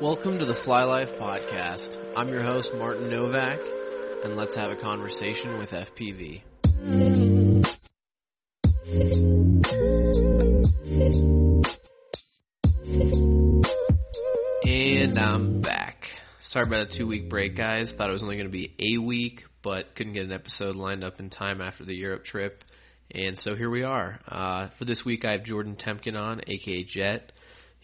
Welcome to the Fly Life Podcast. I'm your host, Martin Novak, and let's have a conversation with FPV. And I'm back. Sorry about the two week break, guys. Thought it was only going to be a week, but couldn't get an episode lined up in time after the Europe trip. And so here we are. Uh, for this week, I have Jordan Temkin on, aka Jet.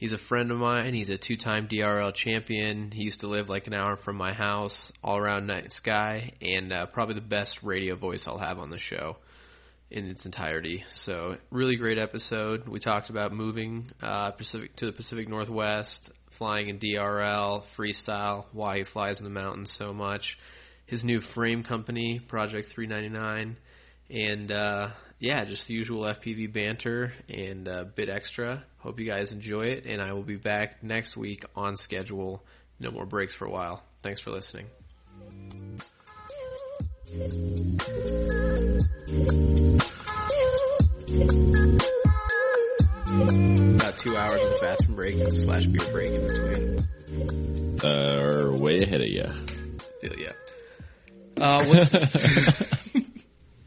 He's a friend of mine. He's a two time DRL champion. He used to live like an hour from my house, all around night sky, and uh, probably the best radio voice I'll have on the show in its entirety. So, really great episode. We talked about moving uh, Pacific to the Pacific Northwest, flying in DRL, freestyle, why he flies in the mountains so much, his new frame company, Project 399, and uh, yeah, just the usual FPV banter and a bit extra. Hope you guys enjoy it, and I will be back next week on schedule. No more breaks for a while. Thanks for listening. About two hours of bathroom break slash beer break in between. Uh, way ahead of you. Feel ya. Uh, what's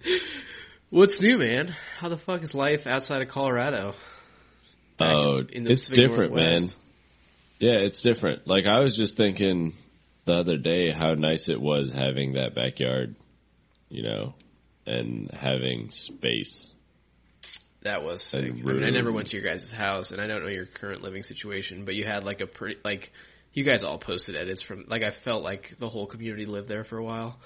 what's new, man? How the fuck is life outside of Colorado? Oh, in- in the it's Pacific different, man. Yeah, it's different. Like I was just thinking the other day how nice it was having that backyard, you know, and having space. That was sick. I mean, I never went to your guys' house, and I don't know your current living situation, but you had like a pretty like you guys all posted edits from like I felt like the whole community lived there for a while.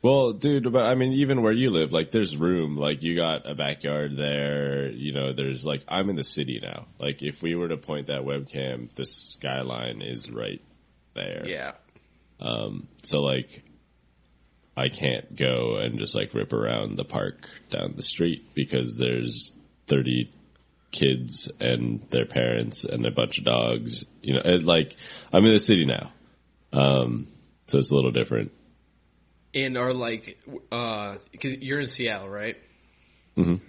Well, dude, but I mean, even where you live, like, there's room. Like, you got a backyard there. You know, there's like, I'm in the city now. Like, if we were to point that webcam, the skyline is right there. Yeah, Um, so like, I can't go and just like rip around the park down the street because there's 30 kids and their parents and a bunch of dogs. You know, it, like I'm in the city now. Um, so it's a little different. And are like uh because you're in Seattle, right? Mhm.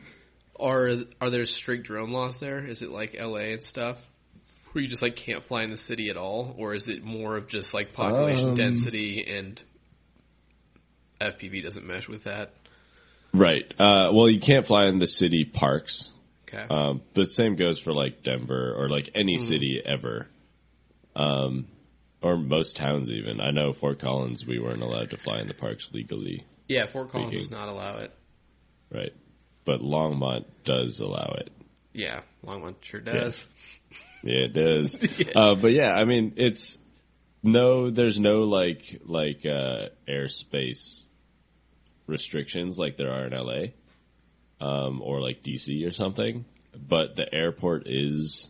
Are are there strict drone laws there? Is it like L.A. and stuff? Where you just like can't fly in the city at all, or is it more of just like population Um, density and FPV doesn't mesh with that? Right. Uh, well, you can't fly in the city parks. Okay. Um, but same goes for like Denver or like any city ever. Um, or most towns even. I know Fort Collins, we weren't allowed to fly in the parks legally. yeah, Fort Collins speaking. does not allow it. Right. But Longmont does allow it. Yeah, Longmont sure does. Yeah, it does. uh, but yeah, I mean, it's no, there's no like, like, uh, airspace restrictions like there are in LA, um, or like DC or something. But the airport is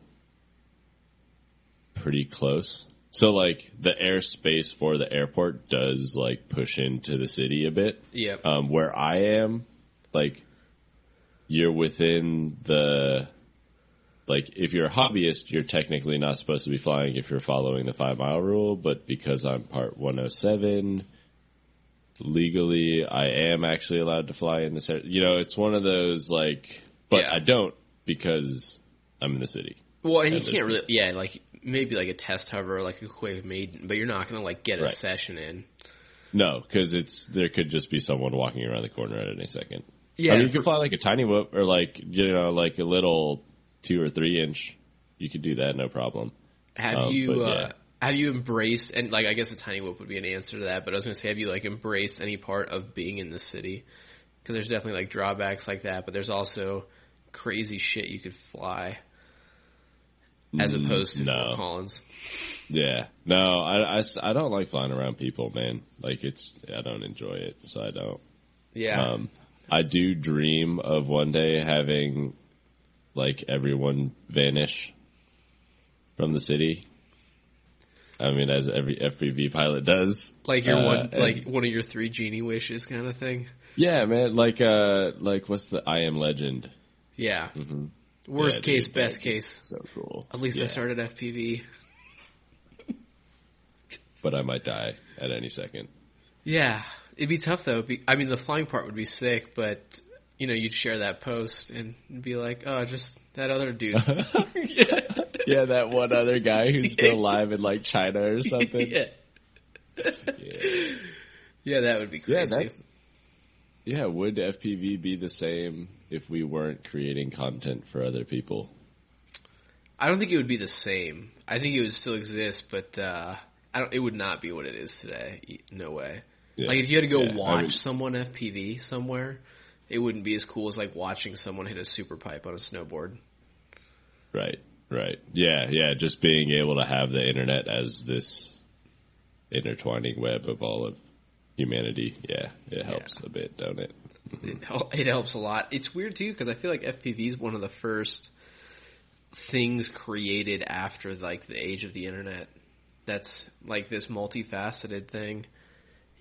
pretty close. So like the airspace for the airport does like push into the city a bit. Yep. um, where I am, like, you're within the, like, if you're a hobbyist, you're technically not supposed to be flying if you're following the five mile rule, but because I'm part 107, legally, I am actually allowed to fly in this area. You know, it's one of those, like, but Yeah. I don't because I'm in the city. Well, and you can't really, yeah, like maybe like a test hover, like a quick maiden, but you're not gonna like get a session in. No, because it's, there could just be someone walking around the corner at any second. Yeah, I mean, you could fly like a tiny whoop or like you know like a little two or three inch. You could do that, no problem. have um, you but, uh, yeah. have you embraced and like I guess a tiny whoop would be an answer to that, but I was gonna say have you like embraced any part of being in the city? Because there's definitely like drawbacks like that, but there's also crazy shit you could fly as Mm, opposed to no. Fort Collins. Yeah, no, I, I, I don't like flying around people, man. Like it's I don't enjoy it, so I don't. Yeah, Um, I do dream of one day having like everyone vanish from the city. I mean, as every FPV pilot does. like your uh, one and- like one of your three genie wishes kind of thing. Yeah, man. Like uh, like what's the I am Legend? Yeah. hmm Worst Yeah, case, dude, best case. So cool. At least I started FPV. but I might die at any second. Yeah, it'd be tough though. Be, I mean, the flying part would be sick, but you know, you'd share that post and be like, "Oh, just that other dude." yeah. yeah, that one other guy who's still alive in like China or something. yeah. Yeah. yeah, that would be crazy. Yeah, that's yeah. Would FPV be the same if we weren't creating content for other people? I don't think it would be the same. I think it would still exist, but uh, I don't. It would not be what it is today. No way. Yeah. Like if you had to go Yeah, watch someone FPV somewhere, it wouldn't be as cool as like watching someone hit a super pipe on a snowboard. Right, right. Yeah, yeah. Just being able to have the internet as this intertwining web of all of humanity. Yeah, it helps a bit, don't it? It, helps a lot. It's weird too because I feel like FPV is one of the first things created after like the age of the internet. That's like this multifaceted thing.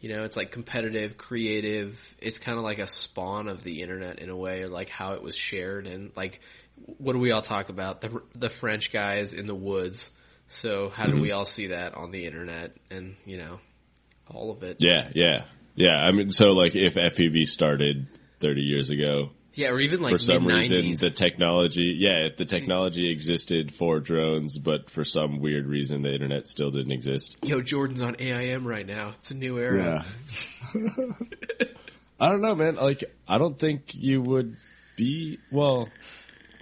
You know, it's like competitive, creative. It's kind of like a spawn of the internet in a way, like how it was shared and like what do we all talk about? The the French guys in the woods. So how do mm-hmm. we all see that on the internet and, you know, all of it. Yeah, yeah, yeah. I mean, so like if FPV started 30 years ago, Yeah, or even like for some mid reason the technology, yeah, if the technology existed for drones, but for some weird reason the internet still didn't exist. Yo, Jordan's on AIM right now. It's a new era. I don't know, man. Like, I don't think you would be, well,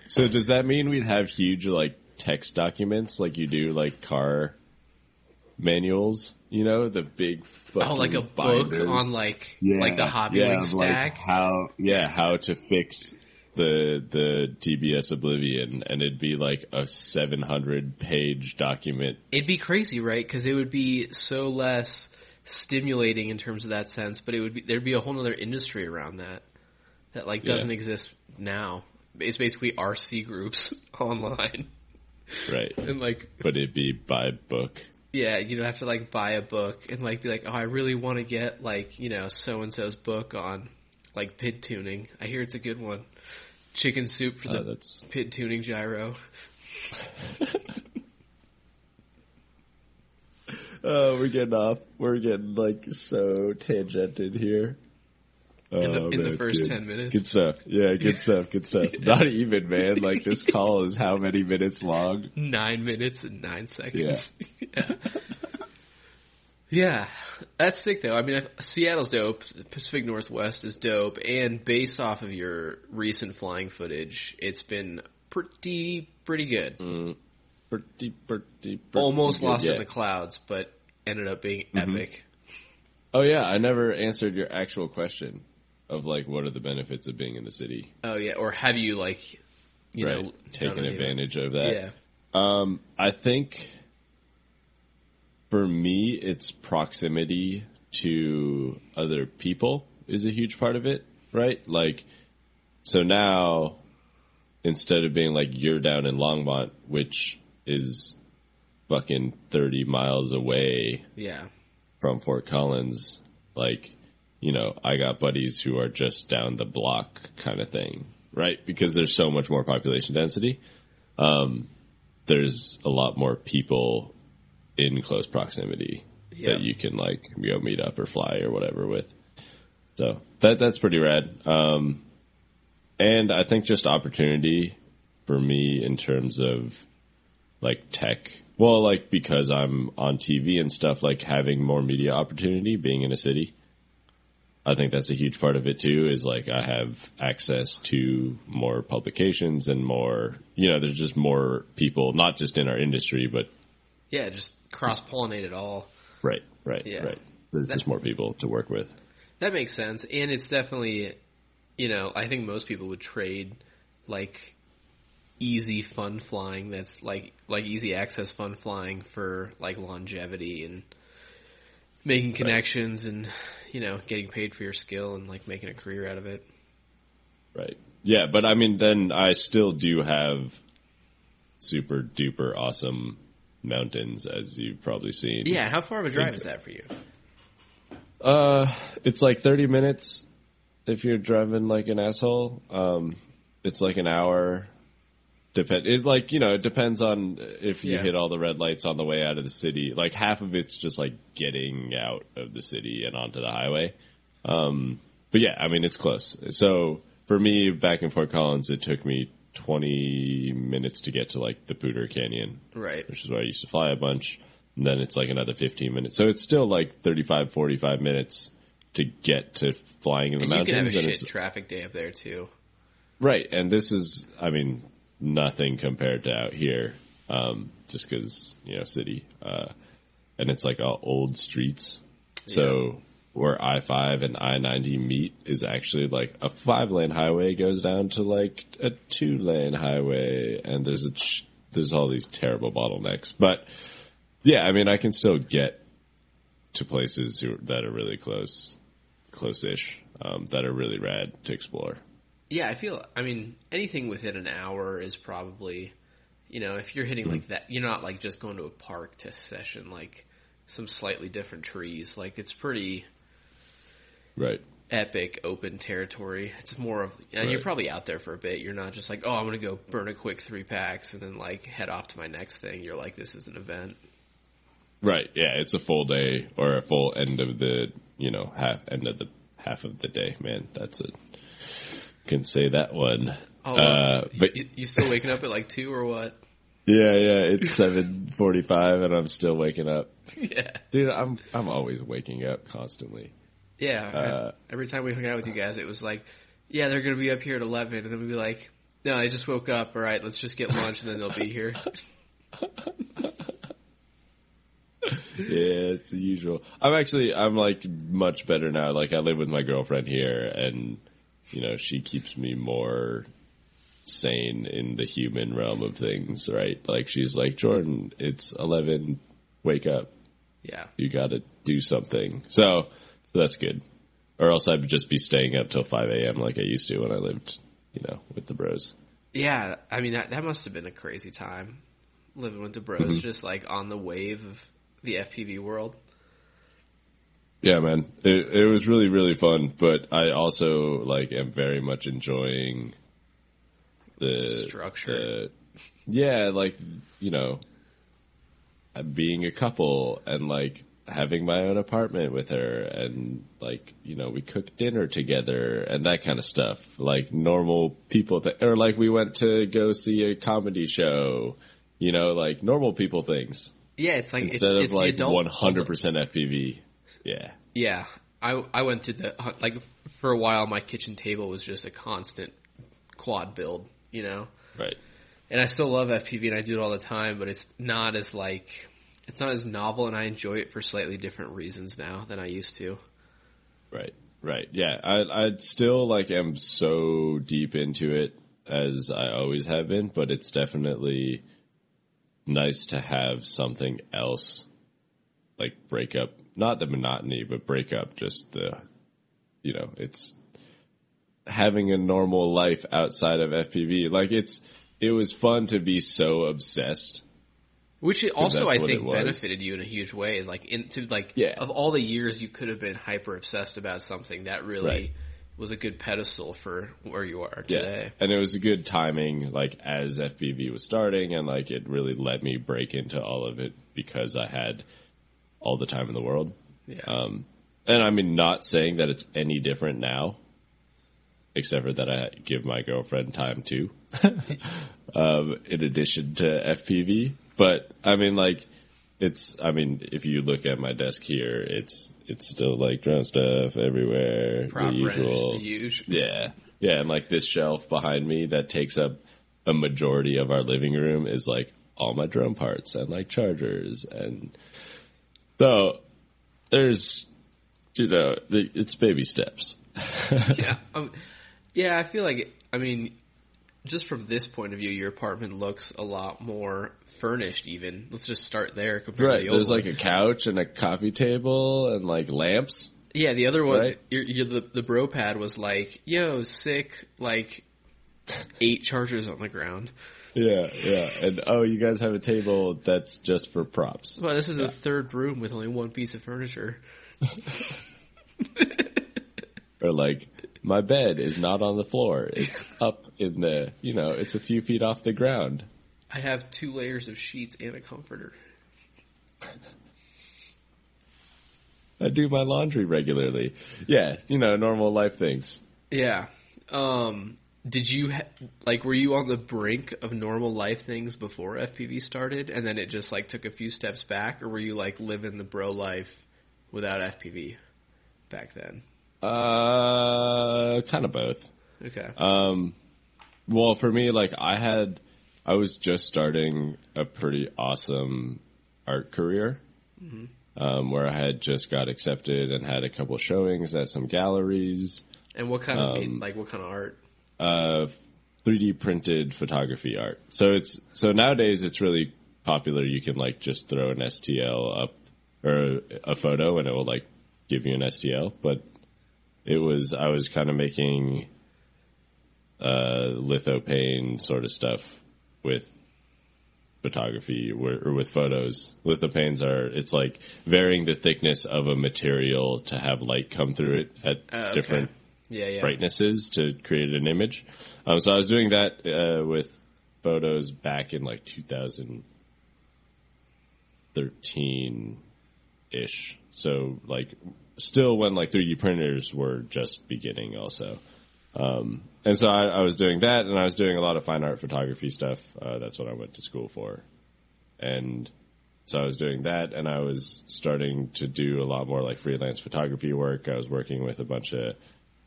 so does that mean we'd have huge, like, text documents like you do, like, car manuals? You know, the big fucking Oh, like a book on like Yeah, like the hobby yeah, link like stack. how yeah, how to fix the the TBS Oblivion, and it'd be like a 700 page document. It'd be crazy, right? Because it would be so less stimulating in terms of that sense, but it would be there'd be a whole other industry around that that like doesn't exist now. It's basically RC groups online, Right, and like but it'd be by book. Yeah, you don't have to like buy a book and like be like, oh, I really want to get like you know so and so's book on like pid tuning. I hear it's a good one. Chicken soup for Uh, the that's pid tuning gyro. Oh, we're getting off. We're getting like so tangented here. In the, Oh, in the first good. ten minutes. Good stuff. Yeah, good stuff. Good stuff. Not even, man. Like this call is how many minutes long? nine minutes and nine seconds. Yeah. yeah. That's sick though. I mean, Seattle's dope. Pacific Northwest is dope. And based off of your recent flying footage, it's been pretty, pretty good. Mm, pretty, pretty, pretty Almost good, lost yeah. in the clouds, but ended up being Mhm. epic. Oh yeah, I never answered your actual question of like what are the benefits of being in the city, Oh yeah. Or have you like, you right? know, Taking done any of it? advantage of that. Yeah. Um, I think for me, it's proximity to other people is a huge part of it, right? Like, so now instead of being like you're down in Longmont, which is fucking 30 miles away Yeah. from Fort Collins, like, you know, I got buddies who are just down the block kind of thing, right? Because there's so much more population density. Um, there's a lot more people in close proximity Yeah. that you can like, you know, meet up or fly or whatever with. So that, that's pretty rad. Um, and I think just opportunity for me in terms of like tech. Well, like because I'm on TV and stuff, like having more media opportunity, being in a city. I think that's a huge part of it too. Is like I have access to more publications and more. You know, there's just more people, not just in our industry, but Yeah. Just cross pollinate it all. right, right, Yeah. right. There's just more people to work with. That makes sense, and it's definitely, you know, I think most people would trade like easy fun flying. That's like like easy access fun flying for like longevity and making connections and you know getting paid for your skill and like making a career out of it. Right. Yeah, but I mean, then I still do have super duper awesome mountains, as you've probably seen. Yeah, how far of a drive is that for you? Uh, it's like 30 minutes if you're driving like an asshole. Um, it's like an hour. Depend. It like you know it depends on if you Yeah. hit all the red lights on the way out of the city. Like half of it's just like getting out of the city and onto the highway. Um, but yeah, I mean it's close. So for me, back in Fort Collins, it took me 20 minutes to get to like the Poudre Canyon, Right. which is where I used to fly a bunch. And then it's like another 15 minutes. So it's still like 35, 45 minutes to get to flying in the And you can have a mountains. and shit it's, traffic day up there too. right. And this is, I mean, nothing compared to out here. Um, just cause, you know, city. Uh, and it's like all old streets. So where I five and I ninety meet is actually like a five lane highway goes down to like a two lane highway, and there's a ch- there's all these terrible bottlenecks. But yeah, I mean, I can still get to places who, that are really close, close-ish, um, that are really rad to explore. Yeah, I feel. I mean, anything within an hour is probably, you know, if you're hitting Mm-hmm. like that, you're not like just going to a park to session like some slightly different trees. Like it's pretty Right. epic open territory. It's more of, and you're probably out there for a bit. You're not just like, oh, I'm gonna go burn a quick three packs and then like head off to my next thing. You're like, this is an event. Right. Yeah, it's a full day or a full end of the, you know, half end of the half of the day. Man, that's it. Can say that one. Oh, Uh, but you, you still waking up at like two or what? yeah, yeah, it's seven forty-five, and I'm still waking up, yeah, dude. I'm I'm always waking up constantly. yeah. Uh, Every time we hung out with you guys, it was like, yeah, they're gonna be up here at eleven, and then we'd be like, no, I just woke up. All right, let's just get lunch, and then they'll be here. Yeah, it's the usual. I'm actually I'm like much better now. Like I live with my girlfriend here, and you know she keeps me more sane in the human realm of things. Right? Like she's like Jordan, it's eleven, wake up. yeah, you got to do something. So that's good. Or else I'd just be staying up till 5 a.m. like I used to when I lived, you know, with the bros. yeah. I mean, that that must have been a crazy time living with the bros, Mm-hmm. just like on the wave of the FPV world. Yeah, man. It, it was really, really fun, but I also, like, am very much enjoying the Structure. the- yeah, like, you know, being a couple and, like, having my own apartment with her and, like, you know, we cook dinner together and that kind of stuff. Like, normal people, th- or like, we went to go see a comedy show, you know, like, normal people things Yeah, it's like instead it's, of it's like one hundred percent FPV. Yeah, Yeah, I I went through the like for a while. My kitchen table was just a constant quad build, you know. right. And I still love FPV and I do it all the time, but it's not as like it's not as novel, and I enjoy it for slightly different reasons now than I used to. Right, right. Yeah, I I still like am so deep into it as I always have been, but it's definitely nice to have something else like break up not the monotony, but break up just the you know, it's having a normal life outside of FPV. Like it's it was fun to be so obsessed. Which also I think benefited you in a huge way. Like into like Yeah. of all the years you could have been hyper obsessed about something, that really Right. was a good pedestal for where you are today. And it was a good timing, like as FPV was starting, and like it really let me break into all of it because I had all the time in the world. Yeah. Um, and I mean, not saying that it's any different now, except for that I give my girlfriend time too, um, in addition to FPV. But I mean, like, it's, I mean, if you look at my desk here, it's, it's still like drone stuff everywhere, Prop the wrench, usual. the usual. Yeah. Yeah. And like this shelf behind me that takes up a majority of our living room is like all my drone parts and like chargers. And so there's, you know, the, it's baby steps. yeah, um, yeah. I feel like I mean, just from this point of view, your apartment looks a lot more furnished. Even let's just start there compared Right. to the There's old like a couch and a coffee table and like lamps. yeah. The other one, right? your, your, the the bro pad was like, yo, sick, like eight chargers on the ground. Yeah. Yeah. And oh, you guys have a table that's just for props. Well, this is the third room with only one piece of furniture. Or like, my bed is not on the floor. It's up in the, you know, it's a few feet off the ground. I have two layers of sheets and a comforter. I do my laundry regularly. Yeah, you know, normal life things. Yeah. Um, did you ha- like were you on the brink of normal life things before FPV started, and then it just like took a few steps back, or were you like living the bro life without FPV back then? Uh, kind of both. Okay. Um, well, for me, like I had, I was just starting a pretty awesome art career, um, where I had just got accepted and had a couple showings at some galleries. and what kind of um, like what kind of art? Uh, 3D printed photography art. So it's so nowadays it's really popular. You can like just throw an STL up or a photo and it will like give you an STL. But it was I was kind of making uh, lithophane sort of stuff with photography or, or with photos. Lithophanes are it's like varying the thickness of a material to have light come through it at Uh, okay. different Yeah, yeah. brightnesses to create an image. Um, so I was doing that uh, with photos back in like 2013 ish. So like still when like 3D printers were just beginning also. Um, and so I, I was doing that and I was doing a lot of fine art photography stuff. Uh, that's what I went to school for. And so I was doing that and I was starting to do a lot more like freelance photography work. I was working with a bunch of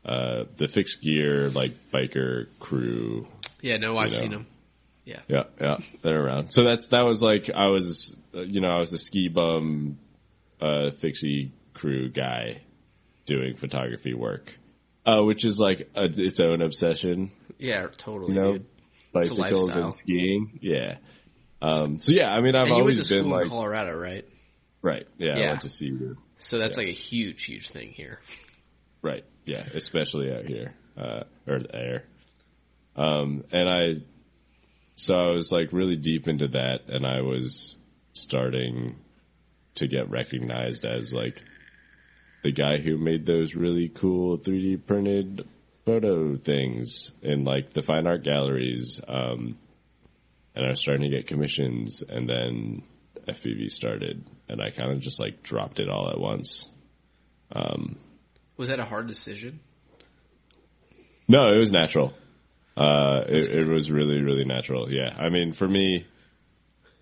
uh, the fixed gear, like biker crew. Yeah, no, I've know. seen them. Yeah, yeah, yeah, they're around. So that's that was like I was, uh, you know, I was a ski bum, uh, fixie crew guy doing photography work, uh, which is like a, its own obsession. Yeah, totally, You know, dude. bicycles and skiing. Yeah. Um, so yeah, I mean, I've And always been like in Colorado, right? right. Yeah, I Yeah. went to see you. So that's Yeah. like a huge, huge thing here. Right. Yeah. Especially out here, uh, or there. Um, and I, so I was like really deep into that and I was starting to get recognized as like the guy who made those really cool 3D printed photo things in like the fine art galleries. Um, and I was starting to get commissions and then FPV started and I kind of just like dropped it all at once. Was that a hard decision? No, it was natural. Uh, it, it was really, really natural. Yeah. I mean, for me,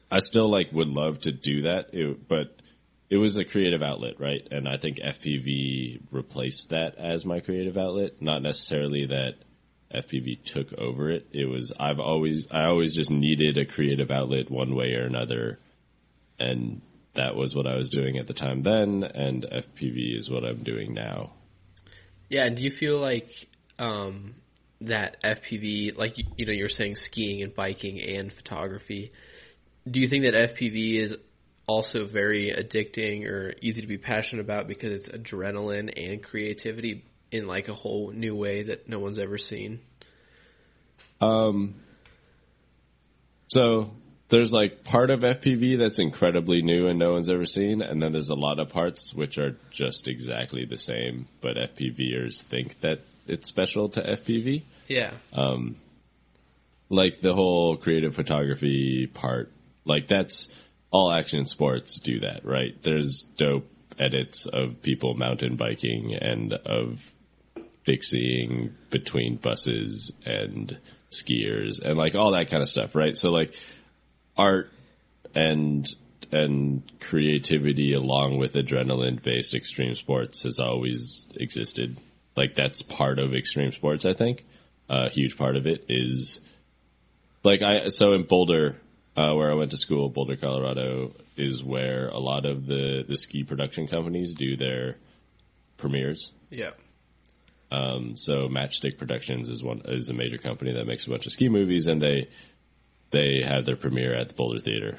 I still like would love to do that, it, but it was a creative outlet, right? And I think FPV replaced that as my creative outlet. Not necessarily that FPV took over it. It was, I've always, I always just needed a creative outlet one way or another. And that was what I was doing at the time then. And FPV is what I'm doing now. Yeah, and do you feel like um, that FPV, like you, know, you're saying skiing and biking and photography, do you think that FPV is also very addicting or easy to be passionate about because it's adrenaline and creativity in like a whole new way that no one's ever seen? Um, so there's like part of FPV that's incredibly new and no one's ever seen, and then there's a lot of parts which are just exactly the same, but FPVers think that it's special to FPV. Yeah. Um, Like the whole creative photography part, like that's all action sports do that, right? There's dope edits of people mountain biking and of fixing between buses and skiers and like all that kind of stuff, right? So like art and and creativity along with adrenaline based extreme sports has always existed. Like that's part of extreme sports, I think. A huge part of it is like I so in Boulder, uh, where I went to school, Boulder, Colorado, is where a lot of the the ski production companies do their premieres. Yeah. Um, so Matchstick Productions is one is a major company that makes a bunch of ski movies, and they they have their premiere at the Boulder Theater.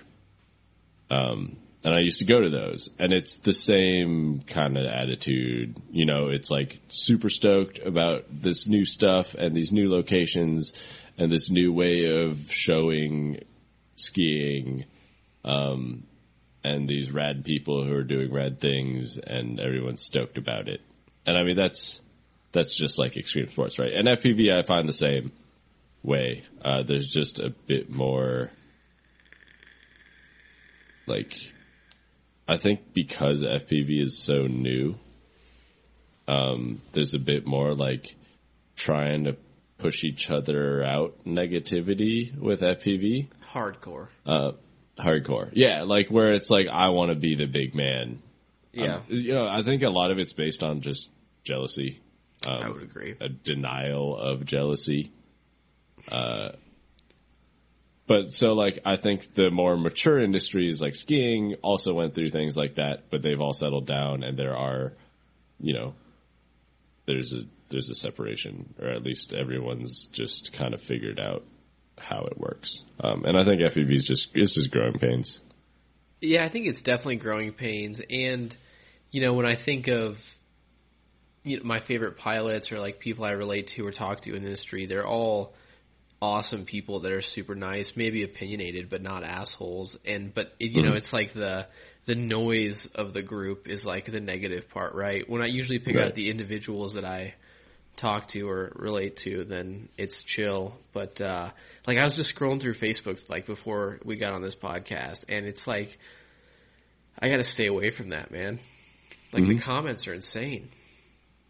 Um, and I used to go to those, and it's the same kind of attitude. You know, it's like super stoked about this new stuff and these new locations and this new way of showing skiing. Um, and these rad people who are doing rad things, and everyone's stoked about it. And I mean, that's that's just like extreme sports, right? And FPV, I find the same way. Uh, there's just a bit more, like, I think because FPV is so new, um, there's a bit more like trying to push each other out negativity with FPV. Hardcore. Uh, hardcore. Yeah, like where it's like I want to be the big man. Yeah, Um, you know, I think a lot of it's based on just jealousy, um, I would agree. a denial of jealousy. Uh, but so like I think the more mature industries like skiing also went through things like that, but they've all settled down and there are, you know, there's a there's a separation, or at least everyone's just kind of figured out how it works. Um, and I think FPV is just it's just growing pains. Yeah, I think it's definitely growing pains. And, you know, when I think of you know, my favorite pilots or like people I relate to or talk to in the industry, they're all awesome people that are super nice, maybe opinionated, but not assholes. And, but, you know, Mhm. it's like the, the noise of the group is like the negative part, right? When I usually pick Right. out the individuals that I talk to or relate to, then it's chill. But uh like I was just scrolling through Facebook like before we got on this podcast and it's like I gotta stay away from that, man. Like the Mhm. comments are insane.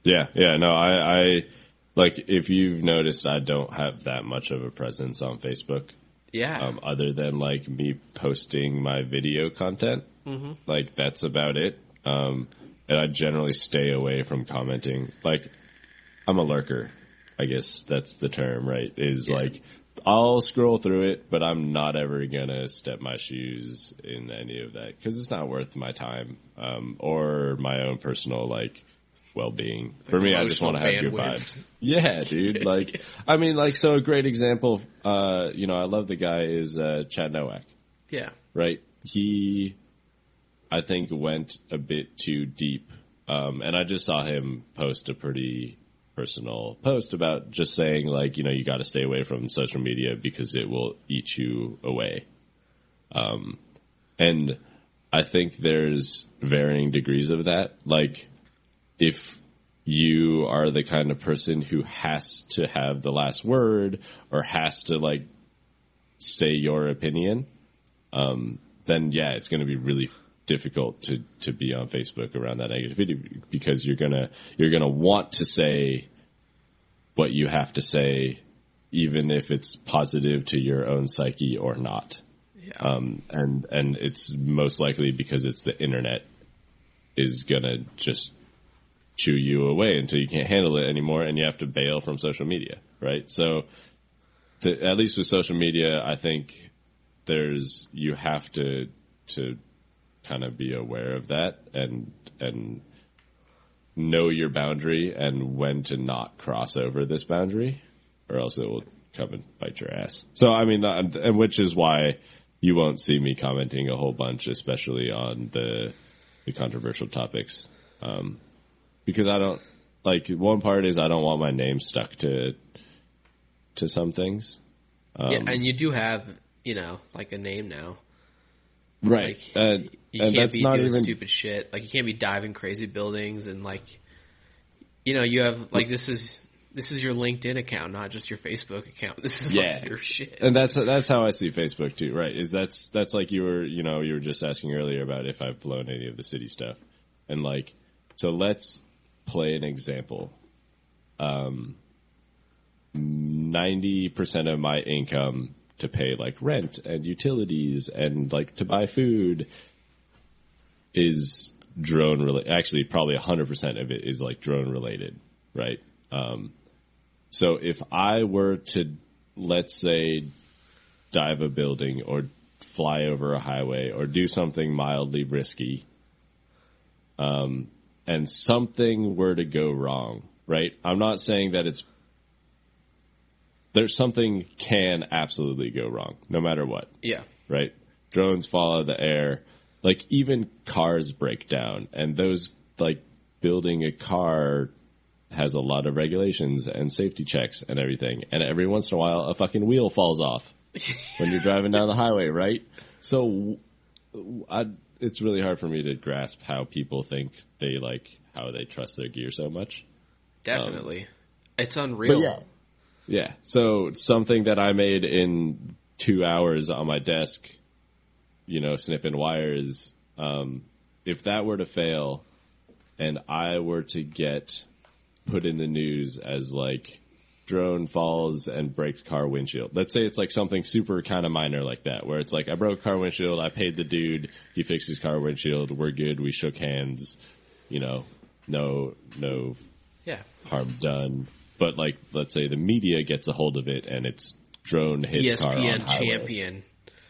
Yeah, yeah, no, I, I like if you've noticed, I don't have that much of a presence on Facebook, Yeah. um, other than like me posting my video content. hmm Like that's about it. Um, and I generally stay away from commenting. Like I'm a lurker, I guess that's the term, right? Is Yeah. like I'll scroll through it, but I'm not ever gonna step my shoes in any of that because it's not worth my time um, or my own personal like well-being. For me, I just want to have good vibes. Yeah, dude. Like, I mean, like, so a great example. Uh, you know, I love the guy is uh, Chad Nowak Yeah. right? He, I think, went a bit too deep. Um, and I just saw him post a pretty personal post about just saying, like, you know, you got to stay away from social media because it will eat you away. Um, and I think there's varying degrees of that. Like, if you are the kind of person who has to have the last word or has to, like, say your opinion, um, then yeah, it's going to be really difficult to to be on Facebook around that negativity because you're gonna you're gonna want to say what you have to say, even if it's positive to your own psyche or not. Yeah. Um, and and it's most likely because it's the internet is gonna just chew you away until you can't handle it anymore, and you have to bail from social media, right? So, to, at least with social media, I think there's you have to to kind of be aware of that and and know your boundary and when to not cross over this boundary, or else it will come and bite your ass. So I mean, and which is why you won't see me commenting a whole bunch, especially on the the controversial topics, um, because I don't like one part is I don't want my name stuck to to some things. Um, yeah, and you do have, you know, like a name now. right. Like, and, You can't that's be not doing even stupid shit. Like you can't be diving crazy buildings and like, you know, you have like this is this is your LinkedIn account, not just your Facebook account. This is Yeah. like your shit. and that's that's how I see Facebook too, right? Is that's that's like you were you know you were just asking earlier about if I've flown any of the city stuff, and like so let's play an example. Um, ninety percent of my income to pay like rent and utilities and like to buy food is drone related. Actually, probably hundred percent of it is like drone related, right? Um, so if I were to, let's say, dive a building or fly over a highway or do something mildly risky, um, and something were to go wrong, right? I'm not saying that it's there's something can absolutely go wrong, no matter what Yeah. right? Drones fall out of the air. Like even cars break down and those like building a car has a lot of regulations and safety checks and everything. And every once in a while a fucking wheel falls off when you're driving down the highway, right? So I, it's really hard for me to grasp how people think they like how they trust their gear so much. Definitely. it's unreal. yeah. Yeah. So something that I made in two hours on my desk, you know, snipping wires, um, if that were to fail and I were to get put in the news as like drone falls and breaks car windshield. Let's say it's like something super kind of minor like that, where it's like I broke car windshield, I paid the dude, he fixed his car windshield, we're good, we shook hands, you know, no no Yeah. harm done. But like, let's say the media gets a hold of it and it's drone hits car on ESPN highway. champion.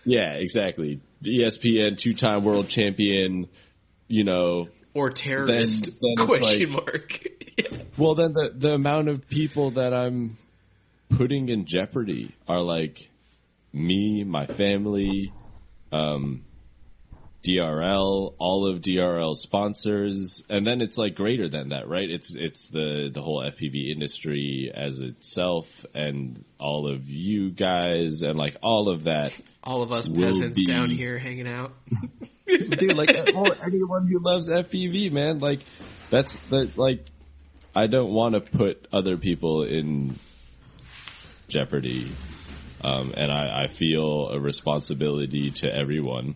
Yeah, exactly. ESPN two-time world champion. You know, Or terrorist Then- then question like- mark. well then the the amount of people that I'm putting in jeopardy are like me, my family, um, DRL, all of DRL sponsors, and then it's like greater than that, right? It's it's the the whole FPV industry as itself, and all of you guys, and like all of that. All of us peasants be- down here hanging out. dude, like well, anyone who loves FPV, man, like that's the like. I don't want to put other people in jeopardy, um, and I, I feel a responsibility to everyone,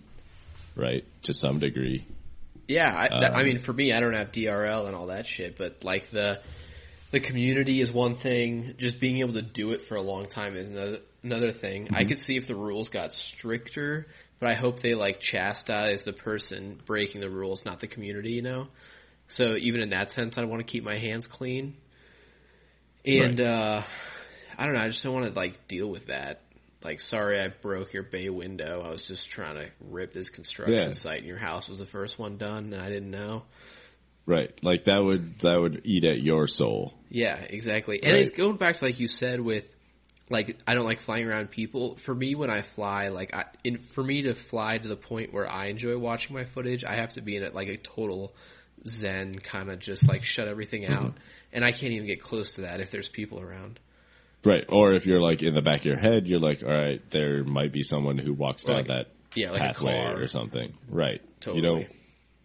right, to some degree. Yeah, I, that, I Um, mean, for me, I don't have DRL and all that shit, but like the the community is one thing. Just being able to do it for a long time is another another thing. Mm-hmm. I could see if the rules got stricter, but I hope they like chastise the person breaking the rules, not the community. You know. So even in that sense, I want to keep my hands clean. And Right. uh I don't know. I just don't want to like deal with that. Like, sorry, I broke your bay window. I was just trying to rip this construction Yeah. site, and your house was the first one done, and I didn't know. Right, like that would that would eat at your soul. Yeah, exactly. And Right. it's going back to like you said with like I don't like flying around people. For me, when I fly, like I, in, for me to fly to the point where I enjoy watching my footage, I have to be in it like a total zen kind of just like shut everything Mm-hmm. out, and I can't even get close to that if there's people around. Right, or if you're like in the back of your head, you're like, all right, there might be someone who walks down like- that Yeah, like pathway or something. Right, Totally. you don't.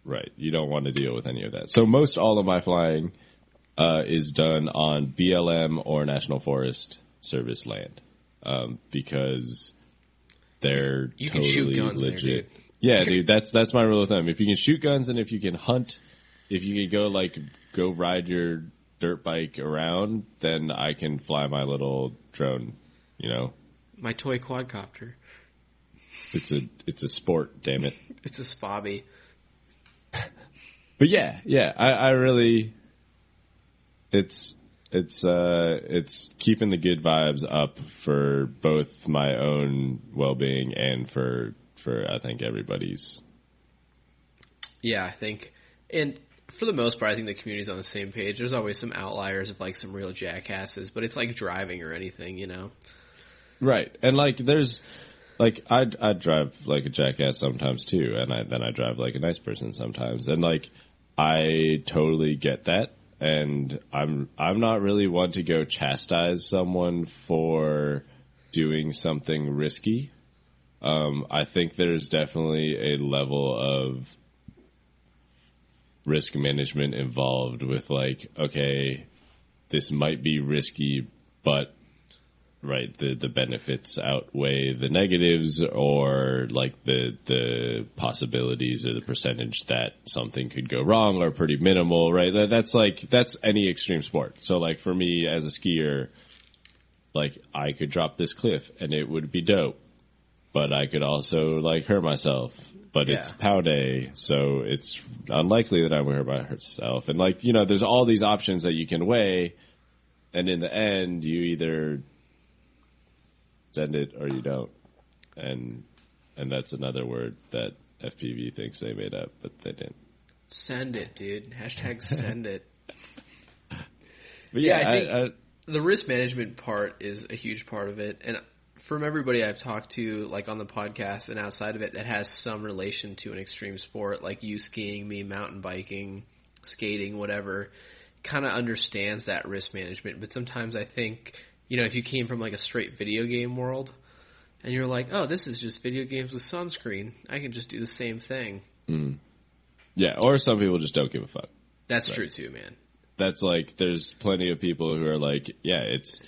Right, you don't want to deal with any of that. So most all of my flying uh, is done on BLM or National Forest Service land um, because they're You can totally shoot guns there, legit. dude. Yeah, dude, that's that's my rule of thumb. If you can shoot guns and if you can hunt, if you could go like go ride your dirt bike around, then I can fly my little drone. You know, My toy quadcopter. it's a it's a sport. Damn it. It's a spobby. But yeah, yeah, I, I really, it's it's uh it's keeping the good vibes up for both my own well being and for for I think everybody's. Yeah, I think, and for the most part, I think the community's on the same page. There's always some outliers of like some real jackasses, but it's like driving or anything, you know. Right, and like there's like I I drive like a jackass sometimes too, and I then I drive like a nice person sometimes, and like I totally get that, and I'm I'm not really one to go chastise someone for doing something risky. Um, I think there's definitely a level of risk management involved with like, okay, this might be risky, but right the the benefits outweigh the negatives or like the the possibilities or the percentage that something could go wrong are pretty minimal right? That, that's like that's any extreme sport. So like for me as a skier like I could drop this cliff and it would be dope but I could also like hurt myself but it's pow day so it's unlikely that I would hurt herself. and like you know there's all these options that you can weigh and in the end you either send it or you don't. And and that's another word that FPV thinks they made up, but they didn't. Send it, dude. Hashtag send it. But Yeah, yeah, I I think- The risk management part is a huge part of it, and from everybody I've talked to, like on the podcast and outside of it, that has some relation to an extreme sport, like you skiing, me mountain biking, skating, whatever, kind of understands that risk management. But sometimes I think, you know, if you came from like a straight video game world, and you're like, oh, this is just video games with sunscreen, I can just do the same thing. Mm. yeah, or some people just don't give a fuck. That's true too, man. That's like there's plenty of people who are like, yeah, it's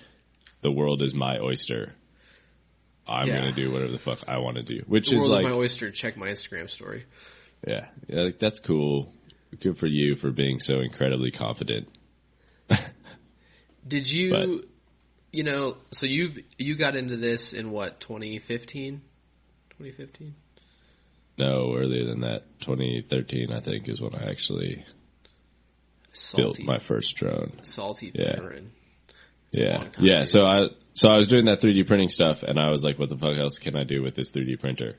the world is my oyster. I'm Yeah. gonna do whatever the fuck I want to do, which The is like, my oyster. Check my Instagram story. yeah, yeah, like that's cool. Good for you for being so incredibly confident. Did you You know, so you you got into this in what 2015? 2015. No, earlier than that, 2013, I think, is when I actually Salty, built my first drone. salty Yeah. veteran. A Yeah, yeah. So I so I was doing that 3D printing stuff, and I was like, "What the fuck else can I do with this 3D printer?"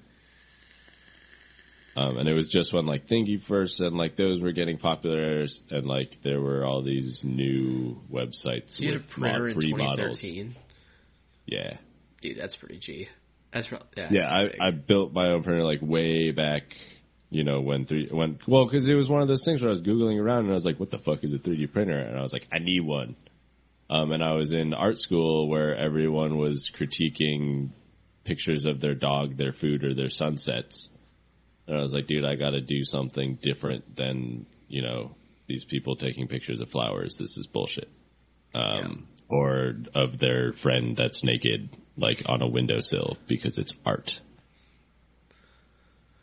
Um, and it was just when like Thingiverse and like those were getting popular, and like there were all these new websites So you had a printer in free models. 2013. Yeah, Dude, that's pretty G. That's real. Yeah, yeah. I. I built my own printer like way back. You know when three when well because it was one of those things where I was googling around and I was like, "What the fuck is a 3D printer?" And I was like, "I need one." Um, and I was in art school where everyone was critiquing pictures of their dog, their food, or their sunsets. And I was like, dude, I got to do something different than you know these people taking pictures of flowers. This is bullshit. Um, Or of their friend that's naked, like on a windowsill, because it's art.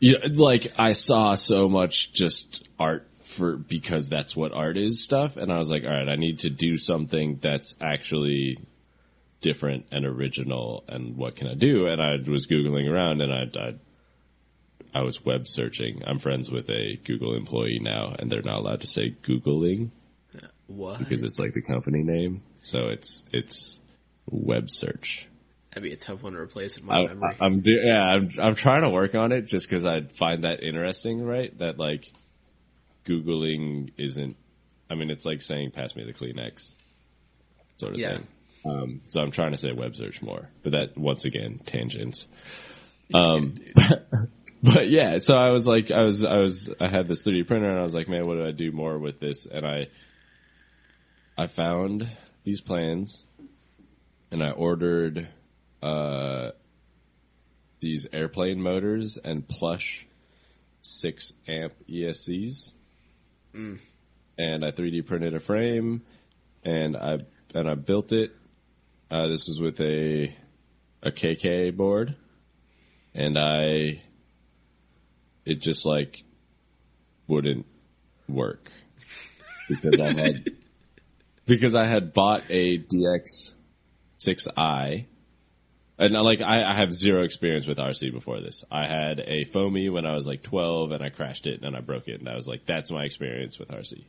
Yeah, like I saw so much just art for because that's what art is stuff, and I was like, all right, I need to do something that's actually different and original, and what can I do? And I was googling around, and I, I I was web searching. I'm friends with a Google employee now, and they're not allowed to say googling what? because it's like the company name, so it's it's web search. That'd be a tough one to replace in my I, memory. I, am do, yeah, I'm I'm trying to work on it just because I find that interesting, right? That like googling isn't. I mean, it's like saying "pass me the Kleenex," sort of Yeah. thing. Um, so I'm trying to say web search more, but that once again tangents. Um, but yeah, so I was like, I was, I was, I had this 3D printer, and I was like, man, what do I do more with this? And I, I found these plans, and I ordered uh, these airplane motors and plush six amp ESCs, and I 3D printed a frame, and I and I built it. Uh, this was with a a KK board, and I it just like wouldn't work because I had because I had bought a DX six I. And uh, like I, I have zero experience with RC before this. I had a foamy when I was like twelve, and I crashed it and I broke it, and I was like, "That's my experience with RC."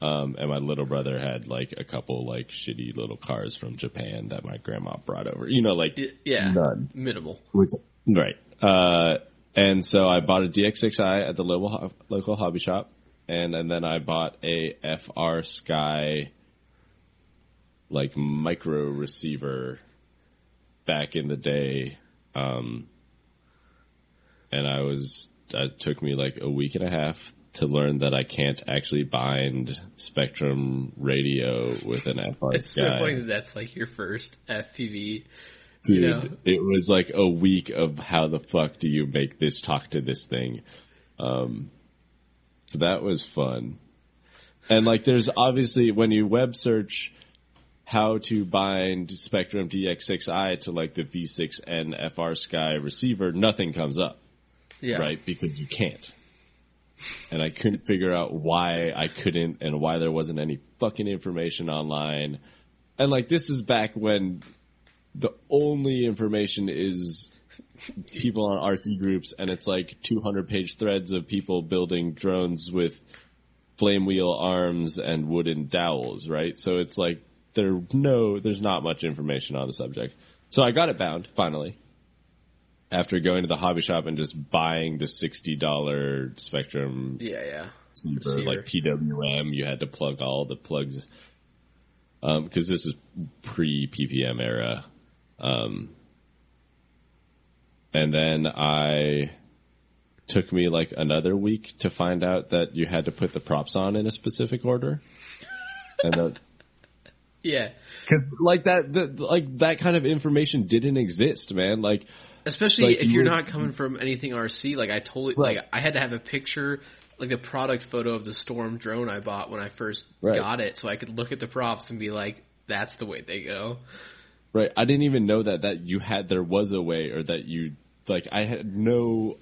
Um, and my little brother had like a couple like shitty little cars from Japan that my grandma brought over. You know, like yeah, none. minimal. Right. Uh, and so I bought a DX6i at the local local hobby shop, and and then I bought a FrSky like micro receiver back in the day. Um, and I was that took me like a week and a half to learn that I can't actually bind Spektrum radio with an FR It's Sky. so funny that that's like your first FPV. Dude, You know? it was like a week of how the fuck do you make this talk to this thing. Um, so that was fun. And like there's obviously when you web search how to bind Spektrum DX6i to like the V6N FrSky receiver, nothing comes up, Yeah, right? Because you can't. And I couldn't figure out why I couldn't and why there wasn't any fucking information online. And like this is back when the only information is people on RC groups and it's like 200 page threads of people building drones with flame wheel arms and wooden dowels, right? So it's like there no there's not much information on the subject. So I got it bound finally. After going to the hobby shop and just buying the $60 Spektrum yeah, yeah. receiver, Receiver. like PWM. You had to plug all the plugs because this is pre PPM era. Um, and then I took me like another week to find out that you had to put the props on in a specific order. and Yeah, because like that, the, like that kind of information didn't exist, man. Like especially Like, if you you're would- not coming from anything RC. Like I totally Right. like I had to have a picture, like a product photo of the Storm drone I bought when I first Right. got it, so I could look at the props and be like, "That's the way they go." Right. I didn't even know that that you had there was a way or that you like I had no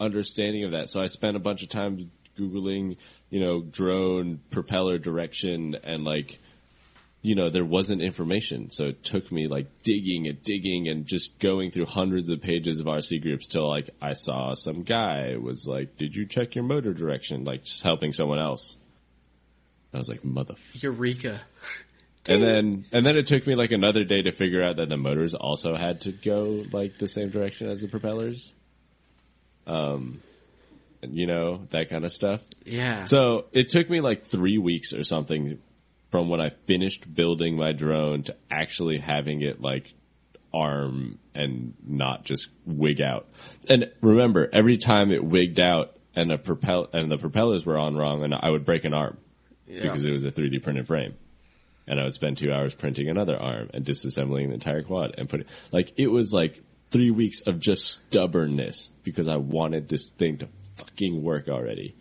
understanding of that. So I spent a bunch of time googling, you know, drone propeller direction and like you know, there wasn't information. So it took me like digging and digging and just going through hundreds of pages of RC groups till like I saw some guy was like, did you check your motor direction? Like just helping someone else. I was like, motherfucker. Eureka. And then, and then it took me like another day to figure out that the motors also had to go like the same direction as the propellers. Um, you know, that kind of stuff. Yeah. So it took me like three weeks or something from when I finished building my drone to actually having it like arm and not just wig out. And remember, every time it wigged out and the propel and the propellers were on wrong, and I would break an arm yeah. because it was a 3D printed frame. And I would spend two hours printing another arm and disassembling the entire quad and putting like it was like three weeks of just stubbornness because I wanted this thing to fucking work already.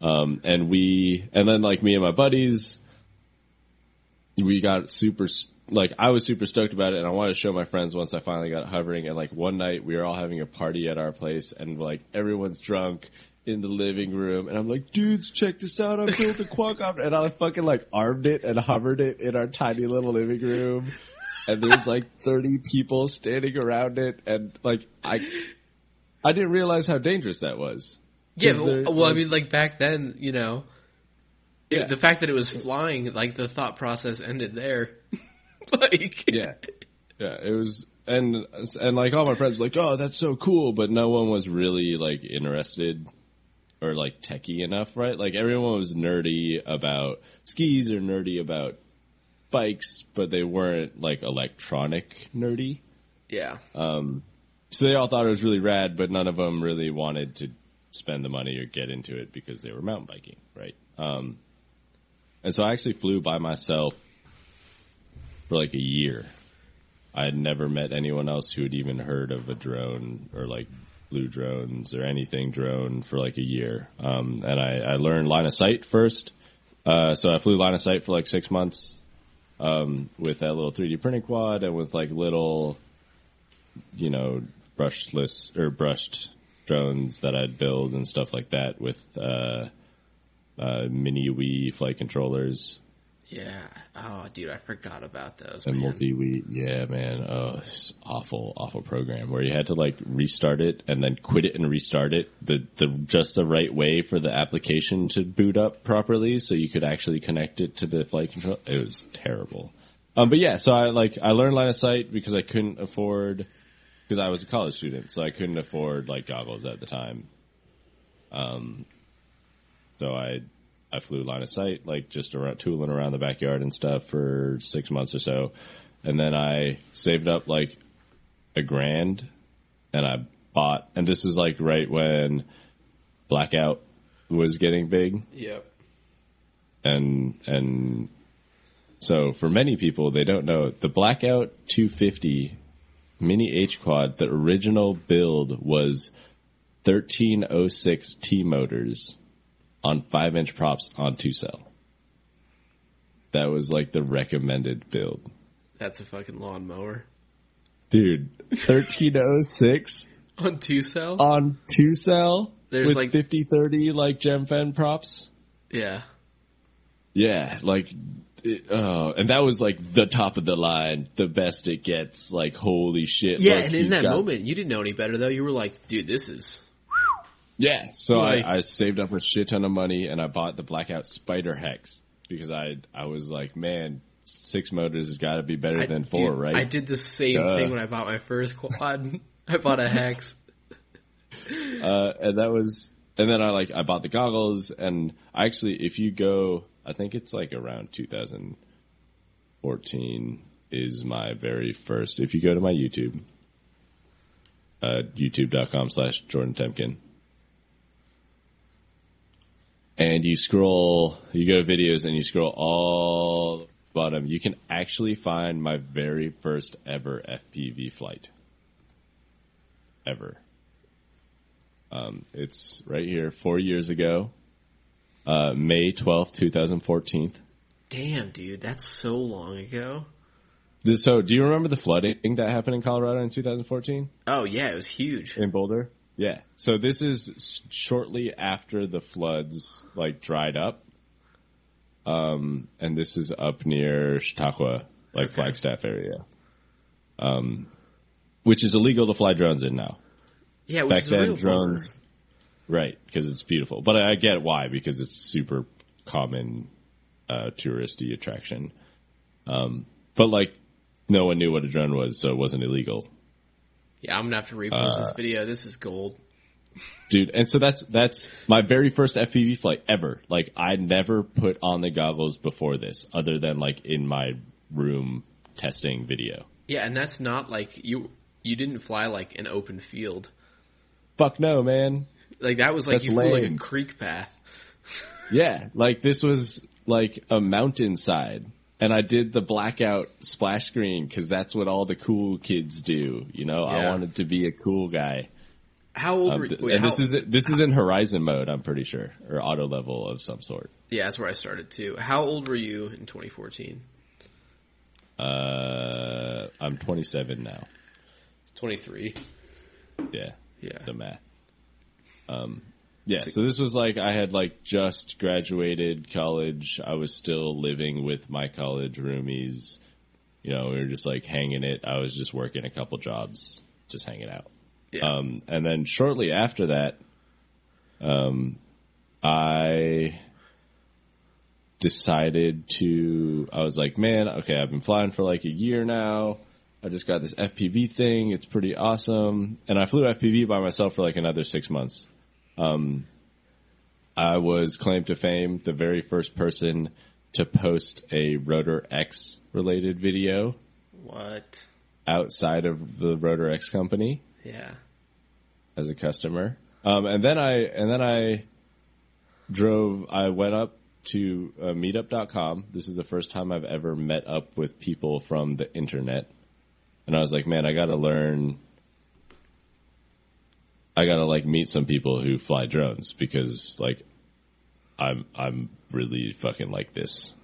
Um, and we, and then like me and my buddies, we got super, like I was super stoked about it and I wanted to show my friends once I finally got hovering. And like one night we were all having a party at our place and like everyone's drunk in the living room and I'm like, dudes, check this out. I built a quadcopter and I fucking like armed it and hovered it in our tiny little living room. And there's like 30 people standing around it and like I, I didn't realize how dangerous that was. Yeah, well, well, I mean, like back then, you know, it- Yeah. the fact that it was flying, like the thought process ended there. like, yeah, yeah, it was, and and like all my friends were like, oh, that's so cool, but no one was really like interested or like techie enough, right? Like everyone was nerdy about skis or nerdy about bikes, but they weren't like electronic nerdy. yeah, Um, so they all thought it was really rad, but none of them really wanted to spend the money or get into it because they were mountain biking, right? Um, and so I actually flew by myself for like a year. I had never met anyone else who had even heard of a drone or like blue drones or anything drone for like a year. Um, and I, I learned line of sight first. Uh, so I flew line of sight for like six months, um, with that little 3D printing quad and with like little, you know, brushless or brushed drones that I'd build and stuff like that with, uh, uh, mini Wii flight controllers yeah. Oh, dude, I forgot about those. and multi Wii. Yeah, man. Oh, it's awful, awful program where you had to like restart it and then quit it and restart it the, the, just the right way for the application to boot up properly so you could actually connect it to the flight control. It was terrible. Um, but yeah, so I like, I learned line of sight because I couldn't afford, because I was a college student, so I couldn't afford like goggles at the time. Um, so I I flew line of sight, like just around tooling around the backyard and stuff for six months or so, and then I saved up like a grand, and I bought, and this is like right when blackout was getting big, Yep. and and so for many people they don't know the blackout 250 mini H quad. The original build was 1306 T motors on five inch props on two cell. That was like the recommended build, That's a fucking lawnmower dude. 1306 on two cell. on two cell There's with like- 5030 like gem Gemfan props. yeah. Yeah, like, it, oh, and that was like the top of the line, the best it gets. Like, holy shit! Yeah, and in that got- moment, you didn't know any better though. You were like, dude, this is yeah. So Like- I, I saved up a shit ton of money and I bought the Blackout Spider Hex because I I was like, man, six motors has got to be better I- than four, right? I did the same Duh. thing when I bought my first quad. I bought a hex. uh, and that was, and then I like I bought the goggles, and I actually, if you go, I think it's like around 2014 is my very first. If you go to my YouTube, uh, YouTube.com slash Jordan Temkin, and you scroll, you go to videos, and you scroll all the bottom, you can actually find my very first ever FPV flight. Ever. Um, it's right here, four years ago, uh, May twelfth, two thousand fourteen. Damn, dude, that's so long ago. So, do you remember the flooding that happened in Colorado in 2014 Oh yeah, it was huge. in Boulder? Yeah. So this is shortly after the floods like dried up. um, and this is up near Chautauqua, like Okay. Flagstaff area, um, which is illegal to fly drones in now. Yeah, which Back is a then, real drones, right? Because it's beautiful, but I get why because it's super common uh, touristy attraction. Um, but like, no one knew what a drone was, so it wasn't illegal. Yeah, I'm gonna have to repost Uh, this video. This is gold. dude. And so that's that's my very first FPV flight ever. Like I never put on the goggles before this, other than like in my room testing video. Yeah, and that's not like you. You didn't fly like an open field. Fuck no, man. Like that was like That's you flew like a creek path. Yeah, like this was like a mountainside, and I did the blackout splash screen because that's what all the cool kids do. You know, I wanted to be a cool guy. How old Um, were th- wait, and how, this is this is in horizon mode. I'm pretty sure, or auto level of some sort. Yeah, that's where I started too. How old were you in 2014? Uh, I'm 27 now. 23. Yeah. Yeah. the math. Um, yeah, so this was like I had like just graduated college. I was still living with my college roomies. You know, we were just like hanging it. I was just working a couple jobs, just hanging out. Yeah. Um, and then shortly after that, um, I decided to, I was like, man, okay, I've been flying for like a year now. I just got this FPV thing. It's pretty awesome. And I flew FPV by myself for like another six months. Um, I was claimed to fame the very first person to post a RotorX related video What? outside of the RotorX company Yeah. as a customer. Um, and then I and then I drove. I went up to uh, Meetup.com. This is the first time I've ever met up with people from the internet, and I was like, man, I got to learn. I got to like meet some people who fly drones because like I'm I'm really fucking like this.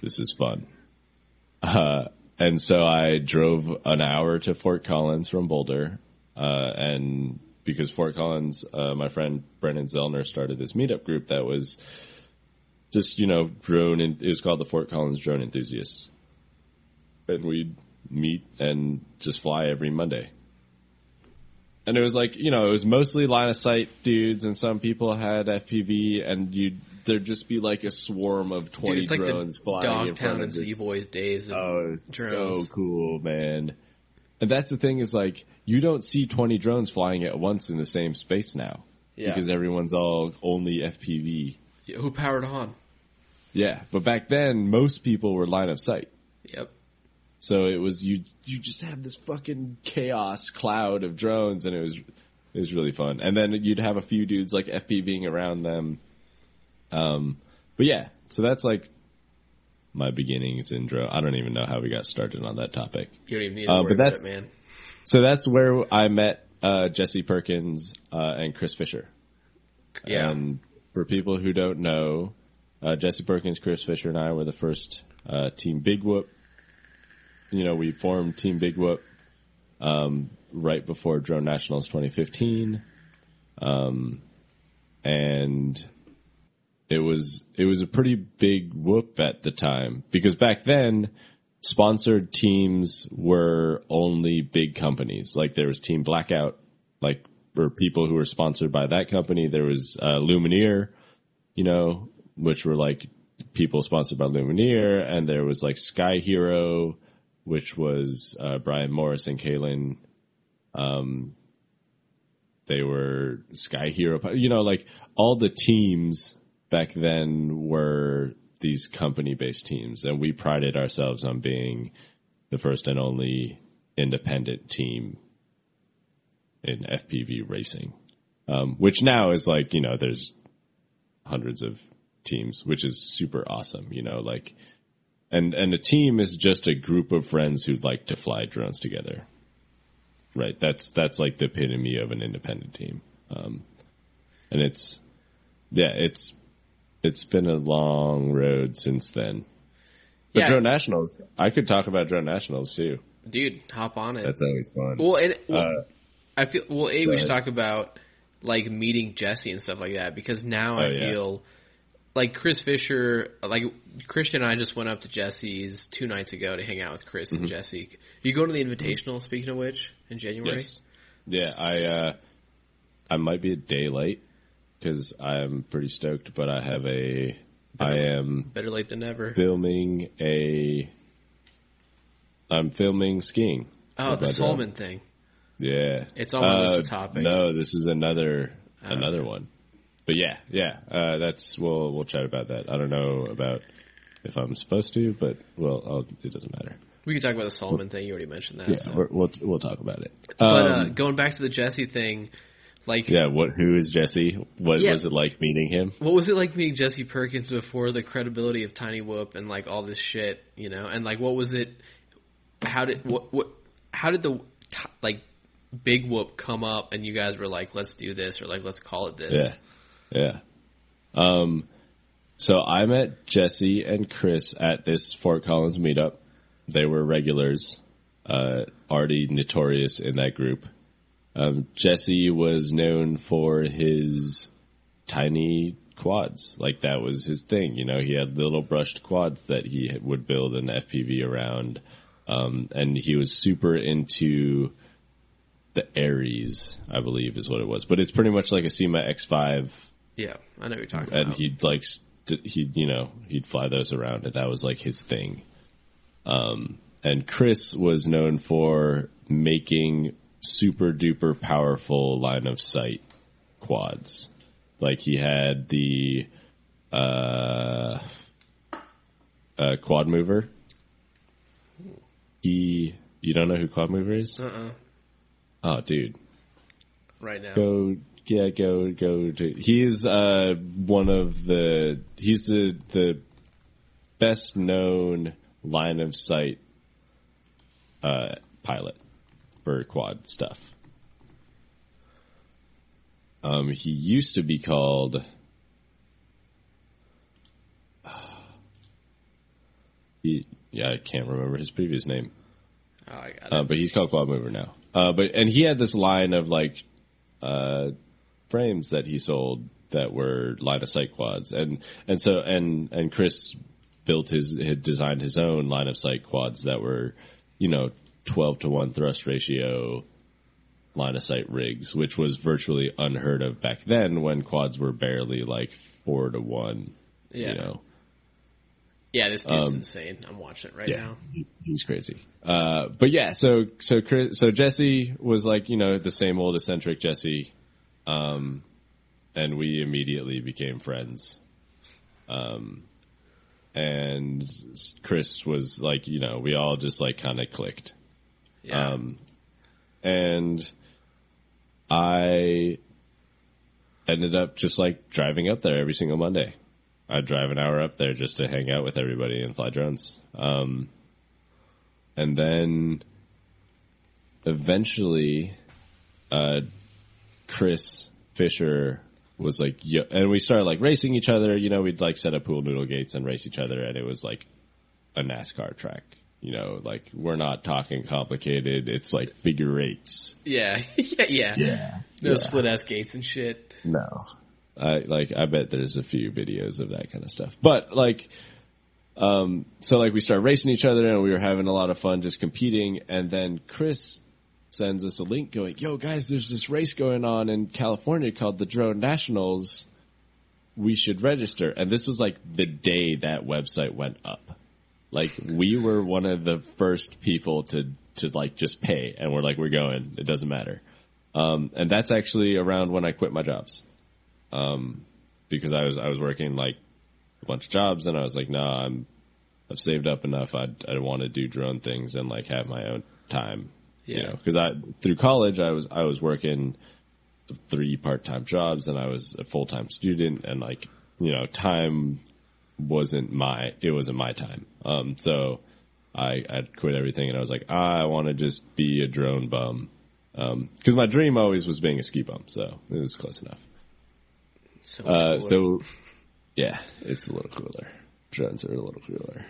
This is fun. Uh, and so I drove an hour to Fort Collins from Boulder, uh, and because Fort Collins, uh, my friend Brennan Zellner started this meetup group that was just you know drone. And it was called the Fort Collins Drone Enthusiasts, and we'd meet and just fly every Monday. And it was like you know it was mostly line of sight dudes, and some people had FPV, and you there'd just be like a swarm of Dude, twenty it's like drones the flying in Dogtown front of and Z Boys days. Of, Oh, it's drones. so cool, man. And that's the thing is like you don't see 20 drones flying at once in the same space now yeah. because everyone's all only FPV. Yeah, Who powered on? Yeah, but back then most people were line of sight. Yep. So it was you you just have this fucking chaos cloud of drones and it was it was really fun. And then you'd have a few dudes like FPVing around them. Um but yeah, so that's like my beginnings in drone. I don't even know how we got started on that topic. You don't even need to Uh, but that's- it, man. So that's where I met uh, Jesse Perkins uh, and Chris Fisher. Yeah. And for people who don't know, uh, Jesse Perkins, Chris Fisher, and I were the first uh, Team Big Whoop. You know, we formed Team Big Whoop um, right before Drone Nationals 2015, um, and it was it was a pretty big whoop at the time because back then sponsored teams were only big companies. Like there was Team Blackout, like for people who were sponsored by that company. There was uh, Lumenier, you know, which were like people sponsored by Lumenier, and there was like Sky Hero, which was uh, Brian Morris and Kalen. Um, they were Sky Hero, you know, like all the teams back then were these company based teams, and we prided ourselves on being the first and only independent team in FPV racing. Um, which now is like, you know, there's hundreds of teams, which is super awesome, you know, like, and, and a team is just a group of friends who like to fly drones together. Right. That's, that's like the epitome of an independent team. Um, and it's, yeah, it's, it's been a long road since then. But Yeah. Drone Nationals, I could talk about Drone Nationals too. Dude, hop on it. That's always fun. well, and well, Uh, I feel well. A, we should ahead. talk about like meeting Jesse and stuff like that because now I Oh, yeah. feel like Chris Fisher, like Christian and I just went up to Jesse's two nights ago to hang out with Chris Mm-hmm. and Jesse. You go to the Invitational, speaking of which, in January? Yes. Yeah, I uh, I might be a day late because I'm pretty stoked, but I have a I am Better late than never. filming a I'm filming skiing. Oh, the my Salomon thing. Yeah, It's on my list of Uh, topics. No, this is another Oh, another one. But yeah, yeah, uh, that's we'll we'll chat about that. I don't know about if I'm supposed to, but well, I'll, it doesn't matter. We can talk about the Salomon thing. You already mentioned that. Yeah, so. we'll we'll talk about it. But Um, uh, going back to the Jesse thing, like, yeah, what? Who is Jesse? What Yeah. was it like meeting him? what was it like meeting Jesse Perkins before the credibility of Tiny Whoop and like all this shit, you know? And like, what was it? How did what what? How did the t- like Big Whoop come up and you guys were like, let's do this or like let's call it this? Yeah, yeah. Um, so I met Jesse and Chris at this Fort Collins meetup. They were regulars, uh, already notorious in that group. Um, Jesse was known for his tiny quads. Like that was his thing. You know, he had little brushed quads that he would build an FPV around. Um, and he was super into the Aries, I believe is what it was. But it's pretty much like a Syma X5 Yeah, I know what you're talking and about. he'd like st- he'd you know he'd fly those around and that was like his thing um and chris was known for making super duper powerful line of sight quads like he had the uh uh quad mover he you don't know who quad mover is uh-uh. oh dude Right now. go yeah go go to he's uh one of the he's the the best known line of sight uh pilot for quad stuff um he used to be called he yeah i can't remember his previous name Oh, I got it. uh, but he's called Quad Mover now. Uh, but and he had this line of like uh, frames that he sold that were line of sight quads, and and so and and Chris built his had designed his own line of sight quads that were you know twelve to one thrust ratio line of sight rigs, which was virtually unheard of back then when quads were barely like four to one. yeah. You know, Yeah, this dude's Um, insane. I'm watching it right yeah. now. he's crazy. Uh, but yeah, so so Chris, so Jesse was like you know the same old eccentric Jesse, um, and we immediately became friends. Um, and Chris was like you know we all just like kind of clicked. Yeah. Um, and I ended up just like driving up there every single Monday. I'd drive an hour up there just to hang out with everybody and fly drones. Um, and then eventually, uh, Chris Fisher was like, Yo, and we started like racing each other. You know, we'd like set up pool noodle gates and race each other, and it was like a NASCAR track. You know, like we're not talking complicated. It's like figure eights. yeah. yeah. Yeah. Yeah. No Yeah. split S gates and shit. No. I like I bet there's a few videos of that kind of stuff. But like um so like we started racing each other and we were having a lot of fun just competing and then Chris sends us a link going, "Yo guys, there's this race going on in California called the Drone Nationals. We should register." And this was like the day that website went up. Like we were one of the first people to to like just pay and we're like we're going. It doesn't matter. Um, and that's actually around when I quit my jobs. Um, because I was, I was working like a bunch of jobs and I was like, no, I'm, I've saved up enough. I'd, I want to do drone things and like have my own time, you Yeah. know, cause I, through college, I was, I was working three part-time jobs and I was a full-time student and like, you know, time wasn't my, it wasn't my time. Um, so I, I quit everything and I was like, I want to just be a drone bum. Um, cause my dream always was being a ski bum. So it was close enough. So Uh, so yeah, it's a little cooler. Drones are a little cooler.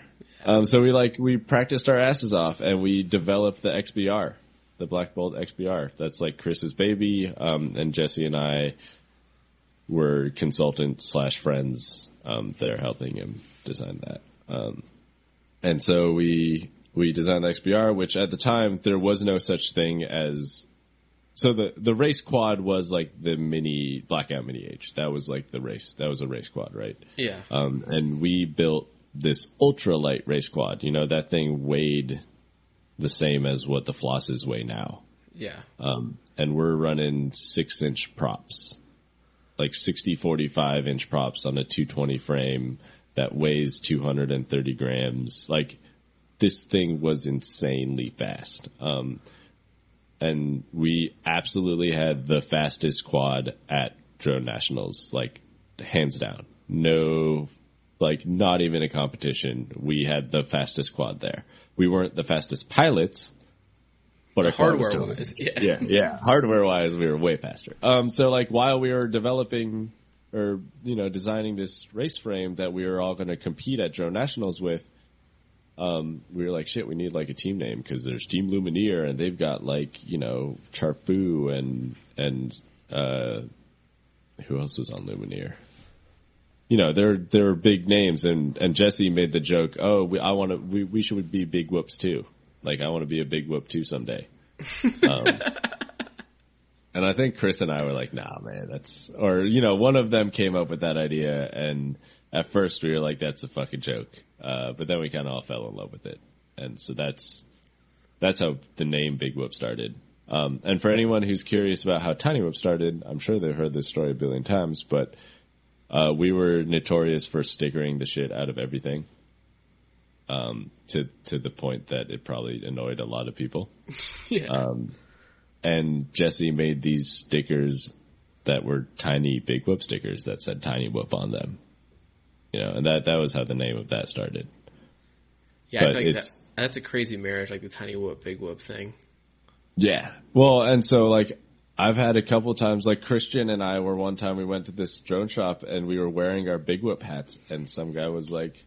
Um, so we like we practiced our asses off and we developed the XBR, the Black Bolt XBR. That's like Chris's baby. Um, and Jesse and I were consultant slash friends Um, they're helping him design that. Um, and so we we designed the XBR, which at the time there was no such thing as. So the the race quad was like the mini blackout mini H. That was like the race. That was a race quad, right? Yeah. Um, and we built this ultralight race quad. You know that thing weighed the same as what the flosses weigh now. Yeah. Um, and we're running six inch props, like 60, 45 inch props on a 220 frame that weighs 230 grams. Like this thing was insanely fast. Um, and we absolutely had the fastest quad at drone nationals, like hands down. No, like not even a competition. We had the fastest quad there. We weren't the fastest pilots, but our hardware wise, yeah. yeah, yeah. Hardware wise, we were way faster. Um, so like while we were developing or you know designing this race frame that we were all going to compete at Drone Nationals with, um, we were like, shit, we need like a team name because there's Team Lumenier and they've got like you know Charpu and and uh, who else was on Lumenier? You know, they're they're big names, and and Jesse made the joke. Oh, we, I want to. We we should be big whoops too. Like I want to be a big whoop too someday. Um, and I think Chris and I were like, nah, man, that's, or, you know, one of them came up with that idea and at first we were like, that's a fucking joke. Uh, but then we kind of all fell in love with it. And so that's, that's how the name Big Whoop started. Um, and for anyone who's curious about how Tiny Whoop started, I'm sure they've heard this story a billion times, but, uh, we were notorious for stickering the shit out of everything. Um, to, to the point that it probably annoyed a lot of people Yeah. Um, and Jesse made these stickers that were tiny Big Whoop stickers that said Tiny Whoop on them. You know, and that that was how the name of that started. yeah, I but think that, that's a crazy marriage, like the tiny whoop, big whoop thing. Yeah. Well, and so like I've had a couple times like Christian and I were one time we went to this drone shop and we were wearing our Big Whoop hats and some guy was like,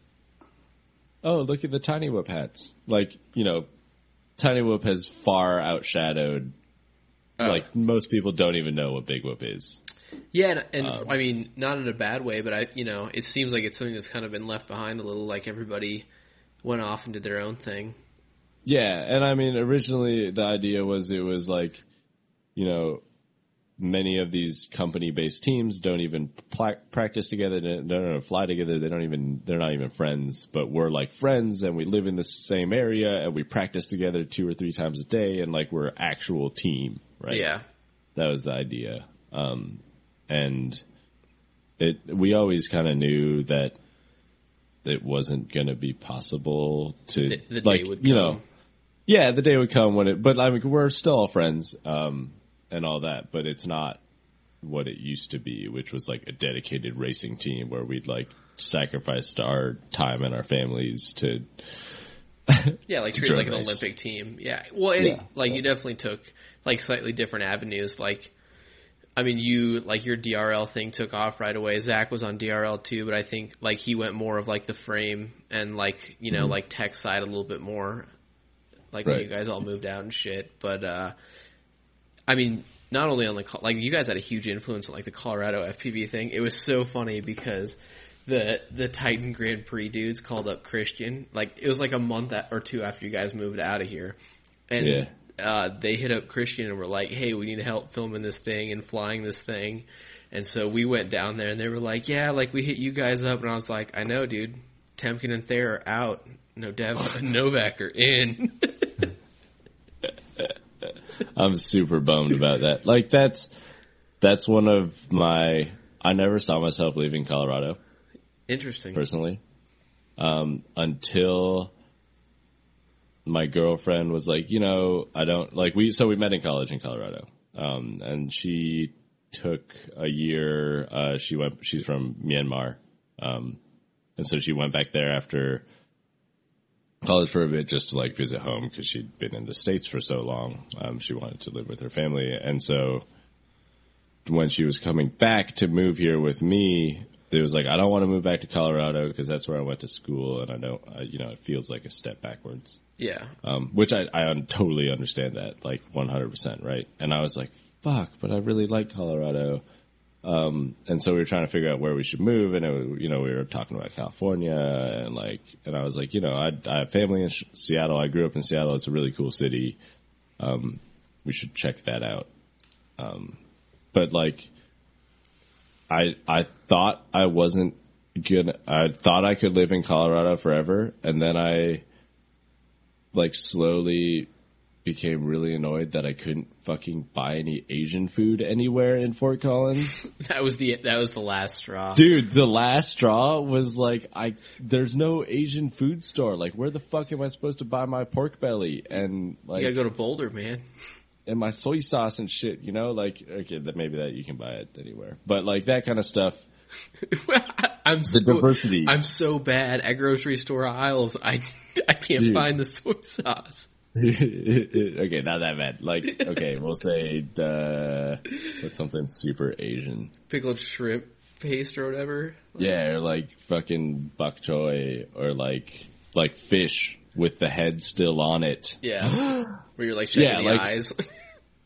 "Oh, look at the Tiny Whoop hats." Like, you know, Tiny Whoop has far outshadowed Oh. like most people don't even know what Big Whoop is. Yeah, and, and Um, I mean, not in a bad way, but I, you know, it seems like it's something that's kind of been left behind a little. Like everybody went off and did their own thing. Yeah, and I mean, originally the idea was it was like, you know, many of these company-based teams don't even pla- practice together, they don't even fly together, they don't even, they're not even friends, but we're like friends and we live in the same area and we practice together two or three times a day and like we're actual team, right? Yeah, That was the idea. Um, and it, we always kind of knew that it wasn't going to be possible to, the, the like, day would come. you know, yeah, the day would come when it, but I mean, we're still all friends, um, and all that, but it's not what it used to be, which was like a dedicated racing team where we'd like sacrificed our time and our families to, yeah, like to treated like an race. Olympic team. Yeah, well, any, Yeah. like you definitely took like slightly different avenues. Like, I mean, you like your DRL thing took off right away. Zach was on DRL too, but I think like he went more of like the frame and like you know like tech side a little bit more. Like when Mm-hmm. You guys all moved out and shit, but uh I mean, not only on the like you guys had a huge influence on like the Colorado FPV thing. It was so funny because the the Titan Grand Prix dudes called up Christian. Like it was like a month or two after you guys moved out of here, and Yeah. uh, they hit up Christian and were like, "Hey, we need help filming this thing and flying this thing." And so we went down there, and they were like, "Yeah, like we hit you guys up," and I was like, "I know, dude. Temkin and Thayer are out. No Dev, Novak are in." I'm super bummed about that. Like that's, that's one of my, I never saw myself leaving Colorado. Interesting. personally. Um, until my girlfriend was like, you know, I don't like we. So we met in college in Colorado, um, and she took a year. Uh, she went. She's from Myanmar, um, and so she went back there after college for a bit just to like visit home because she'd been in the states for so long. Um, she wanted to live with her family, and so when she was coming back to move here with me, it was like I don't want to move back to Colorado because that's where I went to school, and I don't, I, you know, it feels like a step backwards. Yeah. Um, which I, I totally understand that, like 100%, right? And I was like, fuck, but I really like Colorado. Um, and so we were trying to figure out where we should move, and it, you know we were talking about California, and like, and I was like, you know, I, I have family in Seattle. I grew up in Seattle. It's a really cool city. Um, we should check that out. Um, but like, I I thought I wasn't good. I thought I could live in Colorado forever, and then I like slowly became really annoyed that I couldn't fucking buy any Asian food anywhere in Fort Collins. That was the that was the last straw. Dude, the last straw was like I there's no Asian food store. Like where the fuck am I supposed to buy my pork belly and like you gotta go to Boulder, man. And my soy sauce and shit, you know, like okay, that maybe that you can buy it anywhere. But like that kind of stuff I'm so, the diversity. I'm so bad at grocery store aisles. I I can't Dude. find the soy sauce. okay, not that bad. Like, okay, we'll say the what's something super Asian. Pickled shrimp paste or whatever. Yeah, or like fucking bok choy, or like like fish with the head still on it. Yeah. Where you're like checking Yeah, the like- eyes.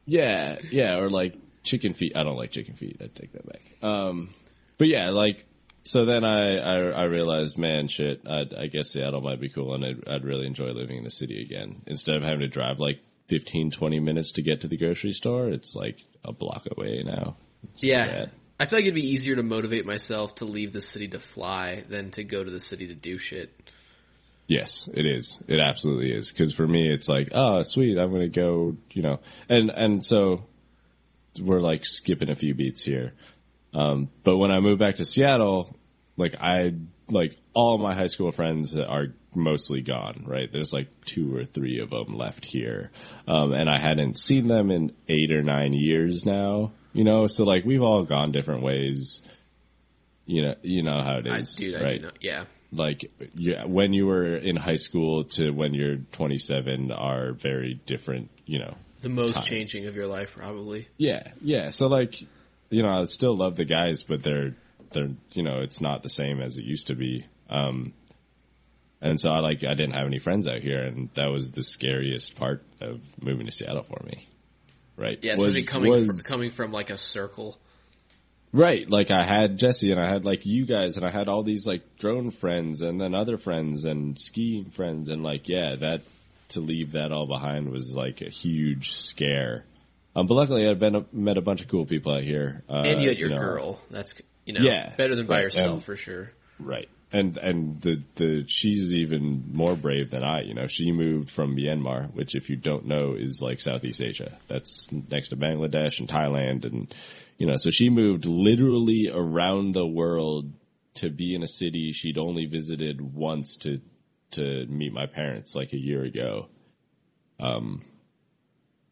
Yeah, yeah, or like chicken feet. I don't like chicken feet. I take that back. Um, but yeah, like so then I I, I realized, man, shit. I, I guess Seattle might be cool, and I'd, I'd really enjoy living in the city again instead of having to drive like 15, 20 minutes to get to the grocery store. It's like a block away now. yeah. bad. I feel like it'd be easier to motivate myself to leave the city to fly than to go to the city to do shit. Yes, it is. It absolutely is. Because for me, it's like, oh, sweet, I'm going to go, you know, and and so we're like skipping a few beats here. Um, but when I moved back to Seattle, like I like all my high school friends are mostly gone. Right, there's like two or three of them left here, um, and I hadn't seen them in eight or nine years now. You know, so like we've all gone different ways. You know, you know how it is. I, dude, I right? do not. Yeah. like you, when you were in high school to when you're 27 are very different, you know. The most Times. changing of your life, probably. Yeah, yeah. So like, you know, I still love the guys, but they're they're you know, it's not the same as it used to be. Um, and so I like I didn't have any friends out here, and that was the scariest part of moving to Seattle for me. Right? Yeah, Was- coming was- from, coming from like a circle. Right, like I had Jesse and I had like you guys and I had all these like drone friends and then other friends and skiing friends and like yeah, that to leave that all behind was like a huge scare. Um, but luckily I'd been met a bunch of cool people out here. Uh, and you had your know, girl. That's you know Yeah, better than by right, yourself and- for sure. Right. And and the the she's even more brave than I, you know. She moved from Myanmar, which if you don't know is like Southeast Asia. That's next to Bangladesh and Thailand and you know, so she moved literally around the world to be in a city she'd only visited once to to meet my parents like a year ago. Um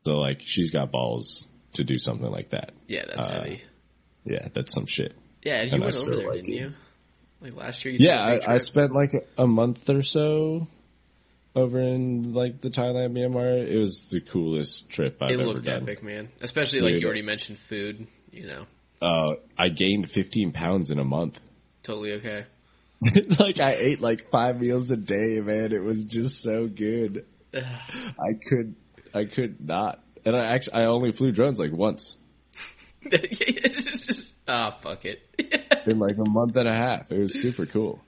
so like she's got balls to do something like that. Yeah, that's Uh, heavy. Yeah, that's some shit. Yeah, and you and I went over there, like didn't it. you? Like last year, you Yeah, I, I spent like a, month or so over in like the Thailand, Myanmar. It was the coolest trip I've It ever looked done. epic, man. Especially like Dude. you already mentioned food. You know, Uh, I gained 15 pounds in a month. totally okay. like I ate like five meals a day, man. It was just so good. I could, I could not. And I actually, I only flew drones like once ah, fuck it. in like a month and a half. It was super cool.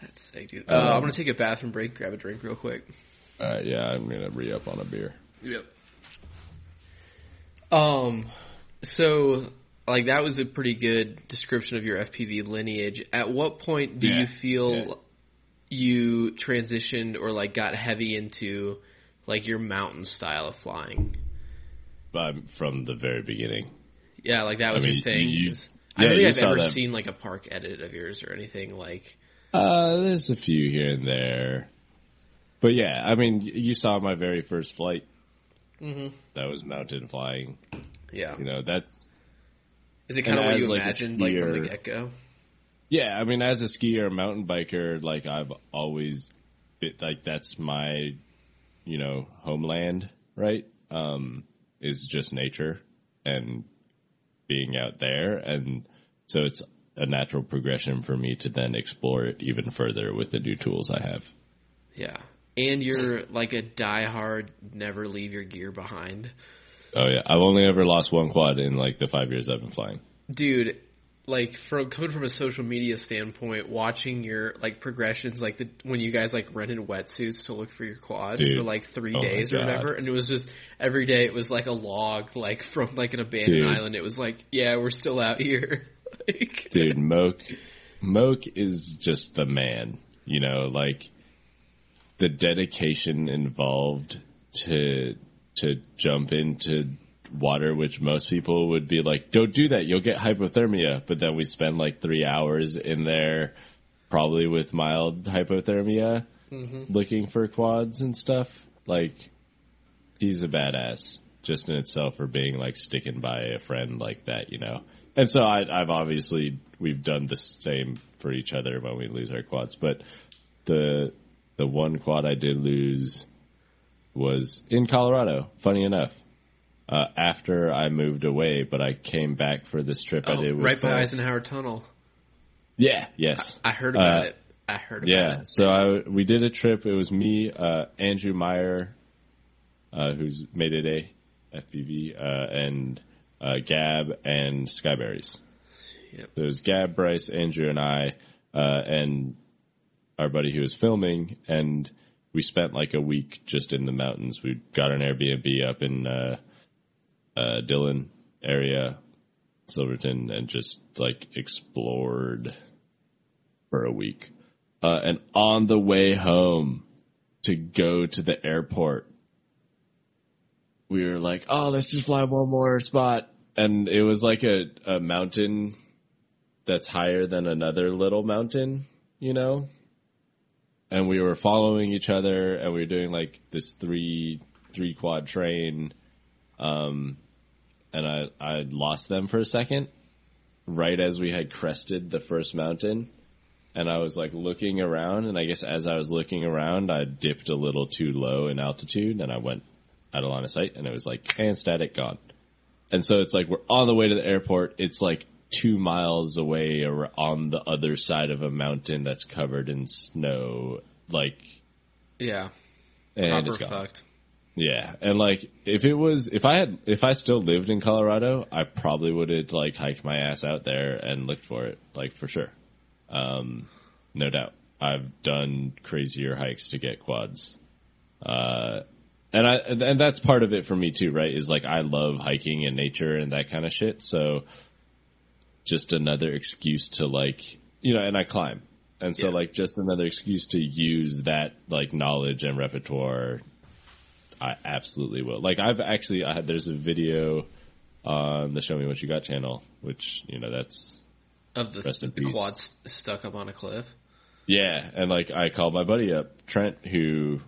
That's sick, dude. Uh, Um, I'm gonna take a bathroom break, grab a drink real quick. All right, yeah, I'm gonna re up on a beer. Yep. Um, so like that was a pretty good description of your FPV lineage. At what point do Yeah, you feel yeah. you transitioned or like got heavy into like your mountain style of flying? Um, from the very beginning. Yeah, like that was I your thing. you- 'cause I yeah, don't think I've ever that. seen like a park edit of yours or anything like. Uh, there's a few here and there. But yeah, I mean, you saw my very first flight Mm-hmm. that was mountain flying. Yeah. You know, that's, Is it kind of what you like, imagined, like from the get go? yeah, I mean, as a skier, mountain biker, like I've always, been, like that's my, you know, homeland, right? Um, is just nature and being out there. And so it's a natural progression for me to then explore it even further with the new tools I have. Yeah. And you're like a diehard, never leave your gear behind. Oh yeah, I've only ever lost one quad in like the five years I've been flying. Dude, like from coming from a social media standpoint, watching your like progressions, like the when you guys like rented wetsuits to look for your quad Dude. for like three Oh days or whatever, and it was just every day it was like a log, like from like an abandoned Dude. island. It was like, yeah, we're still out here. like, dude moke moke is just the man you know like the dedication involved to to jump into water which most people would be like don't do that. You'll get hypothermia. But then we spend like three hours in there probably with mild hypothermia mm-hmm. looking for quads and stuff. Like he's a badass just in itself for being like sticking by a friend like that, you know. And so I, I've obviously we've done the same for each other when we lose our quads, but the the one quad I did lose was in Colorado. Funny enough, uh, after I moved away, but I came back for this trip I oh, did with right by Eisenhower Tunnel. Yeah, yes. I heard about Uh, it. I heard about Yeah, it. so I, we did a trip. It was me, uh, Andrew Meyer, uh, who's made it a FPV, uh, and uh, Gab and Skyberries. Yep. So it was Gab, Bryce, Andrew, and I, uh, and our buddy who was filming, and we spent like a week just in the mountains. We got an Airbnb up in uh, Dillon area, Silverthorne, and just like explored for a week. Uh, and on the way home to go to the airport, we were like, "Oh, let's just fly one more spot." And it was like a, a mountain that's higher than another little mountain, you know. And we were following each other, and we were doing like this three three quad train. Um, and I I lost them for a second, right as we had crested the first mountain and I was like looking around, and I guess as I was looking around, I dipped a little too low in altitude, and I went out of line of sight, and it was like and static gone. And so it's like we're on the way to the airport. It's like two miles away or on the other side of a mountain that's covered in snow, like Yeah, and proper it's gone. fucked. Yeah, and like if it was if I had if I still lived in Colorado, I probably would have like hiked my ass out there and looked for it, like for sure. Um, no doubt. I've done crazier hikes to get quads. Uh, and I and that's part of it for me too, right? Is like I love hiking and nature and that kind of shit. So just another excuse to like, you know, and I climb. And so Yeah. like just another excuse to use that like knowledge and repertoire I absolutely will. Like I've actually, I had, there's a video on the Show Me What You Got channel, which you know that's Of the, Rest in the peace. quad s- stuck up on a cliff. yeah, and like I called my buddy up, Trent, who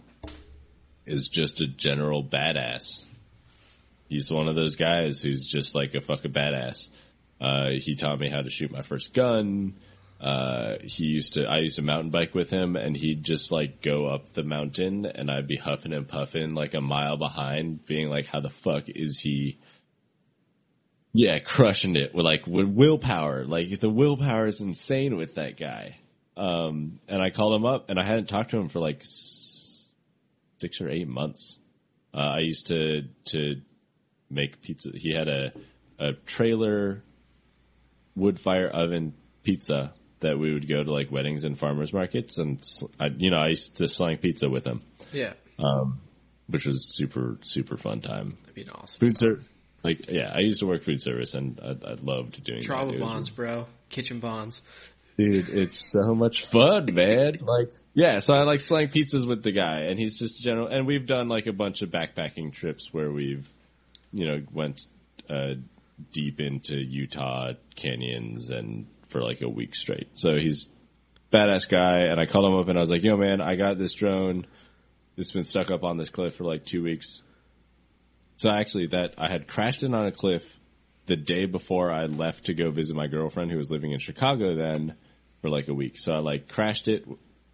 is just a general badass. He's one of those guys who's just like a fucking badass. Uh, he taught me how to shoot my first gun. Uh, he used to, I used to mountain bike with him and he'd just like go up the mountain and I'd be huffing and puffing like a mile behind being like, how the fuck is he? Yeah, crushing it with like with willpower. Like the willpower is insane with that guy. Um, and I called him up and I hadn't talked to him for like six or eight months. Uh, I used to, to make pizza. He had a, a trailer wood fire oven pizza that we would go to like weddings and farmers markets and I, you know I used to slang pizza with him, Yeah, which was super super fun time. that'd be an awesome. Food service, like yeah, I used to work food service and I, I loved doing Travel that. It was- bonds, bro. Kitchen bonds. dude. It's so much fun, man. Like yeah, so I like slang pizzas with the guy, and he's just general. And we've done like a bunch of backpacking trips where we've you know went uh, deep into Utah canyons and for like a week straight. So he's badass guy, and I called him up and I was like, "Yo, man, I got this drone. It's been stuck up on this cliff for like two weeks." So actually, that I had crashed it on a cliff the day before I left to go visit my girlfriend who was living in Chicago then for like a week. So I like crashed it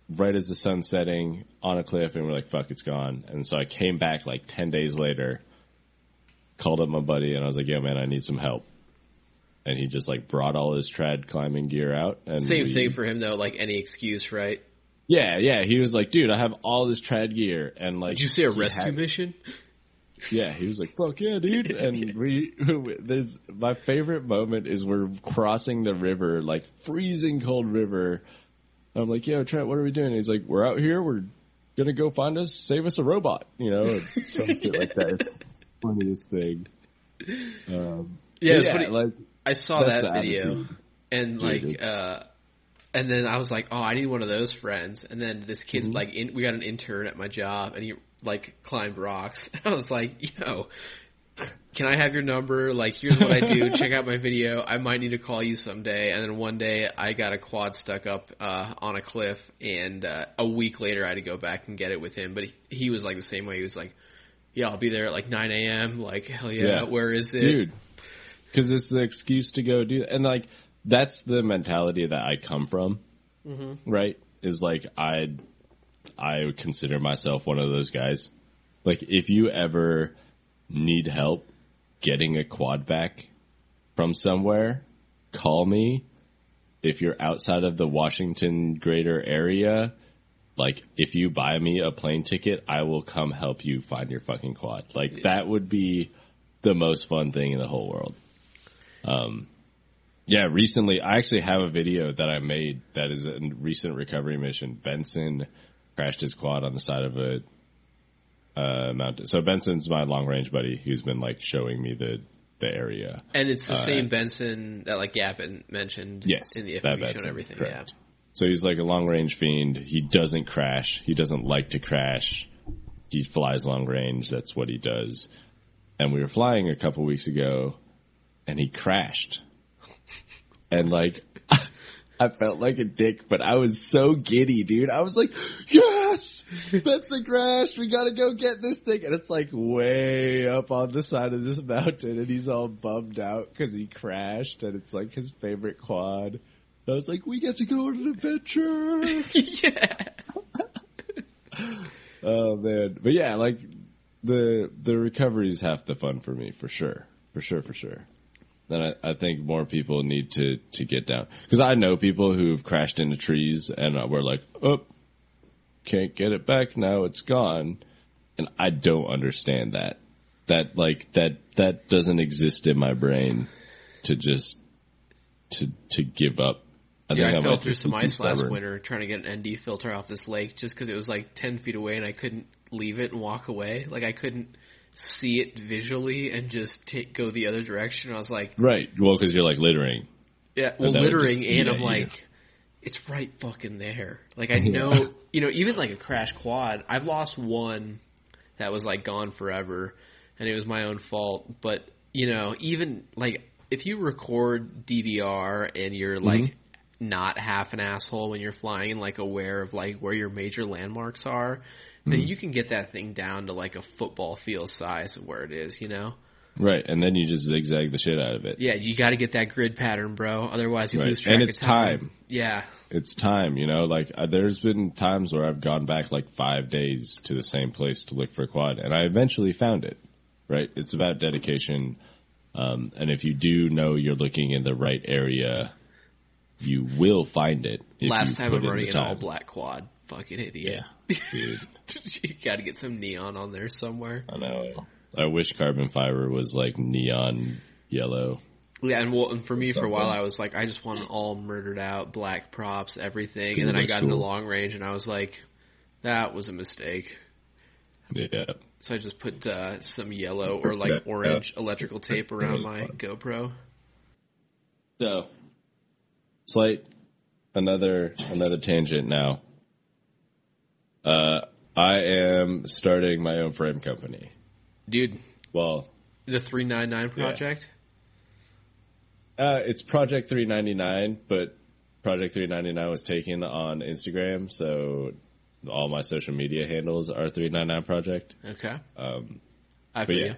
right as the sun's setting on a cliff, and we're like, "Fuck, it's gone." And so I came back like ten days later, called up my buddy, and I was like, "Yo, man, I need some help." And he just like brought all his trad climbing gear out. And Same we- thing for him though. Like any excuse, right? Yeah, yeah. He was like, "Dude, I have all this trad gear," and like, Did you say a rescue had- mission? Yeah, he was like, "Fuck yeah, dude!" And we, there's my favorite moment is we're crossing the river, like freezing cold river. I'm like, "Yo, Trent, what are we doing?" he's like, "We're out here. We're gonna go find us, save us a robot," you know, or some shit like that. It's the funniest thing. Um, Yeah, it's funny. like I saw that's that video attitude. and like uh and then I was like, "Oh, I need one of those friends." And then this kid's Mm-hmm. like, in, "We got an intern at my job, and he like climbed rocks." I was like, "Yo, can I have your number? Like, here's what I do. Check out my video. I might need to call you someday." And then one day, I got a quad stuck up uh, on a cliff, and uh, a week later, I had to go back and get it with him. But he, he was like the same way. He was like, "Yeah, I'll be there at like 9 a.m. Like, hell yeah, Yeah. where is it?" dude because it's the excuse to go do and like that's the mentality that i come from. Mm-hmm. Right? Is like i i would consider myself one of those guys. Like if you ever need help getting a quad back from somewhere call me. If you're outside of the washington greater area like if you buy me a plane ticket i will come help you find your fucking quad. Like that would be the most fun thing in the whole world. Um, yeah, recently I actually have a video that I made that is a recent recovery mission. Benson crashed his quad on the side of a uh, mountain. So Benson's my long range buddy who's been like showing me the the area. And it's the same Benson that like Gavin mentioned Yes, in the show Benson, and everything. correct. So he's like a long range fiend. He doesn't crash. He doesn't like to crash. He flies long range. That's what he does. And we were flying a couple weeks ago and he crashed. And like, I felt like a dick, but I was so giddy, dude. I was like, yes, Benson crashed. We gotta go get this thing. And it's like way up on the side of this mountain and he's all bummed out because he crashed and it's like his favorite quad. I was like, we get to go on an adventure. yeah. oh man, but yeah, like the the recovery is half the fun for me, for sure, for sure, for sure. And I, I think more people need to to get down because I know people who've crashed into trees and we're like, oh, can't get it back now, it's gone, and I don't understand that. That like that that doesn't exist in my brain to just to to give up. I Yeah, I fell through some ice last winter trying to get an ND filter off this lake just because it was like 10 feet away and I couldn't leave it and walk away. Like I couldn't see it visually and just take, go the other direction. I was like, Right. Well, because you're like littering. yeah, well, littering just and at I'm you. like, it's right fucking there. Like I know, you know, even like a crash quad, I've lost one that was like gone forever and it was my own fault. But, you know, even like if you record DVR and you're mm-hmm. like not half an asshole when you're flying and like aware of like where your major landmarks are, then you can get that thing down to like a football field size of where it is, you know? Right. And then you just zigzag the shit out of it. Yeah, you got to get that grid pattern, bro. Otherwise, you Right. lose track And of it's time. Yeah, It's time, you know, like uh, there's been times where I've gone back like five days to the same place to look for a quad and I eventually found it. Right. It's about dedication. Um, and if you do know you're looking in the right area, you will find it. Last time I'm in running an all black quad. Fucking idiot. Dude, you got to get some neon on there somewhere. I know. I wish carbon fiber was like neon yellow. Yeah, and, well, and for me, for a while, I was like, I just want all murdered out, black props, everything. Cool, And then I got into long range, and I was like, that was a mistake. Yeah. So I just put uh, some yellow or like Yeah. orange electrical tape around my GoPro. So, slight another another tangent now. Uh, I am starting my own frame company. Dude, Well, the 399 project? uh, it's Project 399, but Project 399 was taken on Instagram, so all my social media handles are 399 Project. Okay. Um, I feel yeah. you.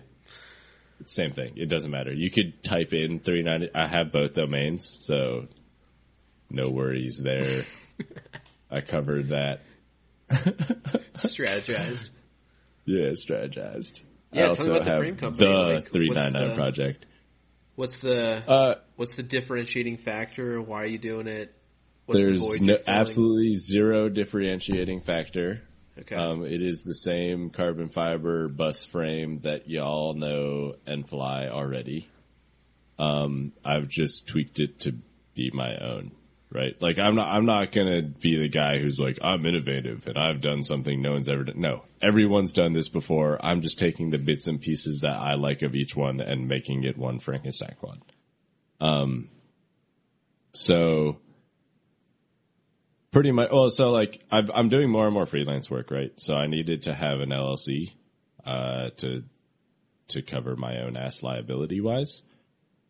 same thing. It doesn't matter. You could type in 390. I have both domains, so no worries there. I covered that. Strategized. Yeah, strategized. Yeah, I also about the have frame company, the like, what's 399 the- project. What's the Uh, what's the differentiating factor? Why are you doing it? What's there's void no, absolutely zero differentiating factor. Okay. Um, it is the same carbon fiber bus frame that y'all know and fly already. Um, I've just tweaked it to be my own, right? Like I'm not, I'm not gonna be the guy who's like, I'm innovative and I've done something no one's ever done. No, everyone's done this before. I'm just taking the bits and pieces that I like of each one and making it one Frankenstein quad. Um, so pretty much, well, so like I've, I'm doing more and more freelance work, right? So I needed to have an LLC, uh, to, to cover my own ass liability wise.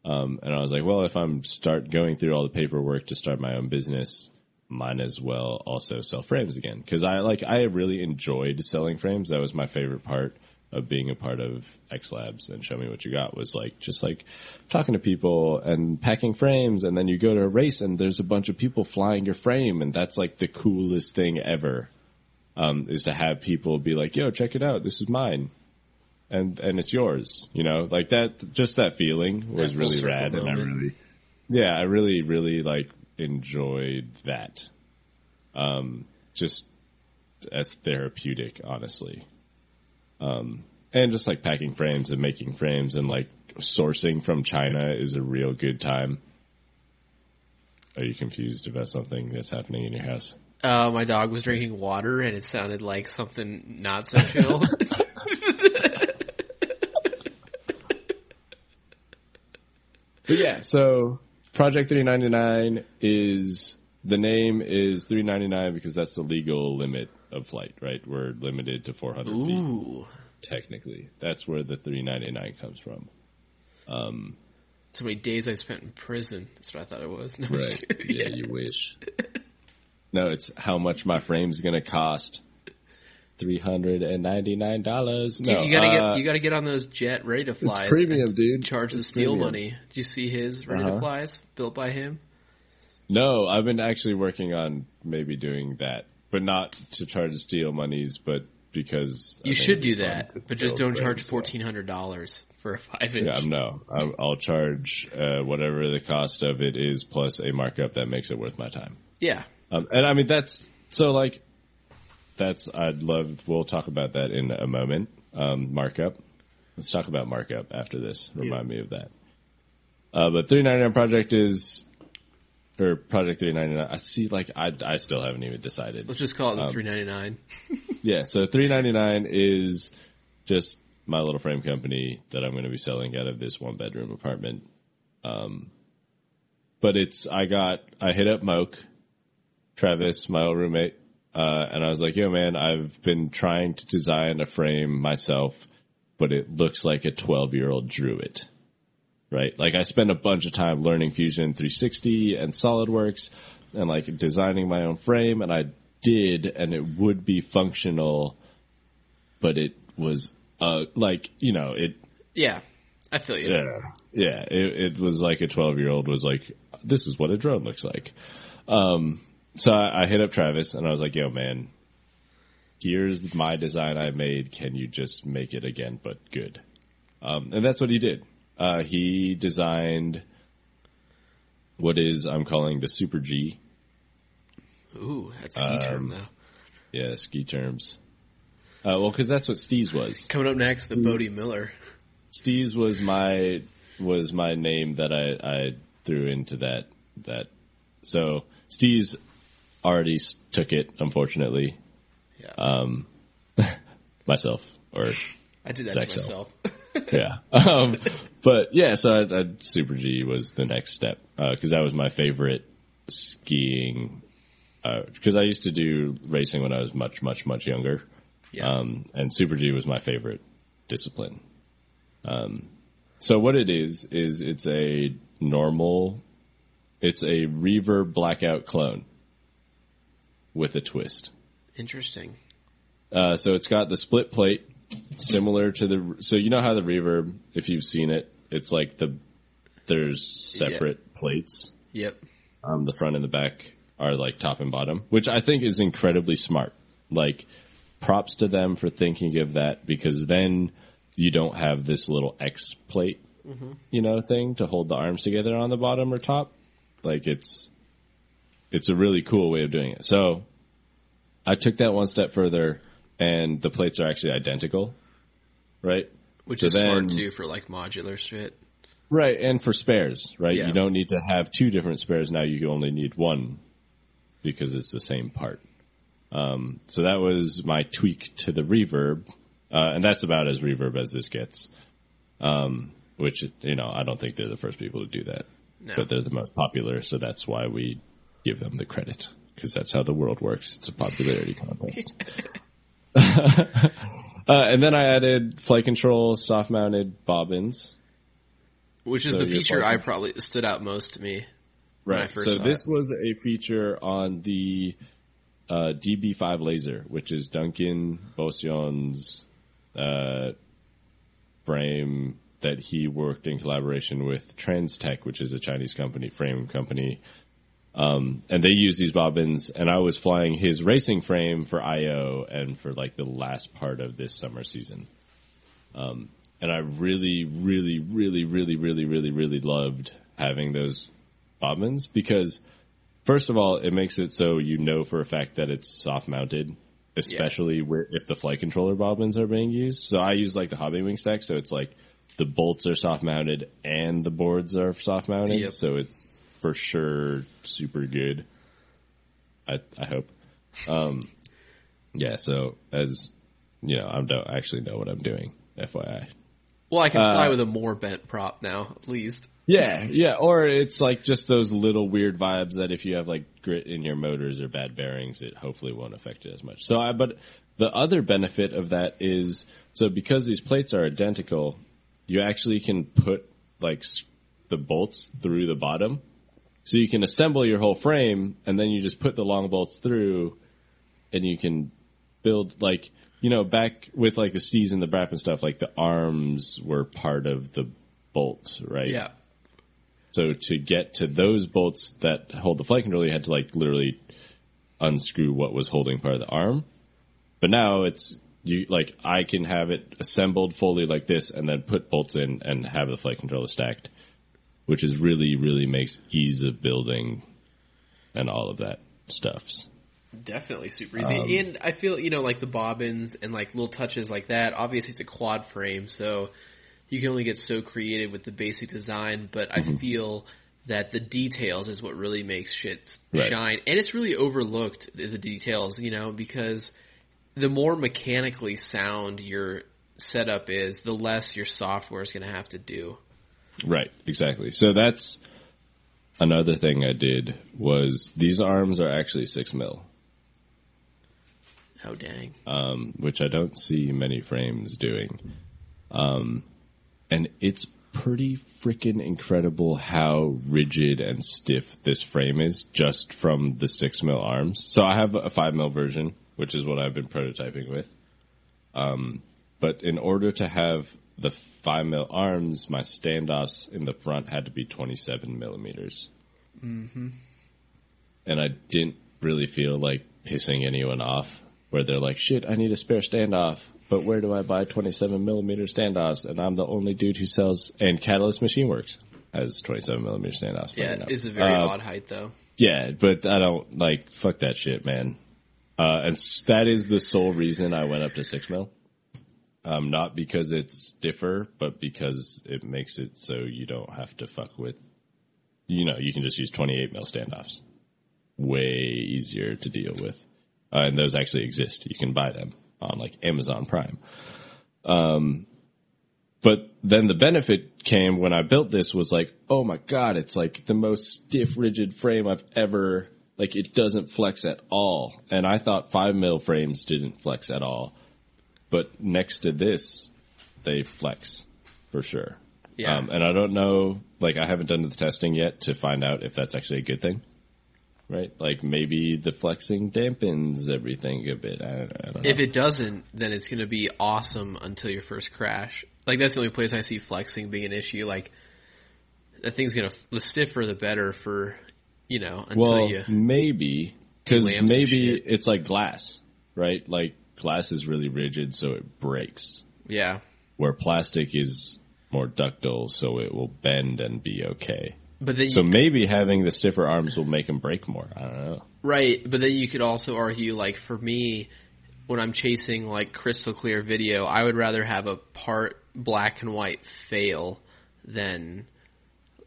Um, and I was like, well, if I'm start going through all the paperwork to start my own business, might as well also sell frames again. Cause I like, I really enjoyed selling frames. That was my favorite part of being a part of X Labs and show me what you got was like, just like talking to people and packing frames. And then you go to a race and there's a bunch of people flying your frame. And that's like the coolest thing ever. Um, is to have people be like, yo, check it out. This is mine and and it's yours. You know, like that. Just that feeling was That really rad, and I really, yeah, I really, really like enjoyed that. Um, just as therapeutic, honestly. Um, and just like packing frames and making frames and like sourcing from China is a real good time. Are you confused about something that's happening in your house? Uh, my dog was drinking water and it sounded like something not so chill. But yeah, so Project 399 is the name is 399 because that's the legal limit of flight, right? We're limited to 400 feet technically. That's where the 399 comes from. Um, So many days I spent in prison. That's what I thought it was. No, right. kidding. yeah, you wish. No, it's how much my frame's going to cost. $399. Dude, No, you gotta uh, get you gotta get on those jet ready to flies. premium, and dude. Charge the It's steel premium. money. Did you see his ready Uh-huh. to flies built by him? No, I've been actually working on maybe doing that, but not to charge the steel monies, but because I You think should it'd do be fun that, but just don't charge fourteen hundred dollars for a five inch. Yeah, I'm no. I'm, I'll charge uh, whatever the cost of it is plus a markup that makes it worth my time. Yeah. Um, and I mean that's so like that's I'd love. We'll talk about that in a moment. Um, markup. Let's talk about markup after this. Remind me of that. Uh, but 399 project is or project 399. I see. Like I I still haven't even decided. Let's just call it the Um, three ninety nine. Yeah, so three ninety nine is just my little frame company that I'm going to be selling out of this one bedroom apartment. Um, but it's I got I hit up Moke, Travis, my old roommate, uh, and I was like, "Yo, man, I've been trying to design a frame myself, but it looks like a twelve year old drew it." Right, like I spent a bunch of time learning Fusion 360 and SolidWorks, and like designing my own frame, and I did, and it would be functional, but it was uh like you know it Yeah. I feel you. yeah yeah it, it was like a 12 year old was like this is what a drone looks like um so I, I hit up Travis and I was like yo man here's my design I made can you just make it again but good um and that's what he did uh he designed what is I'm calling the Super G Ooh, that's ski term Um, though. yeah ski terms uh, well, because that's what Steeze was. Coming up next, the Bode Miller. Steeze was my was my name that I, I threw into that that. So Steeze already took it, unfortunately. Yeah. Um, myself or I did that to myself. yeah. Um, but yeah, so I, I, Super G was the next step because that was my favorite skiing. Because I used to do racing when I was much, much, much younger. Yeah. Um, and Super G was my favorite discipline. Um, so what it is is it's a normal, it's a reverb blackout clone with a twist. Interesting. Uh, so it's got the split plate, similar to the. So you know how the reverb, if you've seen it, it's like the there's separate plates. Yep. Um, the front and the back are like top and bottom, which I think is incredibly smart. Like, props to them for thinking of that because then you don't have this little X plate, you know, thing to hold the arms together on the bottom or top. Like it's, it's a really cool way of doing it. So I took that one step further and the plates are actually identical, right? Which So is smart then- too for like modular shit. Right, and for spares, right? Yeah. You don't need to have two different spares now. You only need one because it's the same part. Um, so that was my tweak to the reverb, uh, and that's about as reverb as this gets. Um, which you know, I don't think they're the first people to do that, No. but they're the most popular, so that's why we give them the credit because that's how the world works. It's a popularity contest. uh, and then I added flight control soft mounted bobbins. Which is So the feature I probably stood out most to me. when I Right. first So saw this was a feature on the uh, DB5 laser, which is Duncan Bosion's uh, frame that he worked in collaboration with Transtech, which is a Chinese company, frame company. Um, and they use these bobbins, and I was flying his racing frame for IO and for like the last part of this summer season. Um, and I really, really, really, really, really, really, really loved having those bobbins because first of all, it makes it so you know for a fact that it's soft mounted, especially where if the flight controller bobbins are being used. So I use like the Hobbywing stack, so it's like the bolts are soft mounted and the boards are soft mounted, Yep. so it's for sure super good. I I hope. Um, yeah. So as you know, I don't actually know what I'm doing. FYI. Well, I can fly Uh, with a more bent prop now, at least. Yeah, yeah, or it's like just those little weird vibes that if you have like grit in your motors or bad bearings, it hopefully won't affect it as much. So I, but the other benefit of that is, so because these plates are identical, you actually can put like the bolts through the bottom. So you can assemble your whole frame and then you just put the long bolts through and you can build like, you know, back with like the Steeze and the Brap and stuff, like the arms were part of the bolt, right? Yeah. So to get to those bolts that hold the flight controller, you had to like literally unscrew what was holding part of the arm. But now it's you like I can have it assembled fully like this, and then put bolts in and have the flight controller stacked, which is really really makes ease of building and all of that stuffs. Definitely super easy. Um, and I feel, you know, like the bobbins and like little touches like that. Obviously, it's a quad frame, so you can only get so creative with the basic design, but I Mm-hmm. feel that the details is what really makes shit Right. shine. And it's really overlooked, the the details, you know, because the more mechanically sound your setup is, the less your software is going to have to do. Right, exactly. So that's another thing I did was these arms are actually six mil. Oh, dang. um, which I don't see many frames doing. Um, and it's pretty freaking incredible how rigid and stiff this frame is just from the six mil arms. So I have a five mil version, which is what I've been prototyping with. Um, but in order to have the five mil arms, my standoffs in the front had to be 27 millimeters. Mm-hmm. And I didn't really feel like pissing anyone off where they're like, shit, I need a spare standoff, but where do I buy 27 millimeter standoffs? And I'm the only dude who sells, and Catalyst Machine Works has 27 millimeter standoffs. Yeah, enough. it's a very Uh, odd height, though. yeah, but I don't like fuck that shit, man. Uh, and that is the sole reason I went up to six mil. Um, not because it's stiffer, but because it makes it so you don't have to fuck with. You know, you can just use 28 mil standoffs. Way easier to deal with, uh, and those actually exist. You can buy them on like Amazon Prime. Um, but then the benefit came when I built this was like, oh my god, it's like the most stiff, rigid frame I've ever. Like it doesn't flex at all, and I thought five mil frames didn't flex at all, but next to this, they flex for sure. Yeah. Um, and I don't know, like I haven't done the testing yet to find out if that's actually a good thing. Right? Like maybe the flexing dampens everything a bit. I don't, I don't know. If it doesn't, then it's going to be awesome until your first crash. Like that's the only place I see flexing being an issue. Like that thing's going to the stiffer the better for you know until well, you maybe because maybe it's like glass, right? Like glass is really rigid, so it breaks. yeah Where plastic is more ductile, so it will bend and be okay. But then So maybe having the stiffer arms will make them break more. I don't know. right, but then you could also argue like for me when I'm chasing like crystal clear video, I would rather have a part black and white fail than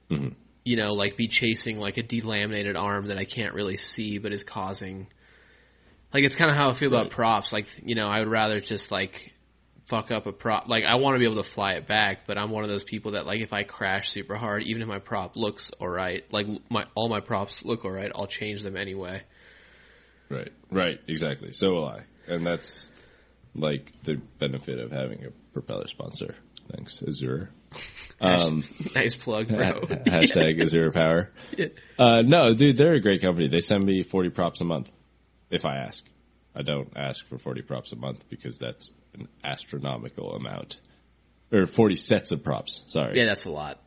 Mhm. you know like be chasing like a delaminated arm that I can't really see but is causing like it's kind of how I feel about props. Like you know, I would rather just like fuck up a prop. Like I want to be able to fly it back, but I'm one of those people that like if I crash super hard, even if my prop looks alright, like my all my props look alright, I'll change them anyway. Right. Right. Exactly. So will I, and that's like the benefit of having a propeller sponsor. Thanks, Azure. Um, nice plug, bro. hashtag Azure Power. Yeah. Uh, no, dude, they're a great company. They send me 40 props a month if I ask. I don't ask for 40 props a month because that's an astronomical amount. Or 40 sets of props, sorry. Yeah, that's a lot.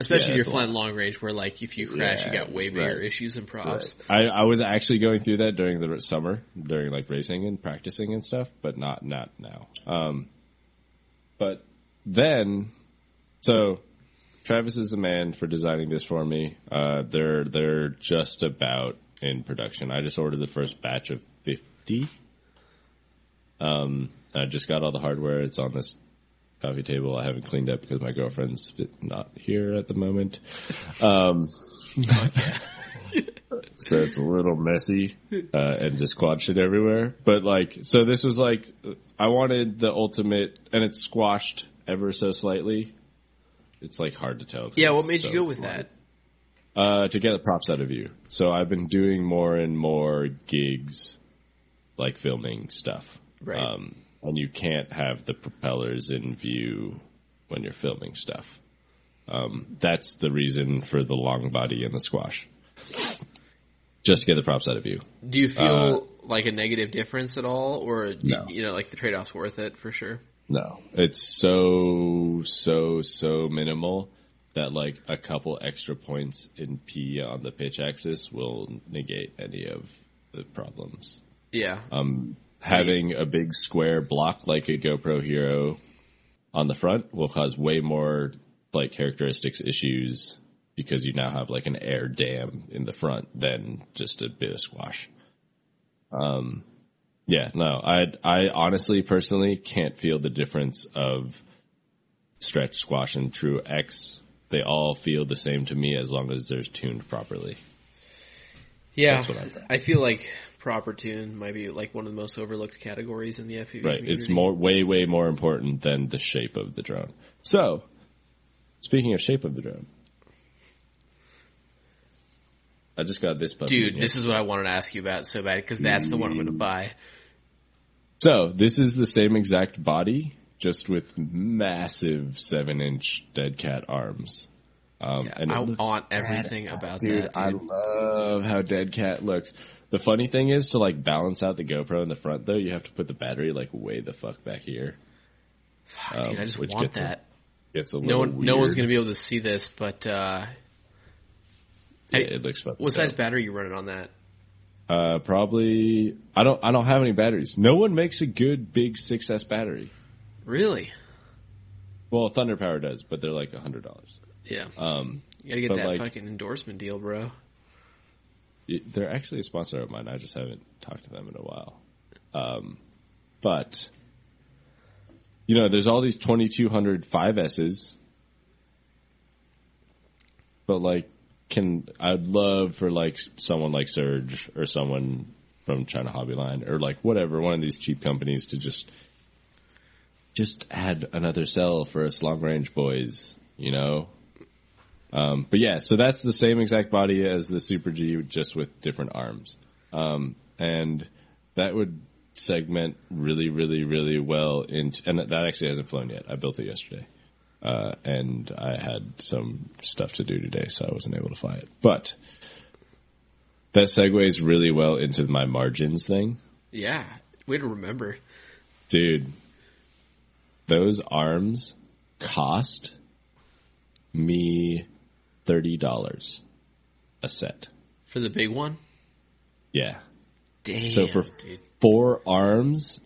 Especially Yeah, if you're flying long range where like if you crash you got way bigger right. issues than props. I, I was actually going through that during the summer, during like racing and practicing and stuff, but not not now. Um, but then, so Travis is the man for designing this for me. Uh, they're they're just about in production. I just ordered the first batch of fifty. Um, I just got all the hardware. It's on this coffee table. I haven't cleaned up because my girlfriend's not here at the moment. Um, so it's a little messy uh, and just quad shit everywhere. But like, so this was like, I wanted the ultimate, and it's squashed ever so slightly. It's like hard to tell. Yeah, what it's made you so go with slight. that? Uh, to get the props out of you. So I've been doing more and more gigs, like filming stuff. Right. Um, and you can't have the propellers in view when you're filming stuff. Um, that's the reason for the long body and the squash. Just to get the props out of you. Do you feel like a negative difference at all or do No. you know like the trade-off's worth it for sure? No, it's so so so minimal that like a couple extra points in P on the pitch axis will negate any of the problems. Yeah. Um, having a big square block like a GoPro Hero on the front will cause way more like characteristics issues because you now have like an air dam in the front than just a bit of squash. Um, yeah, no, I I honestly personally can't feel the difference of stretch squash and true X. They all feel the same to me as long as they're tuned properly. Yeah. That's what I. I feel like proper tune might be like one of the most overlooked categories in the FPV Right. community. It's more, way, way more important than the shape of the drone. So, speaking of shape of the drone, I just got this puppy. Dude, this is what I wanted to ask you about so bad because that's the one I'm going to buy. so this is the same exact body, just with massive seven inch dead cat arms. Um, Yeah, and I want everything about dude, that. I love how Dead Cat looks. The funny thing is to like balance out the GoPro in the front though, you have to put the battery like way the fuck back here. Fuck, dude, I um, just want gets a that. It's a No one, no one's going to be able to see this, but uh, Yeah, it looks fucking what size dope. battery you running on that? Uh, probably. I don't. I don't have any batteries. No one makes a good big 6S battery. Really? Well, Thunder Power does, but they're like a hundred dollars. Yeah. Um, You got to get that like- fucking endorsement deal, bro. it- they're actually a sponsor of mine. I just haven't talked to them in a while. Um, but you know, there's all these 2200 5S's, but like, can I'd love for like someone like Surge or someone from China Hobby Line or like whatever one of these cheap companies to just just add another cell for us long range boys, you know. Um, but yeah, so that's the same exact body as the Super G, just with different arms, um, and that would segment really, really, really well into. And that actually hasn't flown yet. I built it yesterday, uh, and I had some stuff to do today, so I wasn't able to fly it. But that segues really well into my margins thing. Yeah. Way to remember. Dude, those arms cost me $30 a set. For the big one? Yeah. Damn. So for dude. four arms,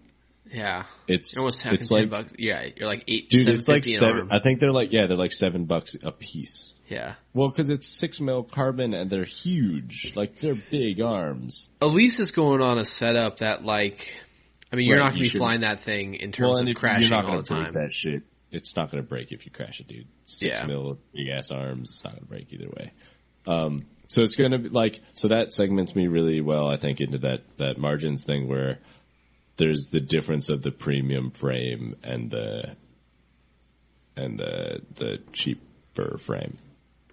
Yeah. it's almost it's like bucks. Yeah, you're like 8 dude, it's like seven. I think they're like yeah, they're like seven bucks a piece. Yeah. Well, because it's six mil carbon and they're huge, like they're big arms. Elise is going on a setup that like I mean, you're Right, not going to be flying that thing in terms Well, of if crashing you're not all the time. that shit, it's not going to break if you crash it, dude. Six Yeah. mil, big ass arms, it's not going to break either way. Um, so it's going to be like, so that segments me really well, I think, into that, that margins thing where there's the difference of the premium frame and the, and the, the cheaper frame.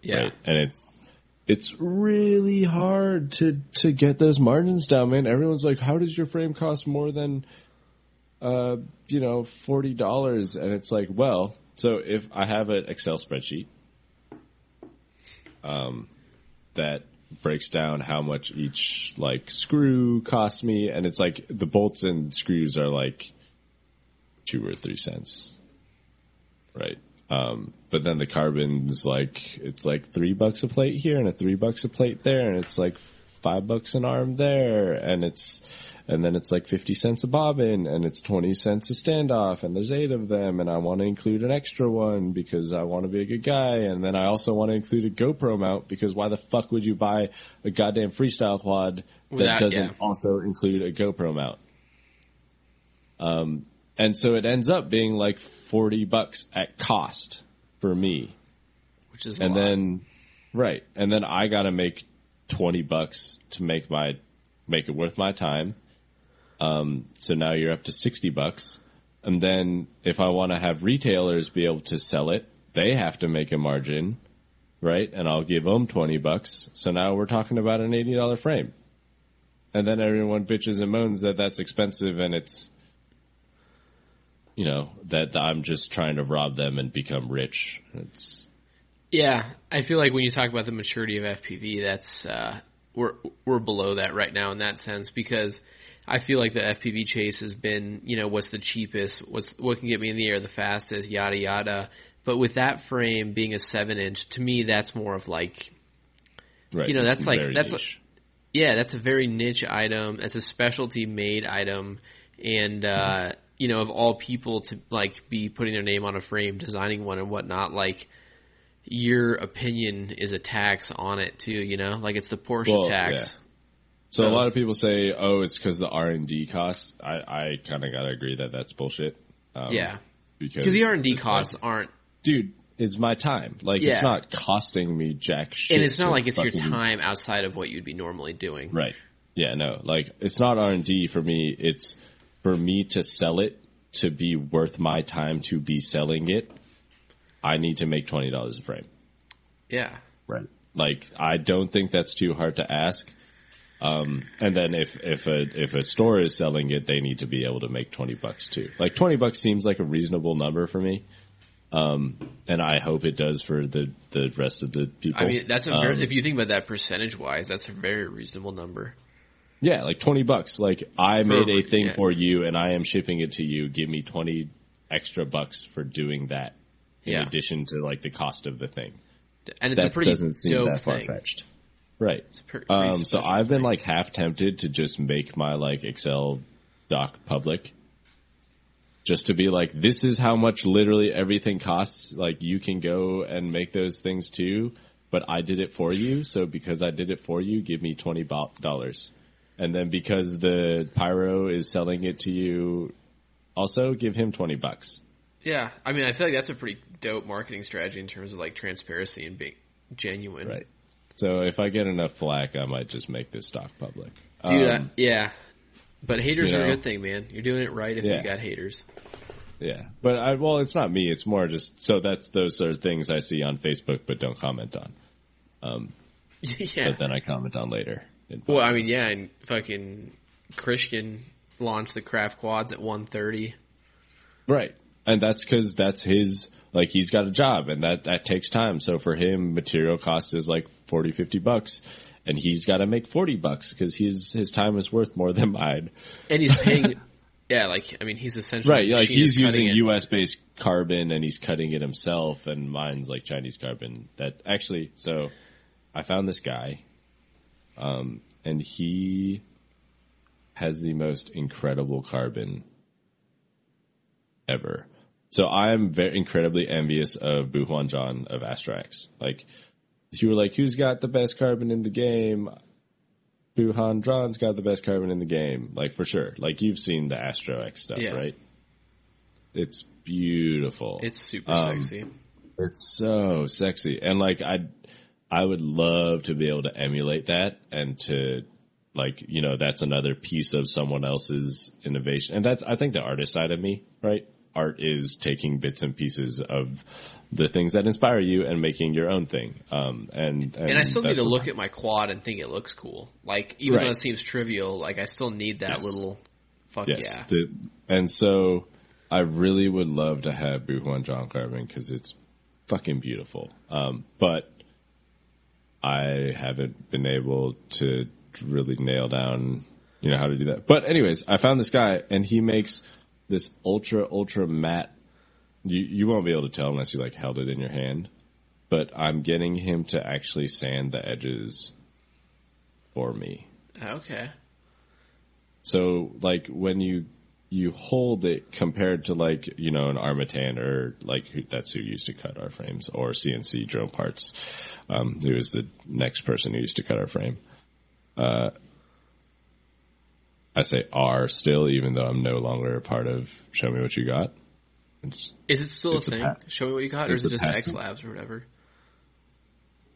Yeah. Right? And it's, it's really hard to, to get those margins down, man. Everyone's like, how does your frame cost more than, uh, you know, forty dollars, and it's like, well, so if I have an Excel spreadsheet, um, that breaks down how much each like screw costs me, and it's like the bolts and screws are like two or three cents, right? Um, but then the carbon's like it's like three bucks a plate here and a three bucks a plate there, and it's like five bucks an arm there, and it's and then it's like 50 cents a bobbin and it's 20 cents a standoff and there's eight of them and I want to include an extra one because I want to be a good guy and then I also want to include a GoPro mount because why the fuck would you buy a goddamn freestyle quad that Without- doesn't yeah. also include a GoPro mount? Um, and so it ends up being like 40 bucks at cost for me. Which is and then right. And then i gotta make 20 bucks to make my make it worth my time. Um, so now you're up to 60 bucks. And then if i want to have retailers be able to sell it they have to make a margin right? And i'll give them 20 bucks. So now we're talking about an $80 frame. And then everyone bitches and moans that that's expensive and it's you know that i'm just trying to rob them and become rich it's Yeah, I feel like when you talk about the maturity of FPV, that's uh, we're we're below that right now in that sense because I feel like the FPV chase has been, you know, what's the cheapest, what's what can get me in the air the fastest, yada yada. But with that frame being a seven inch, to me that's more of like, Right. You know, that's like- that's niche. yeah, that's a very niche item. That's a specialty made item, and uh, you know, of all people to like be putting their name on a frame, designing one and whatnot, like your opinion is a tax on it too. You know, like it's the Porsche Well, tax. so a lot of people say, "Oh, it's because the R and D costs." I, I kind of gotta agree that that's bullshit. Um, Yeah, because because the R and D costs like, aren't, dude, it's my time. Like Yeah. it's not costing me jack shit. and it's not like it's your time outside of what you'd be normally doing. Right. Yeah. No. Like it's not R and D for me. It's for me to sell it to be worth my time to be selling it. I need to make twenty dollars a frame. Yeah, Right. Like I don't think that's too hard to ask. Um, and then if if a if a store is selling it, they need to be able to make twenty bucks too. Like twenty bucks seems like a reasonable number for me. Um, and I hope it does for the the rest of the people. I mean that's a very, Um, if you think about that percentage wise, that's a very reasonable number. Yeah, like twenty bucks. Like I For- made a thing yeah. for you, and I am shipping it to you. Give me twenty extra bucks for doing that. In Yeah. addition to like the cost of the thing. And it's that a pretty doesn't seem dope that far fetched, Right. It's a pre- pretty Um, so I've been thing. like half tempted to just make my like Excel doc public. Just to be like, this is how much literally everything costs. Like you can go and make those things too, but I did it for you. So because I did it for you, give me twenty dollars. And then because the pyro is selling it to you, also give him twenty bucks. Yeah, I mean, I feel like that's a pretty dope marketing strategy in terms of like transparency and being genuine. Right. So if I get enough flack, I might just make this stock public. Dude, I- Um, yeah. But haters are a good thing, man. You're doing it right if Yeah. you got haters. Yeah, but I well, it's not me. It's more just so that's those are things I see on Facebook, but don't comment on. yeah. But then I comment on later. Well, I mean, yeah, and fucking Christian launched the craft quads at 130. right, and that's because that's his like he's got a job, and that that takes time. So for him, material cost is like 40, 50 bucks, and he's got to make forty bucks because his his time is worth more than mine. And he's paying, yeah, like, I mean, he's essentially. Right, like he's using it. U.S. based carbon and he's cutting it himself, and mine's like Chinese carbon. That actually, so I found this guy, um, and he has the most incredible carbon ever. So I'm very incredibly envious of Buhuan John of AstroX. Like, if you were like, who's got the best carbon in the game? Buhan Drawn's got the best carbon in the game, like for sure. Like you've seen the Astro X stuff, Yeah. right? It's beautiful. It's super Um, sexy. It's so sexy, and like I, I would love to be able to emulate that, and to like you know that's another piece of someone else's innovation, and that's I think the artist side of me, right? Art is taking bits and pieces of the things that inspire you and making your own thing. Um, and and, And I still need to look at my quad and think it looks cool. Like even though it seems trivial, like I still need that Yes. little fuck Yes, yeah. the- and so I really would love to have Buhuan John Carbon because it's fucking beautiful. Um, but I haven't been able to really nail down, you know, how to do that. But anyways, I found this guy and he makes this ultra ultra matte. You you won't be able to tell unless you like held it in your hand. But I'm getting him to actually sand the edges for me. Okay. So like when you you hold it compared to like you know an Armattan or like who, that's who used to cut our frames or CNC drone parts, um, who is the next person who used to cut our frame. Uh, I say R still, even though I'm no longer a part of Show Me What You Got. It's- Is it still a a thing? pa- Show me what you got, or is it just X Labs or whatever?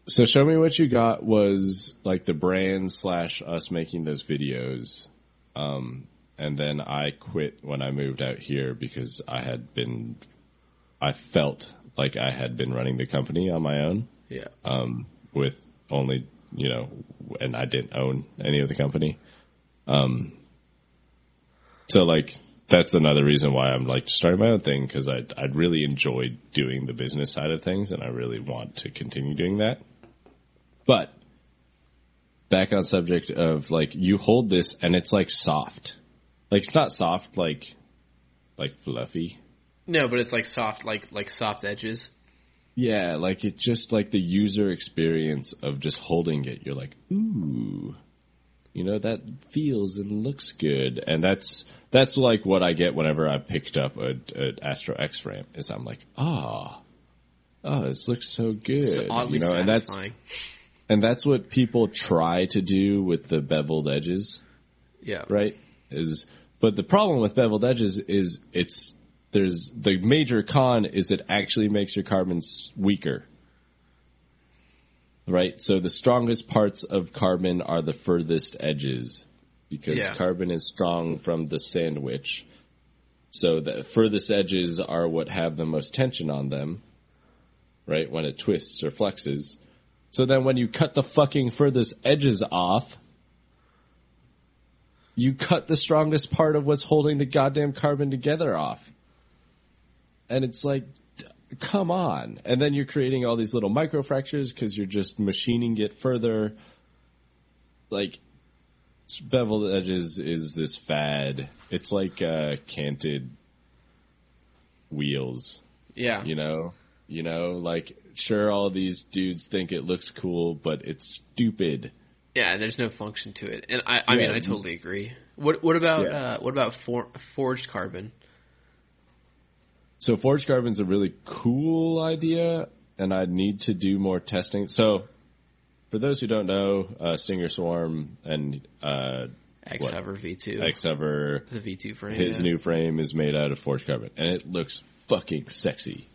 So Show Me What You Got was like the brand slash us making those videos. Um, and then I quit when I moved out here because I had been, I felt like I had been running the company on my own Yeah. um, with only, you know, and I didn't own any of the company. Um, so like that's another reason why I'm like starting my own thing because I I really enjoyed doing the business side of things and I really want to continue doing that. But back on subject of like you hold this and it's like soft, like it's not soft like like fluffy. No, but it's like soft, like like soft edges. Yeah, like it just like the user experience of just holding it. You're like, ooh, you know that feels and looks good, and that's that's like what I get whenever I picked up a, a AstroX frame. Is I'm like, ah, oh, this looks so good, It's oddly you know, and that's satisfying. and that's what people try to do with the beveled edges yeah. right? Is but the problem with beveled edges is it's there's the major con is it actually makes your carbons weaker. Right? So the strongest parts of carbon are the furthest edges because Yeah. carbon is strong from the sandwich. So the furthest edges are what have the most tension on them, right? When it twists or flexes. So then when you cut the fucking furthest edges off, you cut the strongest part of what's holding the goddamn carbon together off. And it's like, come on. And then you're creating all these little microfractures because you're just machining it further. Like, beveled edges is this fad. It's like uh, canted wheels, Yeah. you know? You know, like, sure, all these dudes think it looks cool, but it's stupid. Yeah, there's no function to it, and I, I mean, I totally agree. What what about Yeah. uh, what about for, forged carbon? So forged carbon's a really cool idea, and I need to do more testing. So, for those who don't know, uh, Stinger Swarm and uh, X Hover V2, Xever, the V2 frame. his yeah. new frame is made out of forged carbon, and it looks fucking sexy.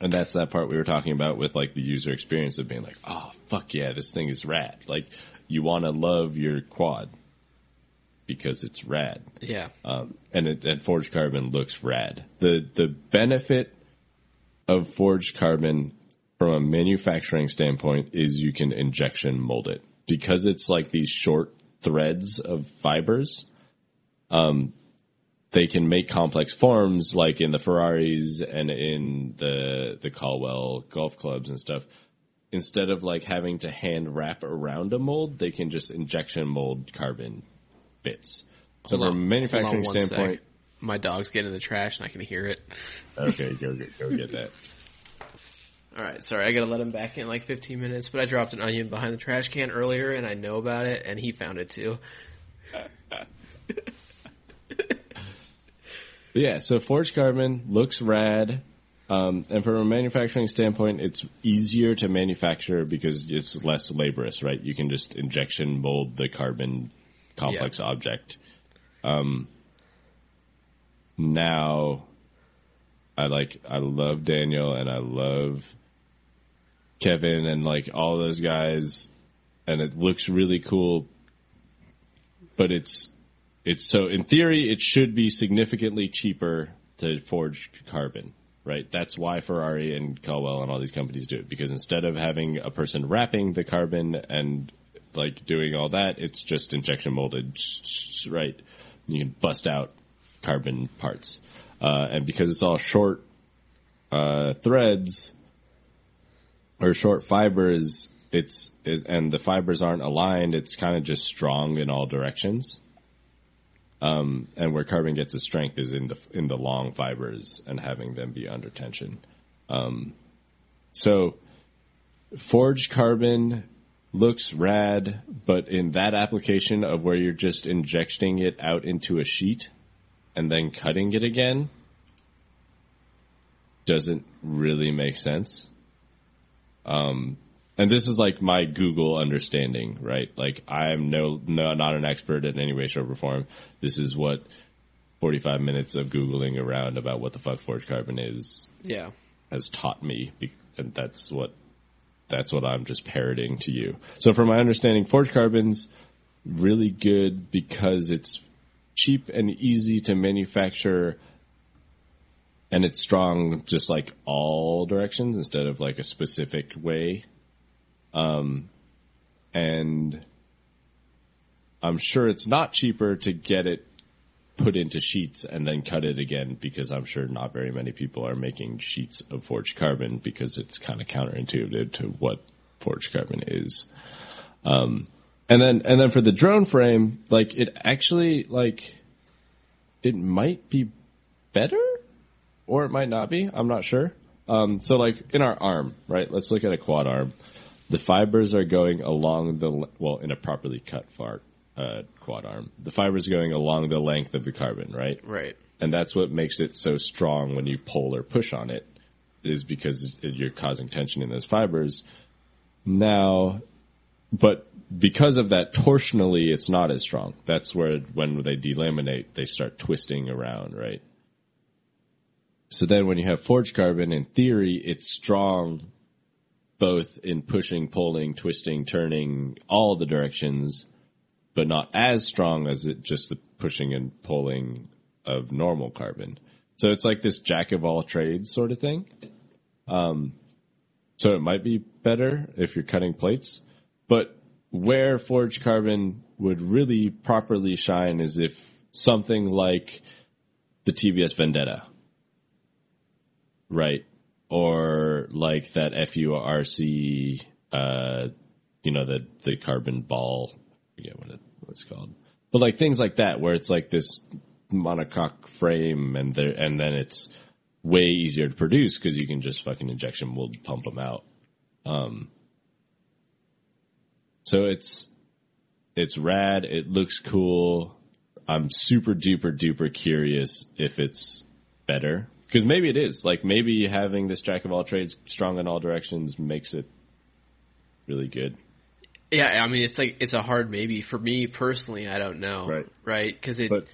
And that's that part we were talking about with like the user experience of being like, oh fuck yeah, this thing is rad. Like you want to love your quad because it's rad. Yeah, um, and it, and forged carbon looks rad. The the benefit of forged carbon from a manufacturing standpoint is you can injection mold it because it's like these short threads of fibers. Um, they can make complex forms like in the Ferraris and in the the Callaway golf clubs and stuff. Instead of like having to hand wrap around a mold, they can just injection mold carbon bits. So Hold from a manufacturing on standpoint, sec. my dog's getting in the trash and I can hear it. okay, go get go get that. All right, sorry, I gotta let him back in like 15 minutes. But I dropped an onion behind the trash can earlier, and I know about it, and he found it too. Yeah, so forged carbon looks rad. Um, and from a manufacturing standpoint, it's easier to manufacture because it's less laborious, right? You can just injection mold the carbon complex object. Um, now, I like I love Daniel and I love Kevin and like all those guys, and it looks really cool. But it's it's so in theory it should be significantly cheaper to forge carbon right? That's why Ferrari and Callaway and all these companies do it because instead of having a person wrapping the carbon and like doing all that, it's just injection molded, right? You can bust out carbon parts, uh, and because it's all short uh, threads or short fibers, it's it, and the fibers aren't aligned. It's kind of just strong in all directions. Um, and where carbon gets its strength is in the in the long fibers and having them be under tension. Um, so forged carbon looks rad, but in that application of where you're just injecting it out into a sheet and then cutting it again, doesn't really make sense. Um, and this is like my Google understanding, right? Like I'm no, no, not an expert in any way, shape, or form. This is what 45 minutes of Googling around about what the fuck forged carbon is. Yeah. Has taught me, and that's what, that's what I'm just parroting to you. So from my understanding, forged carbon's really good because it's cheap and easy to manufacture and it's strong just like all directions instead of like a specific way um, and I'm sure it's not cheaper to get it put into sheets and then cut it again because I'm sure not very many people are making sheets of forged carbon because it's kind of counterintuitive to what forged carbon is. Um, and then, and then for the drone frame, like it actually, like, it might be better or it might not be. I'm not sure. Um, so like in our arm, right? Let's look at a quad arm the fibers are going along the well in a properly cut far uh, quad arm. The fibers are going along the length of the carbon, right? Right. And that's what makes it so strong when you pull or push on it, is because you're causing tension in those fibers. Now, but because of that, torsionally, it's not as strong. That's where when they delaminate, they start twisting around, right? So then when you have forged carbon, in theory, it's strong both in pushing, pulling, twisting, turning, all the directions, but not as strong as it just the pushing and pulling of normal carbon. So it's like this jack of all trades sort of thing. Um, so it might be better if you're cutting plates, but where forged carbon would really properly shine is if something like the TBS Vendetta, right? Or like that FURC, uh, you know, the the carbon ball. I forget what it, what it's called, but like things like that, where it's like this monocoque frame, and there, and then it's way easier to produce because you can just fucking injection mold pump them out. Um, so it's it's rad. It looks cool. I'm super duper duper curious if it's better because maybe it is. Like maybe having this jack of all trades, strong in all directions, makes it really good. Yeah, I mean it's like it's a hard maybe for me personally. I don't know, right? Right? Because it, but,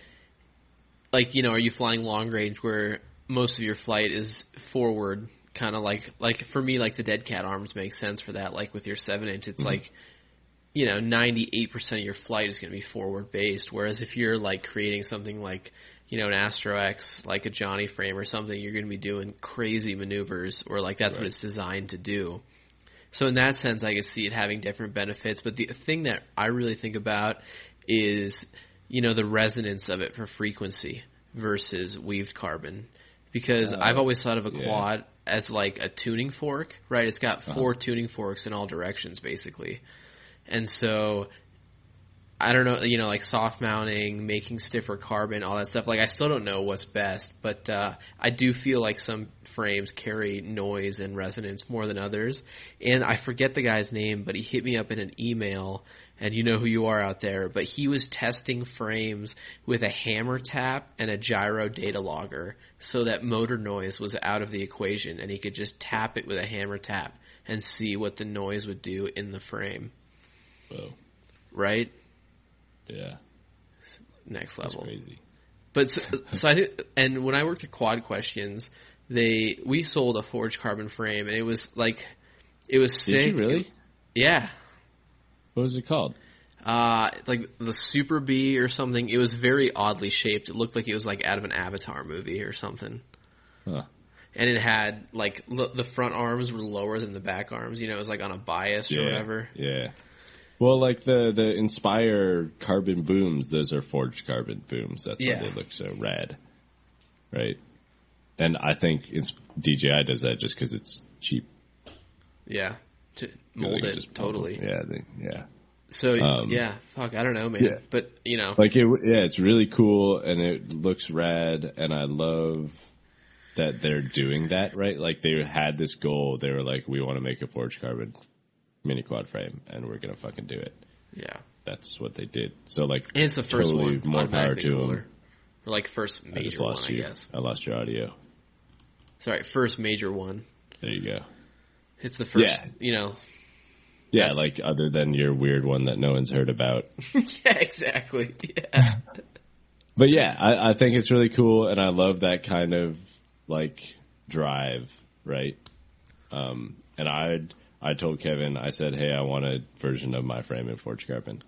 like you know, are you flying long range where most of your flight is forward, kind of like like for me, like the dead cat arms makes sense for that. Like with your seven inch, it's mm-hmm. like you know, ninety eight percent of your flight is going to be forward based. Whereas if you're like creating something like you know, an AstroX, like a Johnny frame or something, you're going to be doing crazy maneuvers, or like that's right. what it's designed to do. So in that sense, I can see it having different benefits. But the thing that I really think about is, you know, the resonance of it for frequency versus weaved carbon. Because uh, I've always thought of a yeah. quad as like a tuning fork, right? It's got 4 uh-huh. tuning forks in all directions, basically. And so I don't know, you know, like soft mounting, making stiffer carbon, all that stuff. Like, I still don't know what's best, but uh, I do feel like some frames carry noise and resonance more than others. And I forget the guy's name, but he hit me up in an email and you know who you are out there, but he was testing frames with a hammer tap and a gyro data logger so that motor noise was out of the equation and he could just tap it with a hammer tap and see what the noise would do in the frame. Whoa. Right? Yeah. Next That's level. crazy. But so, so I think, and when I worked at Quad Questions, they we sold a forged carbon frame, and it was like it was sick. Did you really? Yeah. What was it called? Uh, like the Super B or something. It was very oddly shaped. It looked like it was like out of an Avatar movie or something. Huh. And it had like l- the front arms were lower than the back arms. You know, it was like on a bias or whatever. Yeah. Well, like the the Inspire carbon booms, those are forged carbon booms. That's Yeah. why they look so rad, right? And I think it's DJI does that just because it's cheap. Yeah. To mold it just totally. Yeah, they, yeah. So Um, yeah, fuck, I don't know, man. yeah. But you know, Like it, yeah, it's really cool and it looks rad, and I love that they're doing that. Right, like they had this goal. They were like, we want to make a forged carbon mini quad frame, and we're gonna fucking do it. yeah. That's what they did. So like, And it's the first totally one. more power to cooler. Or like first I just major one, lost I you. guess. I lost your audio. Sorry, first major one. There you go. It's the first, Yeah. you know. Yeah, like other than your weird one that no one's heard about. yeah, exactly. Yeah. But yeah, I, I think it's really cool, and I love that kind of like drive, right? Um, and I I told Kevin, I said, hey, I want a version of my frame in Forge Carbon.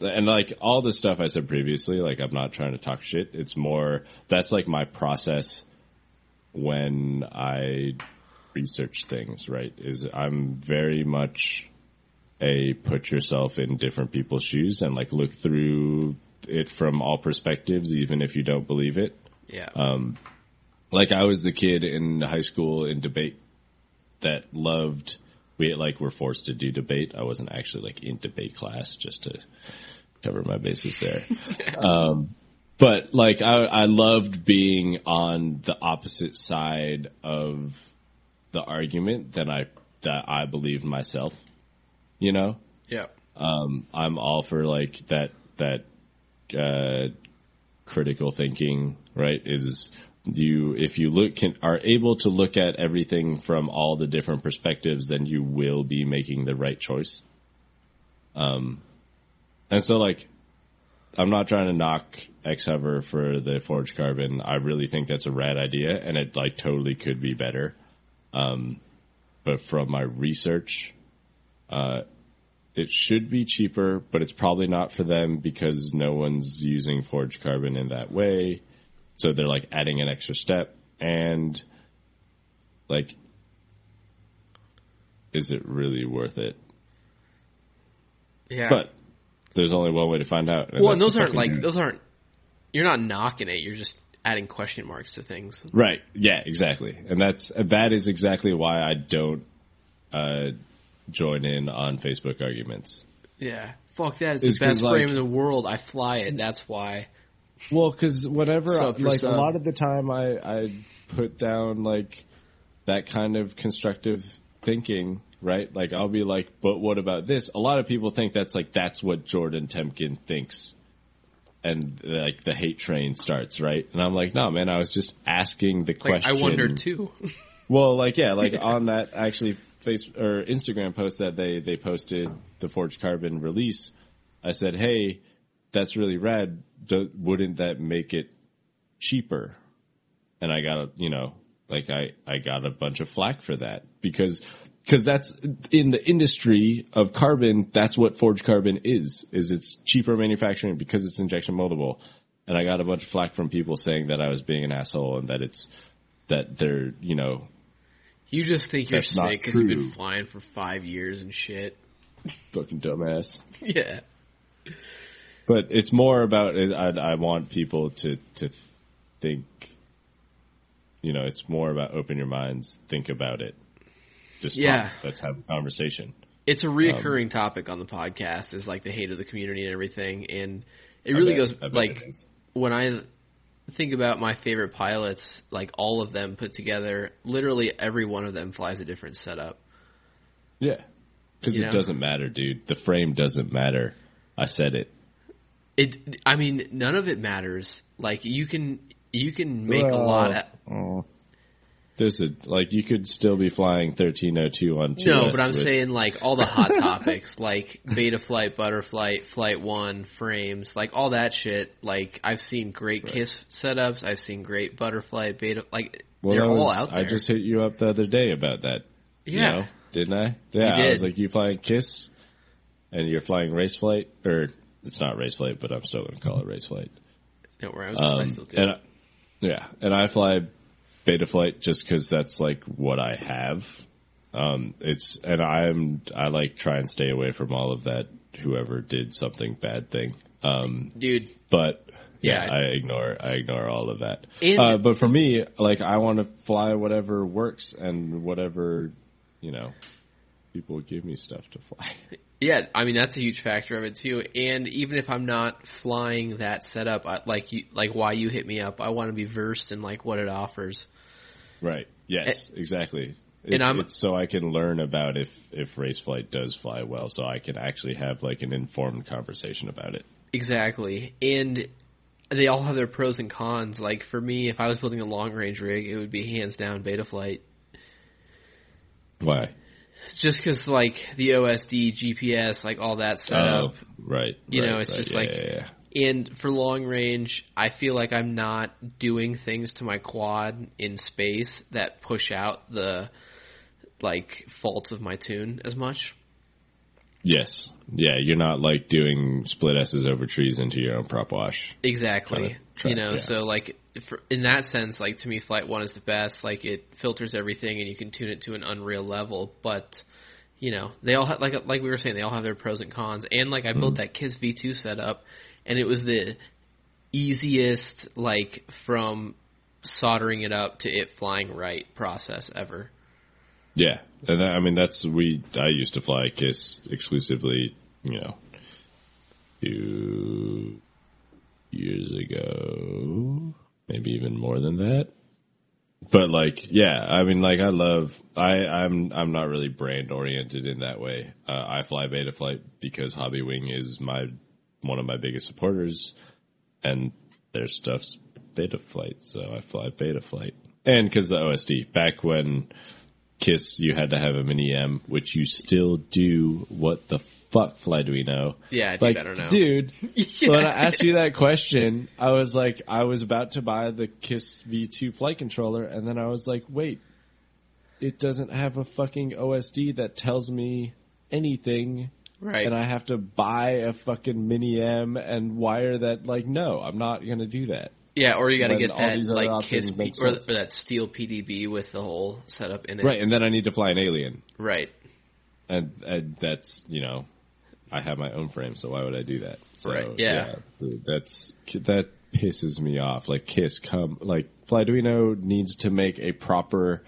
And like all the stuff I said previously, like I'm not trying to talk shit. It's more that's like my process when I research things, right? Is I'm very much a put yourself in different people's shoes and like look through it from all perspectives, even if you don't believe it. Yeah. Um, like I was the kid in high school in debate that loved. We like were forced to do debate. I wasn't actually like in debate class, just to cover my bases there. um, but like I, I loved being on the opposite side of the argument that I that I believed myself. You know, yeah. um, I'm all for like that that uh, critical thinking. Right? Is you if you look can are able to look at everything from all the different perspectives, then you will be making the right choice. Um, and so like, I'm not trying to knock X Hover for the forged carbon. I really think that's a rad idea, and it like totally could be better. Um, but from my research, uh, it should be cheaper, but it's probably not for them because no one's using forged carbon in that way. So they're like adding an extra step and like is it really worth it? Yeah. But there's only one way to find out. well, and those aren't like those aren't. You're not knocking it. You're just adding question marks to things. Right. Yeah, exactly. And that's that is exactly why I don't uh join in on Facebook arguments. Yeah. Fuck that. It's, It's the best 'cause, frame like- in the world. I fly it. That's why. Well, because whatever, Sub like sub. a lot of the time, I I put down like that kind of constructive thinking, right? Like I'll be like, but what about this? A lot of people think that's like that's what Jordan Temkin thinks, and like the hate train starts, right? And I'm like, no, man, I was just asking the Like question. I wonder too. Well, like yeah, like on that actually face or Instagram post that they they posted the Forged Carbon release, I said, "Hey, that's really rad. Do, wouldn't that make it cheaper?" And I got a you know like I I got a bunch of flack for that because because that's in the industry of carbon. That's what forged carbon is. Is it's cheaper manufacturing because it's injection moldable. And I got a bunch of flack from people saying that I was being an asshole and that it's that they're you know You just think you're sick because you've been flying for five years and shit. fucking dumbass. Yeah. But it's more about I, I want people to to think. You know, it's more about open your minds, think about it. Just Yeah. talk. let's have a conversation. It's a Um, reoccurring topic on the podcast is like the hate of the community and everything. And it really bet- goes like when I think about my favorite pilots, like all of them put together, literally every one of them flies a different setup. Yeah, Because it know? doesn't matter, dude. The frame doesn't matter. I said it. It. I mean, none of it matters. Like you can you can make a lot. Of, Oh. There's a like you could still be flying 1302 on 2S. no, but I'm with- saying like all the hot topics, like beta flight, butterflight, flight one, frames, like all that shit. Like I've seen great Kiss setups. I've seen great butterfly, beta. Like well, they're that all out there. I just hit you up the other day about that. you yeah. know, didn't I? Yeah, You I was like, you flying Kiss, and you're flying race flight, or it's not race flight, but I'm still going to call it race flight. No, where I, was, I Um, still do. and I, yeah, and I fly beta flight just because that's like what I have. Um, it's and I'm I like try and stay away from all of that. Whoever did something bad thing, um, Dude, but yeah, Yeah. I ignore I ignore all of that. Uh, but for me, like I want to fly whatever works and whatever you know people give me stuff to fly. Yeah, I mean that's a huge factor of it too. And even if I'm not flying that setup, I, like you, like why you hit me up, I want to be versed in like what it offers. Right. Yes. exactly. and I'm- so I can learn about if if race flight does fly well, so I can actually have like an informed conversation about it. Exactly, and they all have their pros and cons. Like for me, if I was building a long range rig, it would be hands down Beta Flight, Why? Just because like the OSD, GPS, like all that setup. Oh, right. You know, it's right. just Yeah, like- yeah, yeah. And for long range, I feel like I'm not doing things to my quad in space that push out the like faults of my tune as much. yes, yeah. You're not like doing split S's over trees into your own prop wash. Exactly. Kinda track, you know, yeah. so like for, in that sense, like to me, Flight One is the best. Like it filters everything, and you can tune it to an unreal level. But you know, they all have like like we were saying, they all have their pros and cons. And like I built Mm-hmm. that Kiss V two setup, and it was the easiest like from soldering it up to it flying right process ever. Yeah, and I mean that's we. I used to fly Kiss exclusively. You know, few years ago, maybe even more than that. But like, yeah, I mean, like, I love. I I'm I'm not really brand oriented in that way. Uh, I fly Beta Flight because Hobbywing is my one of my biggest supporters, and their stuff's Beta Flight, so I fly Beta Flight. And because the OSD, back when Kiss, you had to have a mini M, which you still do. What the fuck, Flyduino? Yeah, I Like, better now. dude, Yeah. when I asked you that question, I was like, I was about to buy the Kiss V2 flight controller, and then I was like, wait, it doesn't have a fucking OSD that tells me anything, right. and I have to buy a fucking mini M and wire that. Like, no, I'm not gonna do that. yeah, or you got to get that like Kiss P- or, or that steel PDB with the whole setup in it. Right, and then I need to fly an alien, Right. and, and that's you know, I have my own frame, so why would I do that? So, Right, yeah. th- that's that pisses me off. Like Kiss, come like Flyduino needs to make a proper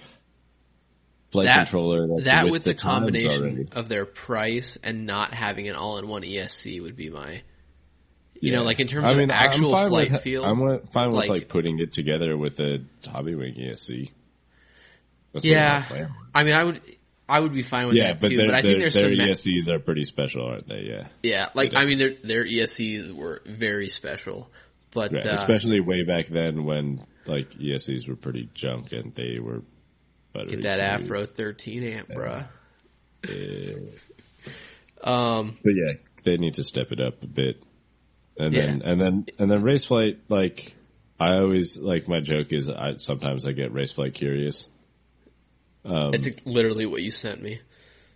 flight That- controller that's that with, with the, the, combination already. of their price and not having an all-in-one ESC would be my you Yeah. know like in terms I of mean, I'm actual flight with, feel I'm fine with like- like, putting it together with a Hobbywing ESC. That's yeah my plan was. i mean i would i would be fine with yeah, that but too but i think there's their some ma- are pretty special, aren't they? Yeah, yeah like i mean their their escs were very special but Right, uh, especially way back then when like ESCs were pretty junk and they were. get that afro 13 amp bruh Yeah. um But yeah, they need to step it up a bit. And Yeah. then and then and then race flight like I always like my joke is I sometimes I get race flight curious. Um, it's literally what you sent me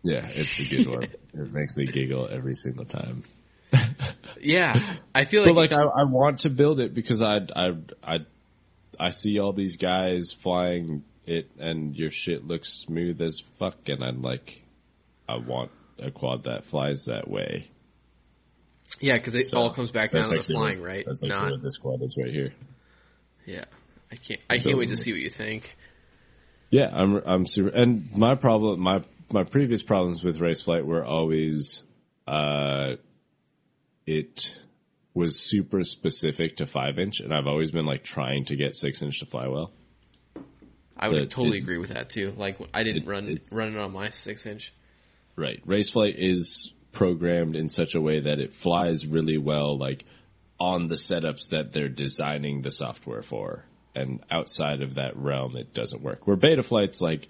yeah, it's a good one. it makes me giggle every single time. yeah i feel like, But like I, I want to build it because I I I I see all these guys flying it and your shit looks smooth as fuck and I'm like I want a quad that flies that way. yeah because it So, all comes back down to the flying what- right That's not what this quad is right here. yeah i can't i can't wait to see what you think Yeah, I'm I'm super. And my problem, my my previous problems with race flight were always, uh, it was super specific to five inch, and I've always been like trying to get six inch to fly well. I would But totally it- agree with that too. Like I didn't it- run run it on my six inch. right. Raceflight is programmed in such a way that it flies really well, like on the setups that they're designing the software for. And outside of that realm, it doesn't work. Where Betaflight's like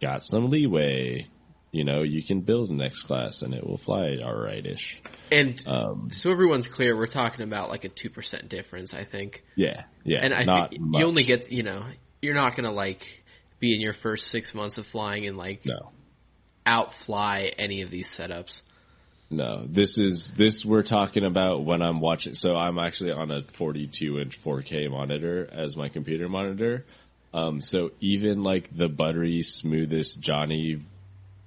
got some leeway. You know, you can build an X class and it will fly alright-ish. And Um, so everyone's clear, we're talking about like a two percent difference, I think. yeah, yeah. And I think much. you only get, you know, you're not gonna like be in your first six months of flying and like no. outfly any of these setups. No, this is this we're talking about when I'm watching. So I'm actually on a 42 inch 4K monitor as my computer monitor. Um, so even like the buttery smoothest Johnny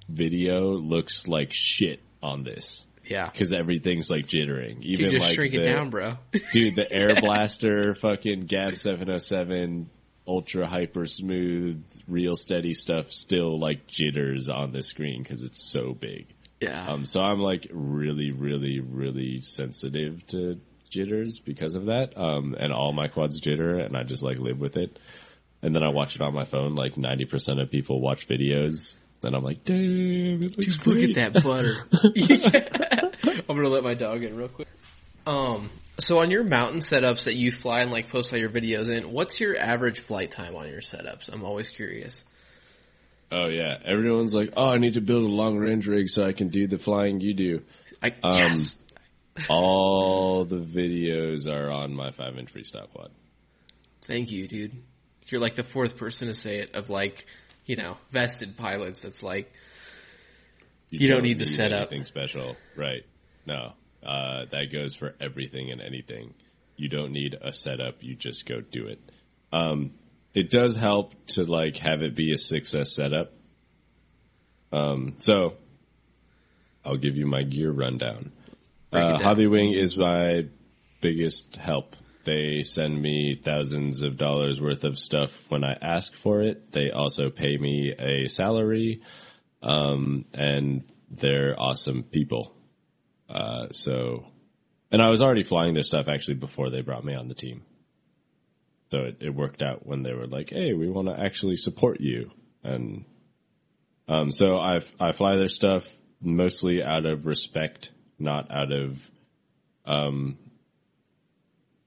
video looks like shit on this Yeah. because everything's like jittering. You Even just like shrink the, it down, bro. dude. The Air Blaster, fucking Gab 707, ultra hyper smooth, real steady stuff still like jitters on the screen because it's so big. Yeah. Um, so I'm like really, really, really sensitive to jitters because of that. Um, and all my quads jitter and I just like live with it. And then I watch it on my phone. Like 90% of people watch videos and I'm like, damn, it looks Dude, look at that butter. I'm gonna let my dog in real quick. Um, so on your mountain setups that you fly and like post all your videos in, what's your average flight time on your setups? I'm always curious. Oh yeah. Everyone's like, oh, I need to build a long range rig so I can do the flying you do. I Um, yes. All the videos are on my five inch freestyle quad. Thank you, dude. You're like the fourth person to say it of like, you know, vested pilots. That's like, You don't need the setup. Anything special, right? No, uh, that goes for everything and anything. You don't need a setup. You just go do it. Um, it does help to like have it be a success setup. Um, so I'll give you my gear rundown. Uh. Hobbywing is my biggest help. They send me thousands of dollars worth of stuff when I ask for it. They also pay me a salary, um, and they're awesome people. Uh, so, and I was already flying their stuff actually before they brought me on the team. So it, it worked out when they were like, "Hey, we want to actually support you," and um, so I I fly their stuff mostly out of respect, not out of um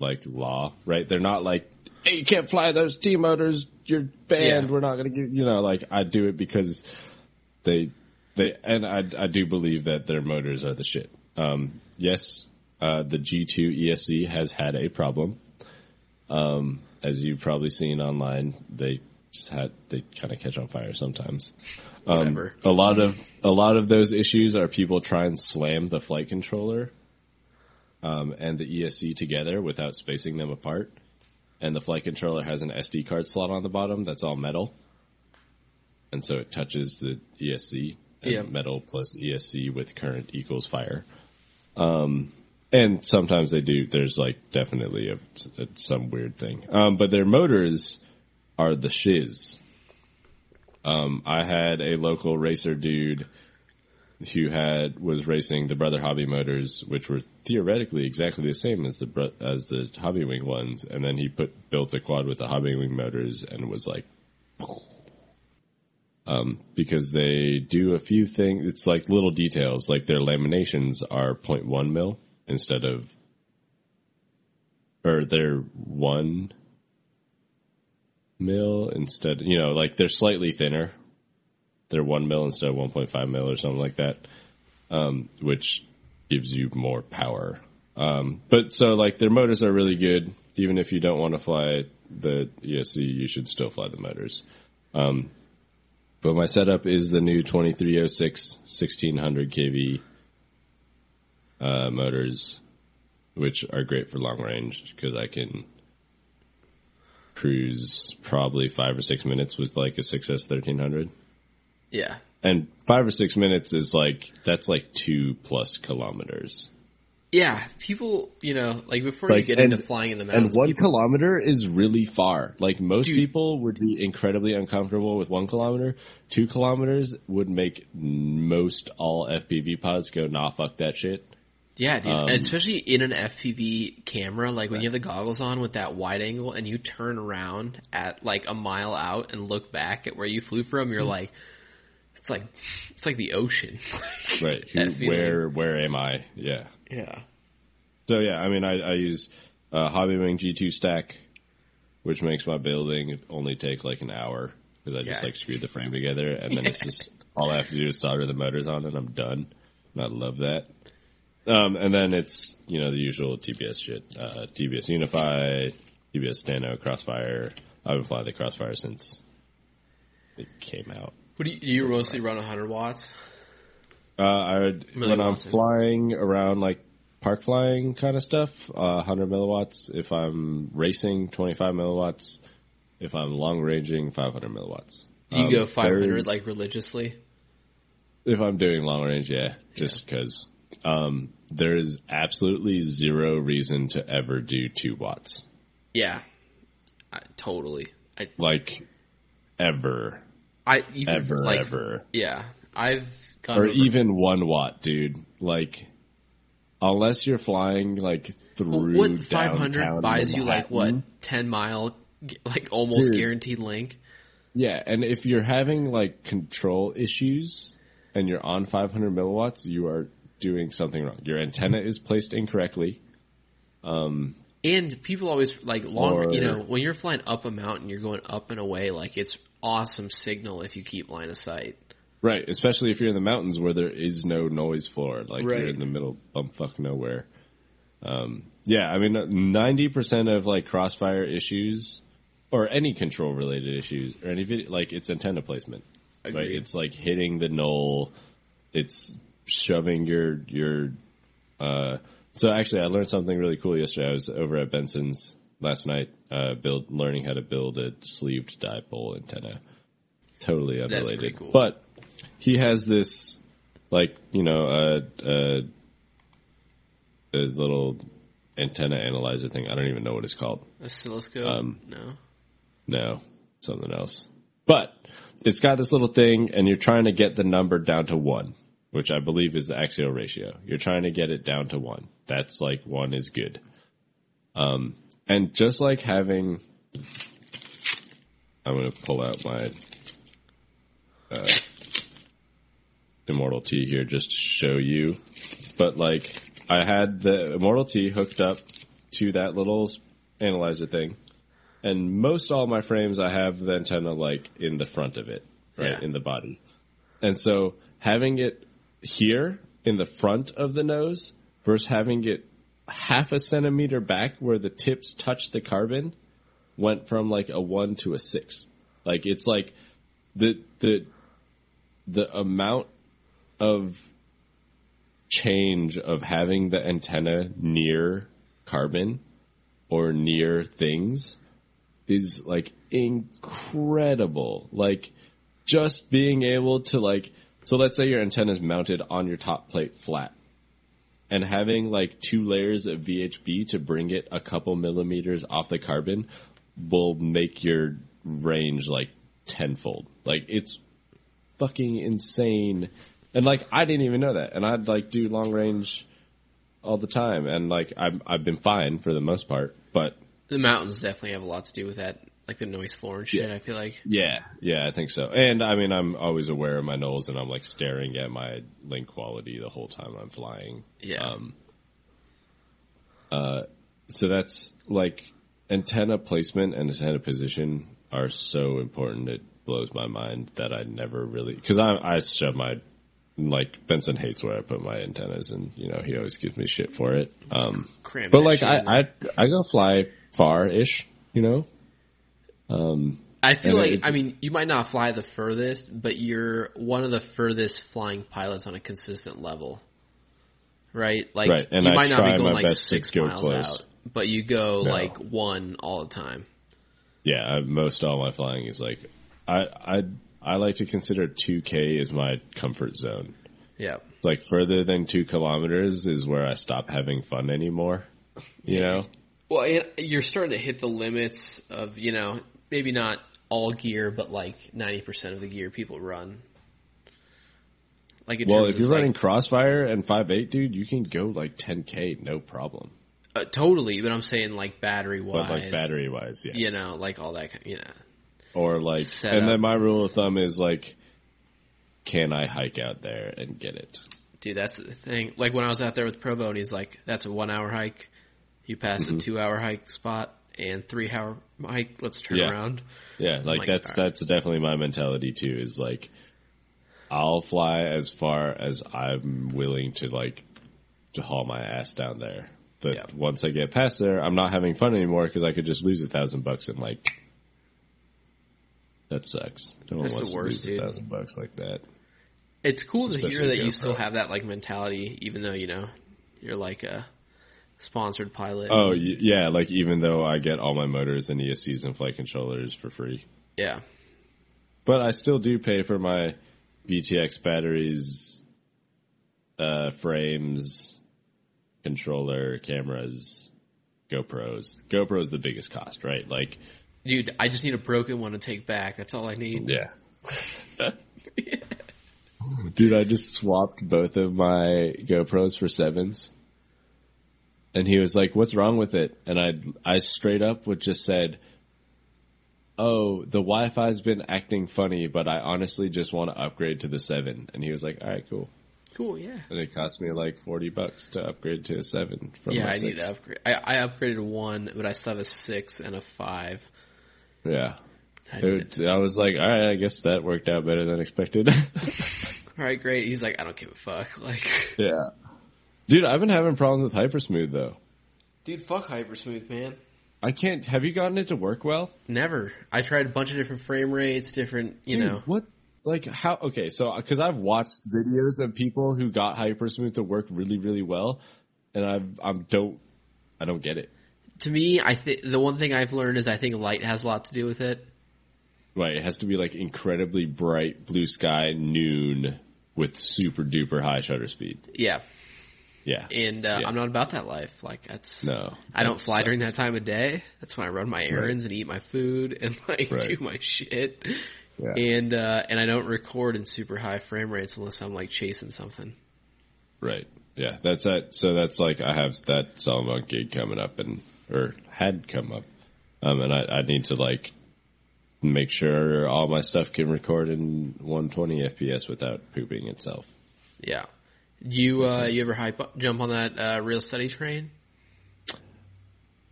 like law, right? They're not like, "Hey, you can't fly those T motors. You're banned. Yeah. We're not going to give." You know, like I do it because they they and I I do believe that their motors are the shit. Um, yes, uh, the G2 ESC has had a problem. Um, as you've probably seen online, they just had they kind of catch on fire sometimes. Um, a lot of a lot of those issues are people try and slam the flight controller um, and the ESC together without spacing them apart. And the flight controller has an SD card slot on the bottom that's all metal, and so it touches the ESC. And Yeah. metal plus ESC with current equals fire. Um, and sometimes they do. There's like definitely a, a- some weird thing. Um, but their motors are the shiz. Um, I had a local racer dude who had was racing the Brother Hobby motors, which were theoretically exactly the same as the as the Hobbywing ones, and then he put built a quad with the Hobbywing motors and was like, um, because they do a few things. It's like little details, like their laminations are 0.1 mil instead of, or they're one mil instead. You know, like they're slightly thinner. They're one mil instead of 1.5 mil or something like that, um, which gives you more power. Um, but so like their motors are really good. Even if you don't want to fly the ESC, you should still fly the motors. Um, but my setup is the new 2306 1600 kV uh, motors, which are great for long range because I can cruise probably five or six minutes with like a 6S 1300. Yeah. And five or six minutes is like, that's like two plus kilometers. Yeah. People, you know, like before you get and- into flying in the mountains, And one people- kilometer is really far. Like most Dude. people would be incredibly uncomfortable with one kilometer. Two kilometers would make most all FPV pods go, nah, fuck that shit. Yeah, dude. um, especially in an FPV camera, like when you have the goggles on with that wide angle and you turn around at like a mile out and look back at where you flew from, you're like, It's like it's like the ocean. right. Who, where where am I? Yeah. yeah. So yeah, I mean, I, I use uh, Hobbywing G2 stack, which makes my building only take like an hour because I just like screwed the frame together, and then it's just all I have to do is solder the motors on, and I'm done. And I love that. Um, and then it's you know the usual TBS shit, uh, TBS Unify, TBS Nano, Crossfire. I've been flying the Crossfire since it came out. What do you, you mostly run 100 watts? Uh, I would, when I'm flying around like park flying kind of stuff, uh, 100 milliwatts. If I'm racing, 25 milliwatts. If I'm long ranging, 500 milliwatts. You Um, go 500 like religiously. if I'm doing long range, yeah, just because um, there is absolutely zero reason to ever do two watts, Yeah, I, totally. I like ever, I even ever, like ever. yeah. I've gone or over- even one watt, dude. Like, unless you're flying like through Well, what 500 downtown buys you like what 10 mile like almost Dude. guaranteed link. Yeah, and if you're having like control issues and you're on 500 milliwatts, you are doing something wrong. Your antenna is placed incorrectly. Um, And people always like long, you know, when you're flying up a mountain, you're going up and away. Like it's awesome signal if you keep line of sight. Right, especially if you're in the mountains where there is no noise floor, like Right. you're in the middle of bumfuck nowhere. Um, yeah, I mean, ninety percent of like crossfire issues or any control related issues or any vid- like it's antenna placement. Right, it's like hitting the knoll. It's shoving your your. Uh, so actually, I learned something really cool yesterday. I was over at Benson's last night, uh, build learning how to build a sleeved dipole antenna. Totally unrelated, cool. but he has this like you know a uh, a little antenna analyzer thing. I don't even know what it's called. Oscilloscope? Um, no. No, something else. But it's got this little thing, and you're trying to get the number down to one, which I believe is the axial ratio. You're trying to get it down to one. That's like one is good. Um, and just like having, I'm going to pull out my uh, Immortal T here just to show you. But like, I had the Immortal T hooked up to that little analyzer thing and most all my frames I have the antenna like in the front of it, right Yeah. in the body, and so having it here in the front of the nose versus having it half a centimeter back where the tips touch the carbon went from like a one to a six. Like it's like the the the amount of change of having the antenna near carbon or near things is like incredible. Like just being able to like so let's say your antenna is mounted on your top plate flat and having like two layers of VHB to bring it a couple millimeters off the carbon will make your range like tenfold. Like it's fucking insane. And like I didn't even know that. And I'd like do long range all the time and like I'm I've been fine for the most part, but The mountains definitely have a lot to do with that, like the noise floor and shit. Yeah. I feel like. Yeah, yeah, I think so. And I mean, I'm always aware of my nose, and I'm like staring at my link quality the whole time I'm flying. Yeah. Um, uh, so that's like antenna placement and antenna position are so important. It blows my mind that I never really because I I shove my like Benson hates where I put my antennas, and you know he always gives me shit for it. Um, Cram but like I. I I go fly far ish, you know. Um, I feel like I mean you might not fly the furthest, but you're one of the furthest flying pilots on a consistent level, right? Like Right, and you I might not be going like six go miles close. out, but you go No. like one all the time. Yeah, I, most all my flying is like I I I like to consider 2K as my comfort zone. Yeah, Like further than two kilometers is where I stop having fun anymore. You know? well, you're starting to hit the limits of you know maybe not all gear, but like ninety percent of the gear people run. Like Well, if you're like, running Crossfire and five eight, dude, you can go like 10K, no problem. uh, totally, but I'm saying like battery wise, like battery wise, yeah, you know, like all that, kind you know. Or like, Set and then my rule of thumb is like, can I hike out there and get it? Dude, that's the thing. Like when I was out there with Provo, and he's like, "That's a one hour hike. You pass Mm-hmm. a two hour hike spot and three hour hike. Let's turn Yeah. around." Yeah, like like, that's that's definitely my mentality too. Is like, I'll fly as far as I'm willing to like to haul my ass down there. But Yeah. once I get past there, I'm not having fun anymore because I could just lose a thousand bucks and like that sucks. No one That's the wants worst, to lose dude. a thousand bucks like that. It's cool to hear that you still have that like mentality, even though you know you're like a sponsored pilot. Oh yeah, like even though I get all my motors and ESCs and flight controllers for free, yeah, but I still do pay for my BTX batteries, uh, frames, controller, cameras, GoPros. GoPro is the biggest cost, right? Like, dude, I just need a broken one to take back. That's all I need. yeah. Dude, I just swapped both of my GoPros for sevens. And he was like, what's wrong with it? And I, I straight up would just said, oh, the Wi-Fi's been acting funny, but I honestly just want to upgrade to the seven. And he was like, all right, cool. Cool, yeah. And it cost me like 40 bucks to upgrade to a seven. From Yeah, my I six. need to upgrade. I, I upgraded one, but I still have a six and a five. Yeah. I It, I was like, all right, I guess that worked out better than expected. All right, great. He's like, I don't give a fuck. Like, yeah. Dude, I've been having problems with Hypersmooth though. dude, fuck Hypersmooth, man. I can't. Have you gotten it to work well? Never. I tried a bunch of different frame rates, different, you Dude, know. what? Like how? Okay, so because I've watched videos of people who got Hypersmooth to work really, really well, and I've I'm don't I don't get it. To me, I think the one thing I've learned is I think light has a lot to do with it. Right, it has to be like incredibly bright blue sky noon with super duper high shutter speed. Yeah, Yeah. and uh, Yeah. I'm not about that life. Like that's No, I don't fly sucks. during that time of day. That's when I run my errands and eat my food and like Right. do my shit. Yeah. And uh, and I don't record in super high frame rates unless I'm like chasing something. Right. Yeah, that's that. So that's like I have that Salomon gig coming up, and or had come up, um, and I, I need to like make sure all my stuff can record in 120 FPS without pooping itself. Yeah. You uh, you ever hype up, jump on that uh, ReelSteady train?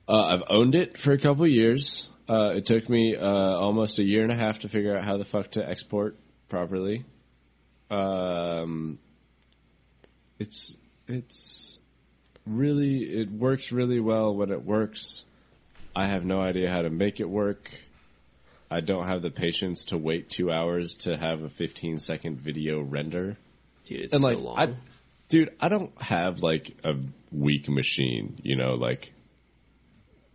Uh, I've owned it for a couple years. Uh, it took me uh, almost a year and a half to figure out how the fuck to export properly. Um, it's it's really it works really well when it works. I have no idea how to make it work. I don't have the patience to wait two hours to have a 15 second video render. Dude, it's And so like, long. I, dude, I don't have like a weak machine. You know, like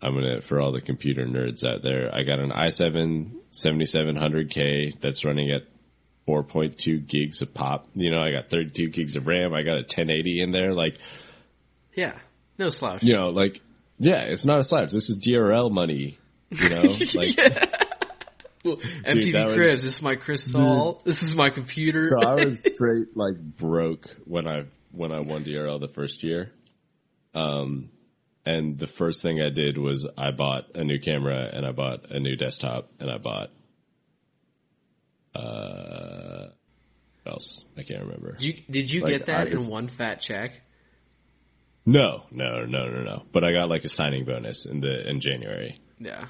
I'm gonna for all the computer nerds out there. I got an i7 7700K that's running at 4.2 gigs of pop. You know, I got 32 gigs of RAM. I got a 1080 in there. Like, yeah, no slouch. you know, like, yeah, it's not a slouch. This is DRL money. You know, like. Well, MTV was- Cribs. This is my crystal. This is my computer. So I was straight like broke when I when I won DRL the first year. Um, and the first thing I did was I bought a new camera and I bought a new desktop and I bought uh what else I can't remember. Did you, did you Like, get that just- in one fat check? No, no, no, no, no. But I got like a signing bonus in the in January. Yeah,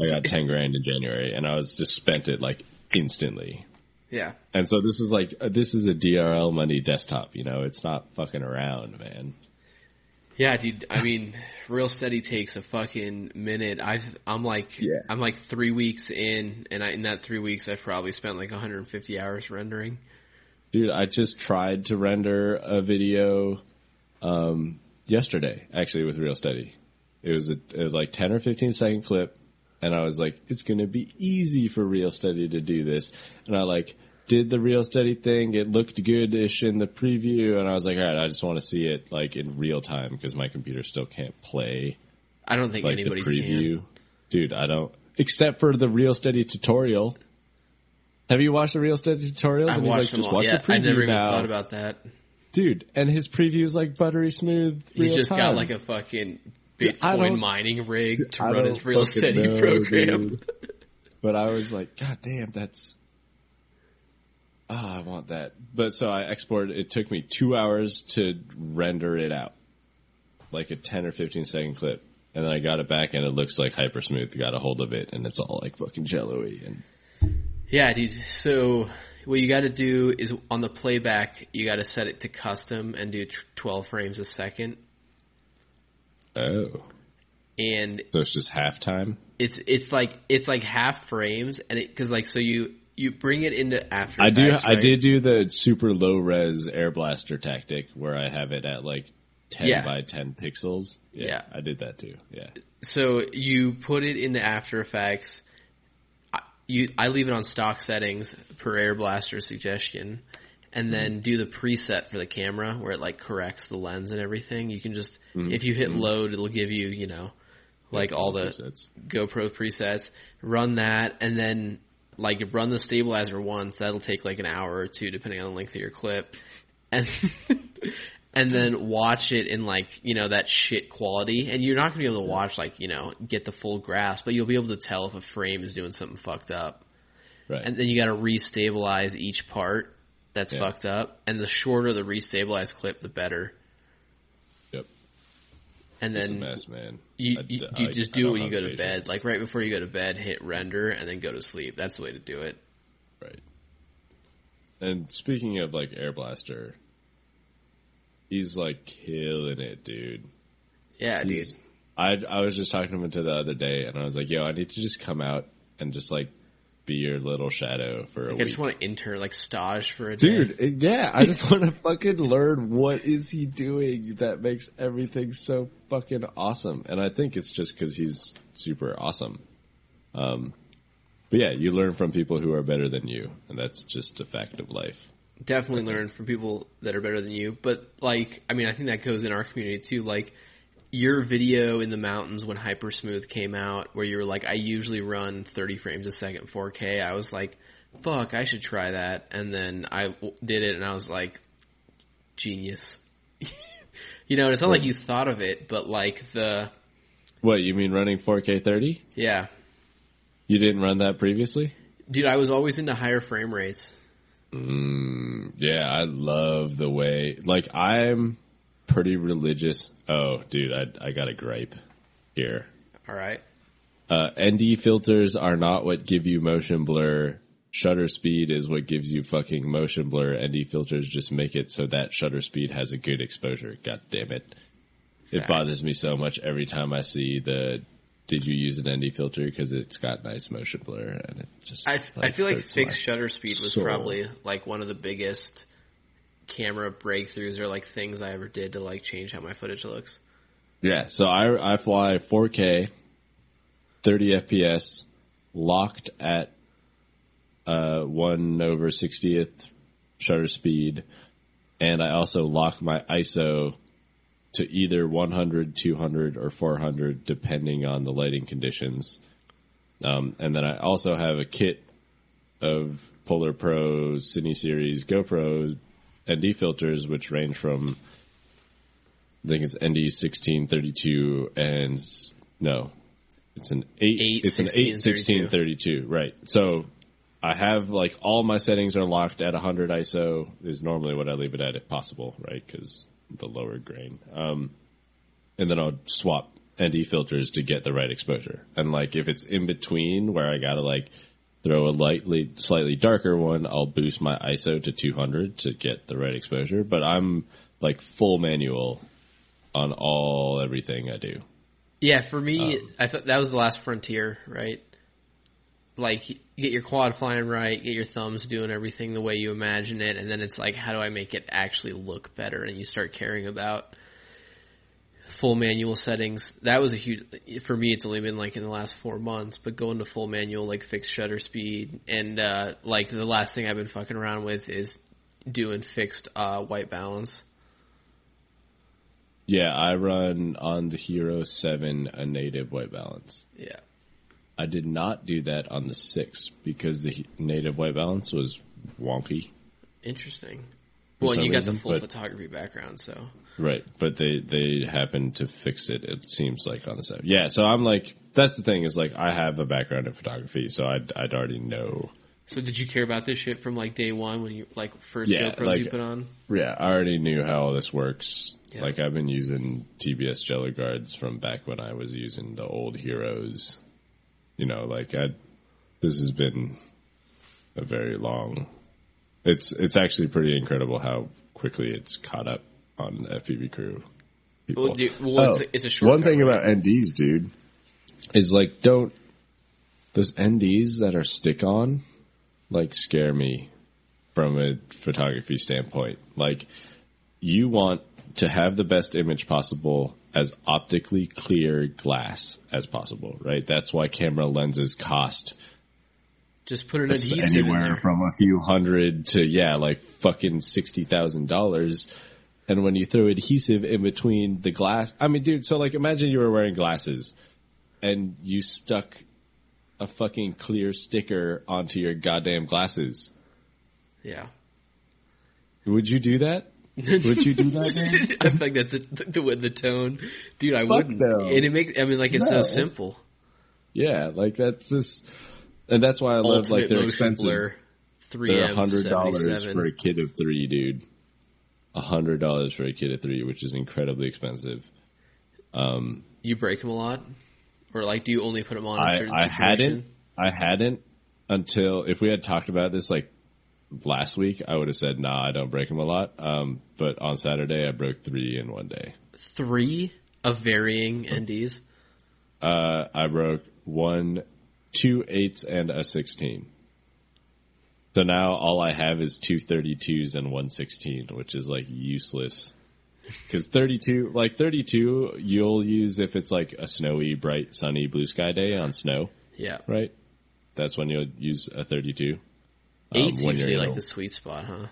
I got ten grand in January, and I was just spent it like instantly. Yeah. And so this is like uh, this is a DRL money desktop. You know, it's not fucking around, man. Yeah, dude. I mean, ReelSteady takes a fucking minute. I I'm like Yeah. I'm like three weeks in, and I, in that three weeks, I've probably spent like 150 hours rendering. Dude, I just tried to render a video um, yesterday, actually, with ReelSteady. It was, a, it was like 10 or 15 second clip, and I was like, it's going to be easy for ReelSteady to do this. And I like did the ReelSteady thing. It looked goodish in the preview, and I was like, all right, I just want to see it like in real time because my computer still can't play I don't think like the anybody's can. preview. Dude, I don't, except for the ReelSteady tutorial. Have you watched the ReelSteady tutorials? And watched like, them just all. watch Yeah, the preview I never even now. thought about that. Dude, and his preview is like buttery smooth. He's just time. got like a fucking Bitcoin mining rig to I run his ReelSteady know, program. dude. But I was like, God damn, that's. Oh, I want that. But so I exported. It took me two hours to render it out, like a ten or fifteen second clip, and then I got it back, and it looks like Hypersmooth got a hold of it, and it's all like fucking jello-y and Yeah, dude. So what you got to do is on the playback, you got to set it to custom and do 12 frames a second. oh, And so it's just halftime. it's it's like it's like half frames, and it because like so you you bring it into After I do. Effects, I did do the super low res air blaster tactic where I have it at like ten Yeah. by ten pixels. Yeah, Yeah. I did that too. Yeah. So you put it into After Effects. I- You I leave it on stock settings per Air Blaster suggestion, and then mm-hmm. do the preset for the camera where it like corrects the lens and everything. You can just mm-hmm. if you hit mm-hmm. load, it'll give you you know like all the presets. GoPro presets, run that, and then like run the stabilizer once. That'll take like an hour or two, depending on the length of your clip, and and then watch it in like you know that shit quality. And you're not gonna be able to watch like you know get the full grasp, but you'll be able to tell if a frame is doing something fucked up. Right. And then you got to restabilize each part that's Yeah. fucked up, and the shorter the restabilized clip, the better. And It's a then mess, man. you, I- you, I- just do it when you go to bed. Like right before you go to bed, hit render and then go to sleep. That's the way to do it. Right. And speaking of like Air Blaster, he's like killing it, dude. Yeah, dude. I I was just talking to him to the other day, and I was like, "Yo, I need to just come out and just like be your little shadow for a Like, I week." just want to intern like stage for a day. Dude, it- yeah, I just want to fucking learn what is he doing that makes everything so fucking awesome. And I think it's just because he's super awesome. Um, but yeah, you learn from people who are better than you, and that's just a fact of life. Definitely learn from people that are better than you. But like, I mean, I think that goes in our community too. Like your video in the mountains when Hypersmooth came out, where you were like, I usually run 30 frames a second 4K. I was like, fuck, I should try that. And then I w- did it, and I was like, genius. you know, it's not like you thought of it, but like the What you mean running 4K 30? yeah. You didn't run that previously? Dude, I was always into higher frame rates. Mm, yeah, I love the way. Like I'm pretty religious. Oh, dude, I I got a gripe here. All right. Uh, ND filters are not what give you motion blur. Shutter speed is what gives you fucking motion blur. ND filters just make it so that shutter speed has a good exposure. God damn it. It bothers me so much every time I see the did you use an ND filter because it's got nice motion blur and it just I, I feel like fixed shutter speed was probably like one of the biggest camera breakthroughs or like things I ever did to like change how my footage looks. Yeah, so I I fly 4K, 30 FPS, locked at uh one over sixtieth shutter speed, and I also lock my ISO to either 100, 200, or 400, depending on the lighting conditions. Um, and then I also have a kit of PolarPro, Cine Series, GoPro, ND filters, which range from I think it's ND sixteen thirty two and no, it's an eight. Eight, it's an eight sixteen thirty two. Right. So I have like all my settings are locked at hundred ISO is normally what I leave it at if possible, right? Because the lower grain. Um, and then I'll swap ND filters to get the right exposure. And like if it's in between where I gotta like throw a lightly slightly darker one, I'll boost my ISO to 200 to get the right exposure. But I'm like full manual on all everything I do. Yeah, for me, um, I thought that was the last frontier, right? Like, get your quad flying right, get your thumbs doing everything the way you imagine it, and then it's like, how do I make it actually look better? And you start caring about full manual settings. That was a huge, for me, it's only been like in the last four months, but going to full manual, like fixed shutter speed, and, uh, like the last thing I've been fucking around with is doing fixed, uh, white balance. Yeah, I run on the Hero 7 a native white balance. Yeah. I did not do that on the 6 because the native white balance was wonky. Interesting. Well, you got the full but- photography background, so. Right, but they they happened to fix it. It seems like on the set. Yeah, so I'm like, that's the thing is like I have a background in photography, so I'd I'd already know So did you care about this shit from like day one when you like first Yeah, GoPros like- you put on? Yeah, I already knew how all this works. Yeah. Like I've been using TBS jello guards from back when I was using the old Heroes. You know, like I, this has been a very long. It's it's actually pretty incredible how quickly it's caught up on the FPV crew. Well, dude, well, it's, Oh, it's a short. One thing about NDs, dude, is like don't those NDs that are stick on like scare me from a photography standpoint. Like you want to have the best image possible as optically clear glass as possible, right? That's why camera lenses cost just put an adhesive anywhere from a few hundred to yeah, like fucking sixty thousand dollars. And when you throw adhesive in between the glass, I mean, dude, so like imagine you were wearing glasses and you stuck a fucking clear sticker onto your goddamn glasses. yeah. Would you do that? Would you do that? I feel like that's a, the the, the tone, dude. I Fuck wouldn't. no. And it makes. I mean, like it's No. so simple. yeah, like that's just, and that's why I love like they're expensive. blur. Three They're M hundred dollars for a kid of three, dude. A hundred dollars for a kid of three, which is incredibly expensive. You break them a lot, or like, do you only put them on I, certain I hadn't, I hadn't until if we had talked about this like last week, I would have said, "Nah, I don't break them a lot." Um, but on Saturday, I broke three in one day. three of varying NDs. Uh, I broke one, two eights, and a sixteen. So now all I have is two 32s and one 16, which is like useless. Because 32, like 32, you'll use if it's like a snowy, bright, sunny, blue sky day on snow, Yeah, right? That's when you'll use a 32. um, eight's you're usually like the sweet spot, huh?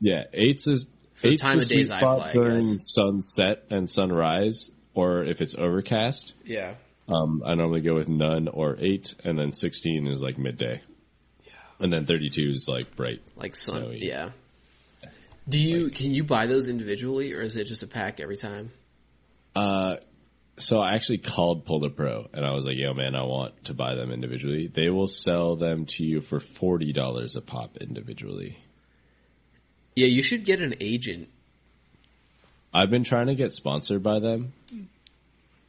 Yeah, eights is For the eight's time the of days sweet I spot fly, I during guess. sunset and sunrise, or if it's overcast. Yeah. Um, I normally go with none or eight, and then 16 is like midday. And then 32 is like bright. Like sun. Snowy. Yeah. Do you can you buy those individually, or is it just a pack every time? Uh, so I actually called PolarPro and I was like, yo man, I want to buy them individually. They will sell them to you for $40 a pop individually. Yeah, you should get an agent. I've been trying to get sponsored by them.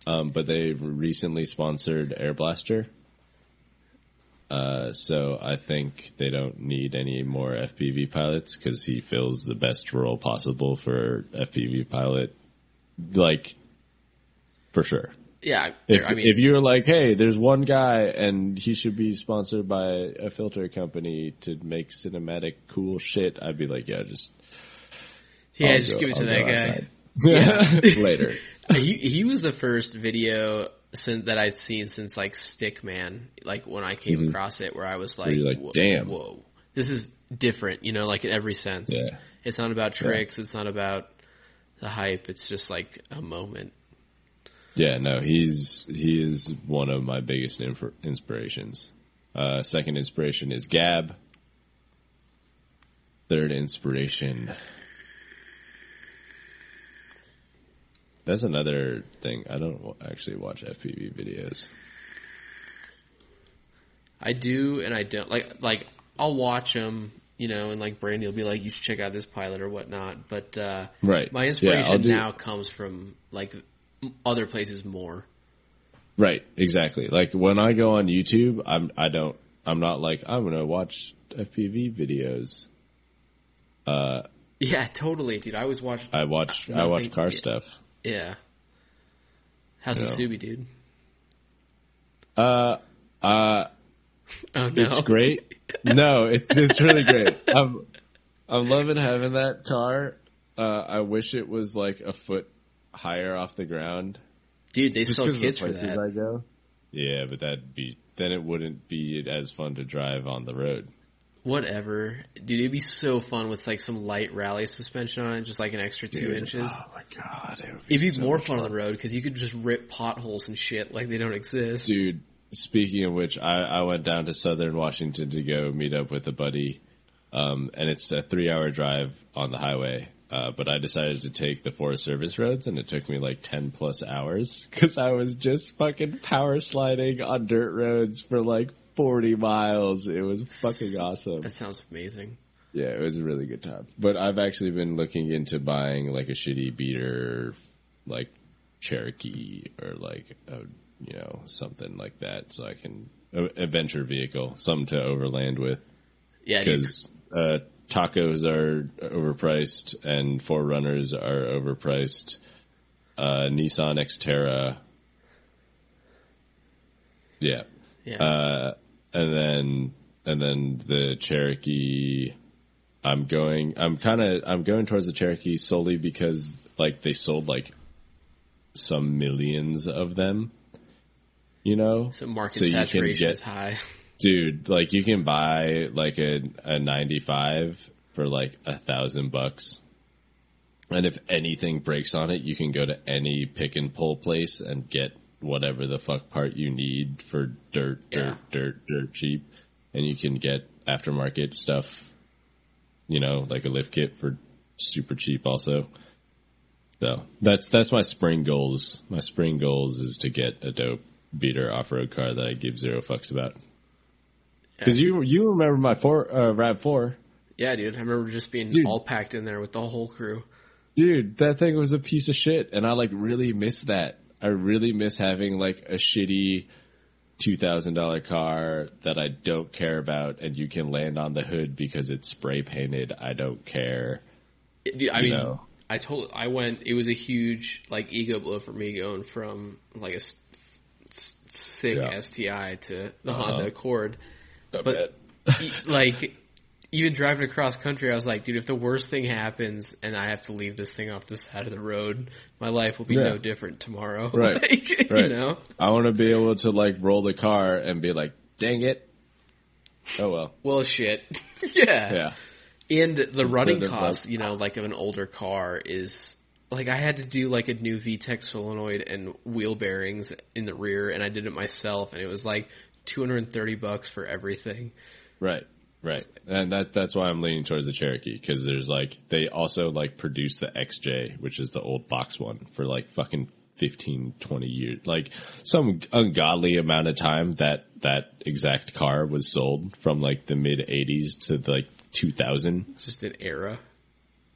Um, but they recently sponsored Air Blaster. Uh, so I think they don't need any more FPV pilots because he fills the best role possible for FPV pilot, like for sure. Yeah, If I mean, if you're like, hey, there's one guy and he should be sponsored by a filter company to make cinematic cool shit, I'd be like, yeah, just yeah, I'll just go- give it to I'll that guy. outside. Yeah. later. he he was the first video since, that I'd seen since like Stickman, like when I came across it, where I was like, Mm-hmm. like, "Whoa- "Damn." whoa, this is different," you know, like in every sense. Yeah. It's not about tricks. It's not about the hype. It's just like a moment. Yeah, no, he's he is one of my biggest inf- inspirations. Uh, second inspiration is Gab. Third inspiration. That's another thing. I don't actually watch FPV videos. I do and I don't like like I'll watch them, you know, and like Brandy will be like, "You should check out this pilot or whatnot." But uh, Right. my inspiration do- now comes from like other places more. Right, exactly. Like when I go on YouTube, I'm I don't I'm not like I'm gonna watch FPV videos. Uh, Yeah, totally, dude. I always watch. I watch I watch car yeah. stuff. Yeah. How's the Yeah. Subi, dude? Uh, uh, Oh no, It's great. No, it's it's really great. I'm I'm loving having that car. Uh, I wish it was like a foot higher off the ground. dude. They Just sell 'cause of the kits for that. I go. Yeah, but that'd be then it wouldn't be as fun to drive on the road. Whatever, dude. It'd be so fun with like some light rally suspension on it, just like an extra two Dude, inches. Oh my god, it would be It'd be so more much fun on the road because you could just rip potholes and shit like they don't exist. Dude, speaking of which, I, I went down to Southern Washington to go meet up with a buddy, um, and it's a three-hour drive on the highway. Uh, but I decided to take the Forest Service roads, and it took me like ten plus hours because I was just fucking power sliding on dirt roads for like 40 miles. It was fucking awesome. That sounds amazing. Yeah, it was a really good time. But I've actually been looking into buying like a shitty beater, like Cherokee or like a, you know something like that, so I can a adventure vehicle, something to overland with. Yeah. Because uh, tacos are overpriced and 4Runners are overpriced. Uh, Nissan Xterra, yeah, yeah. uh, and then and then the Cherokee. I'm going. I'm kind of. I'm going towards the Cherokee solely because like they sold like some millions of them. You know, so market so saturation get- is high. dude. Like you can buy like a a 95 for like a thousand bucks. And if anything breaks on it, you can go to any pick and pull place and get whatever the fuck part you need for dirt, dirt, Yeah. dirt, dirt cheap. And you can get aftermarket stuff, you know, like a lift kit for super cheap also. So that's, that's my spring goals. My spring goals is to get a dope beater off-road car that I give zero fucks about. Cause you, you remember my four, uh, Rav 4. Yeah, dude. I remember just being Dude. all packed in there with the whole crew. Dude, that thing was a piece of shit, and I like really miss that. I really miss having like a shitty two thousand dollar car that I don't care about, and you can land on the hood because it's spray painted. I don't care. I mean, know. I told I went. It was a huge like ego blow for me going from like a sick Yeah. STI to the Uh-huh. Honda Accord. I But- like even driving across country, I was like, dude, if the worst thing happens and I have to leave this thing off the side of the road, my life will be Yeah. no different tomorrow. Right. Like, You know. I want to be able to like roll the car and be like, "Dang it!" Oh well. Well, shit. yeah. Yeah. And the running cost, you know, like of an older car is like I had to do like a new VTEC solenoid and wheel bearings in the rear, and I did it myself, and it was like 230 bucks for everything. Right. Right. And that that's why I'm leaning towards the Cherokee because there's like they also like produce the XJ, which is the old box one for like fucking 15 20 years. Like some ungodly amount of time that that exact car was sold from like the mid 80s to like 2000. It's just an era.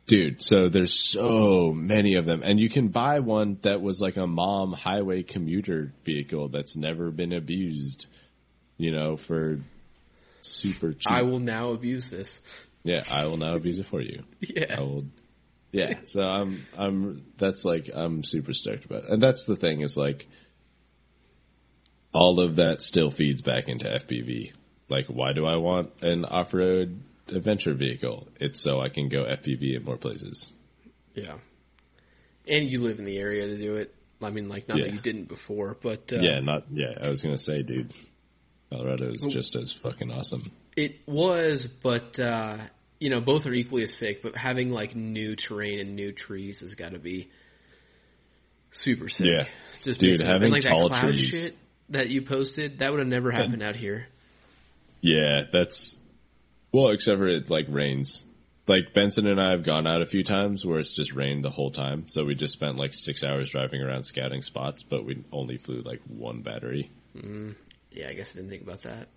Dude, so there's so many of them and you can buy one that was like a mom highway commuter vehicle that's never been abused, you know, for super cheap. I will now abuse this. Yeah, I will now abuse it for you. Yeah. I will. Yeah, so I'm I'm that's like I'm super stoked about, it. and that's the thing is like all of that still feeds back into FPV. Like, why do I want an off-road adventure vehicle? It's so I can go FPV in more places. Yeah. And you live in the area to do it. I mean, like, not that you didn't before, but uh, yeah, not yeah. I was gonna say, dude, Colorado is just as fucking awesome. it was, but, uh, you know, both are equally as sick, but having, like, new terrain and new trees has got to be super sick. Yeah. Just Dude, having and, like, tall that cloud trees. shit that you posted, that would have never happened out here. Yeah, that's well, except for it like rains. Like Benson and I have gone out a few times where it's just rained the whole time. So we just spent like six hours driving around scouting spots, but we only flew like one battery. Yeah, I guess I didn't think about that.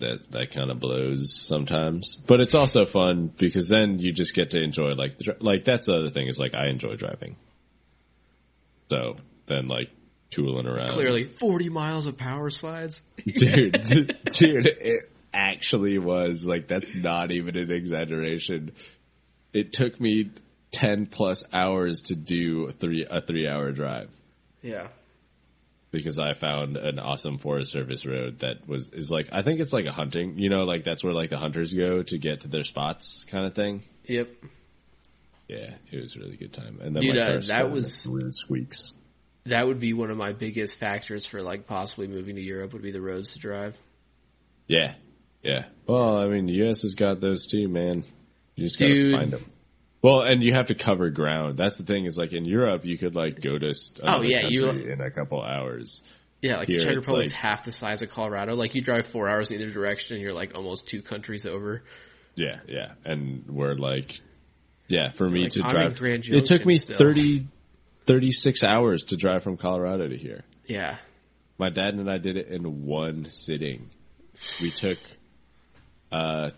That that kind of blows sometimes, but it's also fun because then you just get to enjoy like the, like that's the other thing is like I enjoy driving. So then like tooling around, Clearly, 40 miles of power slides. dude, dude, it actually was like that's not even an exaggeration. It took me ten plus hours to do a three a three hour drive Yeah. Because I found an awesome Forest Service road that was is like I think it's like a hunting, you know, like that's where like the hunters go to get to their spots, kind of thing. Yep. Yeah, it was a really good time. And then Dude, uh, that was- weird squeaks. That would be one of my biggest factors for like possibly moving to Europe would be the roads to drive. Yeah, yeah. Well, I mean, the U.S. has got those too, man. You just gotta find them. Well, and you have to cover ground. That's the thing. Is like in Europe, you could like go to Oh, yeah, you- in a couple hours. Yeah, like Here, the Czech Republic's like- half the size of Colorado. Like you drive four hours in either direction, and you're like almost two countries over. Yeah, yeah. And we're like, yeah, for me Like, to I'm drive, it took me still. 30, 36 hours to drive from Colorado to here. Yeah, My dad and I did it in one sitting. we took, uh,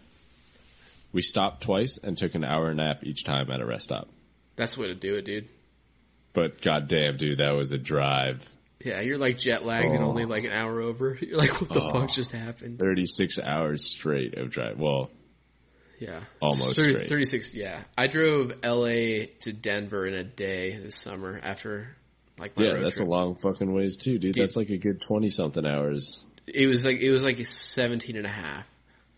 we stopped twice and took an hour nap each time at a rest stop. That's the way to do it, dude. But goddamn, dude, that was a drive. Yeah, you're like jet lagged and Oh. only like an hour over. You're like, what the Oh. fuck just happened? 36 hours straight of drive. Well, Yeah, Almost 30, straight. 36. Yeah, I drove L.A. to Denver in a day this summer after like my yeah, that's trip. a long fucking ways too, dude. Dude. That's like a good 20 something hours. It was like it was like 17 and a half.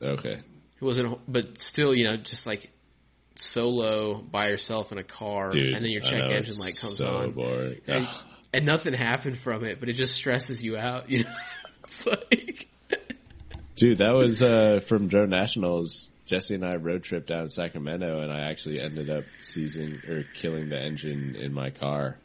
Okay. It wasn't, but still, you know, just like solo by yourself in a car, Dude. and then your check know, engine light comes so on, and, and nothing happened from it, but it just stresses you out. You know, it's like Dude, that was uh, from Joe Nationals. Jesse and I road trip down to Sacramento, and I actually ended up seizing or killing the engine in my car.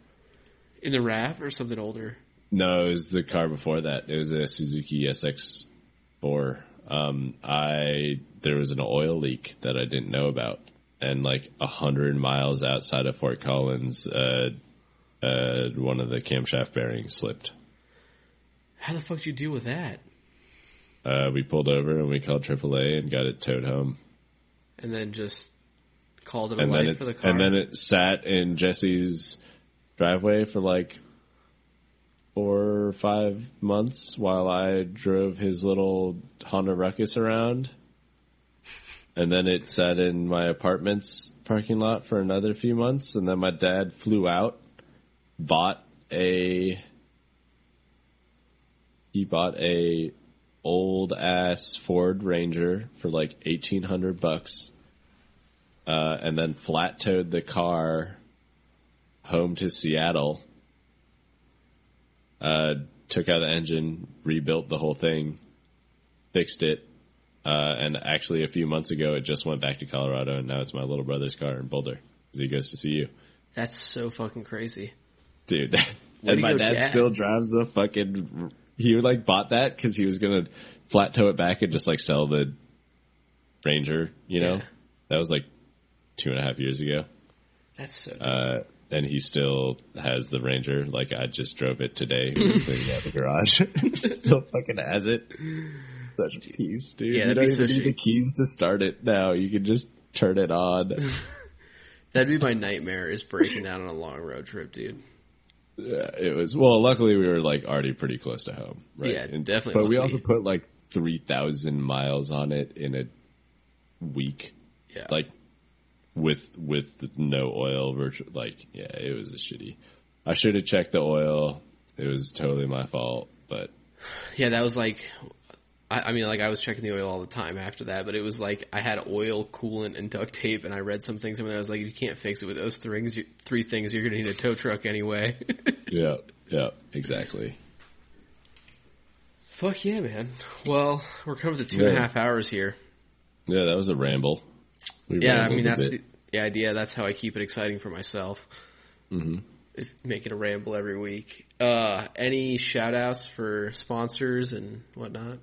in the RAV or something older. No, it was the car before that. It was a Suzuki SX4. Um, I there was an oil leak that I didn't know about, and like a hundred miles outside of Fort Collins, uh, uh, one of the camshaft bearings slipped. How the fuck do you deal with that? Uh, we pulled over and we called AAA and got it towed home. And then just called it a And it for the car. and then it sat in Jesse's driveway for like or five months while I drove his little Honda Ruckus around. And then it sat in my apartment's parking lot for another few months. And then my dad flew out, bought a, he bought a old ass Ford Ranger for like 1800 bucks. Uh, and then flat towed the car home to Seattle. Uh, took out the engine, rebuilt the whole thing, fixed it, uh, and actually a few months ago it just went back to Colorado, and now it's my little brother's car in Boulder because he goes to CU, That's so fucking crazy. dude. And my dad, Dad. still drives the fucking. He like bought that because he was gonna flat tow it back and just like sell the Ranger. You know, Yeah. that was like two and a half years ago. That's so. Uh, and he still has the Ranger. Like I just drove it today. Cleaning out the garage. still fucking has it. Such a piece, dude. Yeah, you that'd don't be so even need the keys to start it now. You can just turn it on. That'd be my nightmare is breaking down on a long road trip, dude. Yeah, it was well. Luckily, we were like already pretty close to home. Right? Yeah, And- definitely But we also put like three thousand miles on it in a week. Yeah. Like with with no oil, virtual. Like yeah, it was a shitty. I should have checked the oil. It was totally my fault. But Yeah, that was like, I, I mean, like I was checking the oil all the time after that, but it was like I had oil, coolant, and duct tape, and I read some things and I was like, you can't fix it with those three things. Three things you're gonna need a tow truck anyway. yeah, yeah, exactly. Fuck yeah, man. Well, we're coming to two and a half hours here. Yeah, that was a ramble. We Yeah, I mean that's the, the idea. That's how I keep it exciting for myself. Mm-hmm. Is making a ramble every week. Uh, any shout outs for sponsors and whatnot?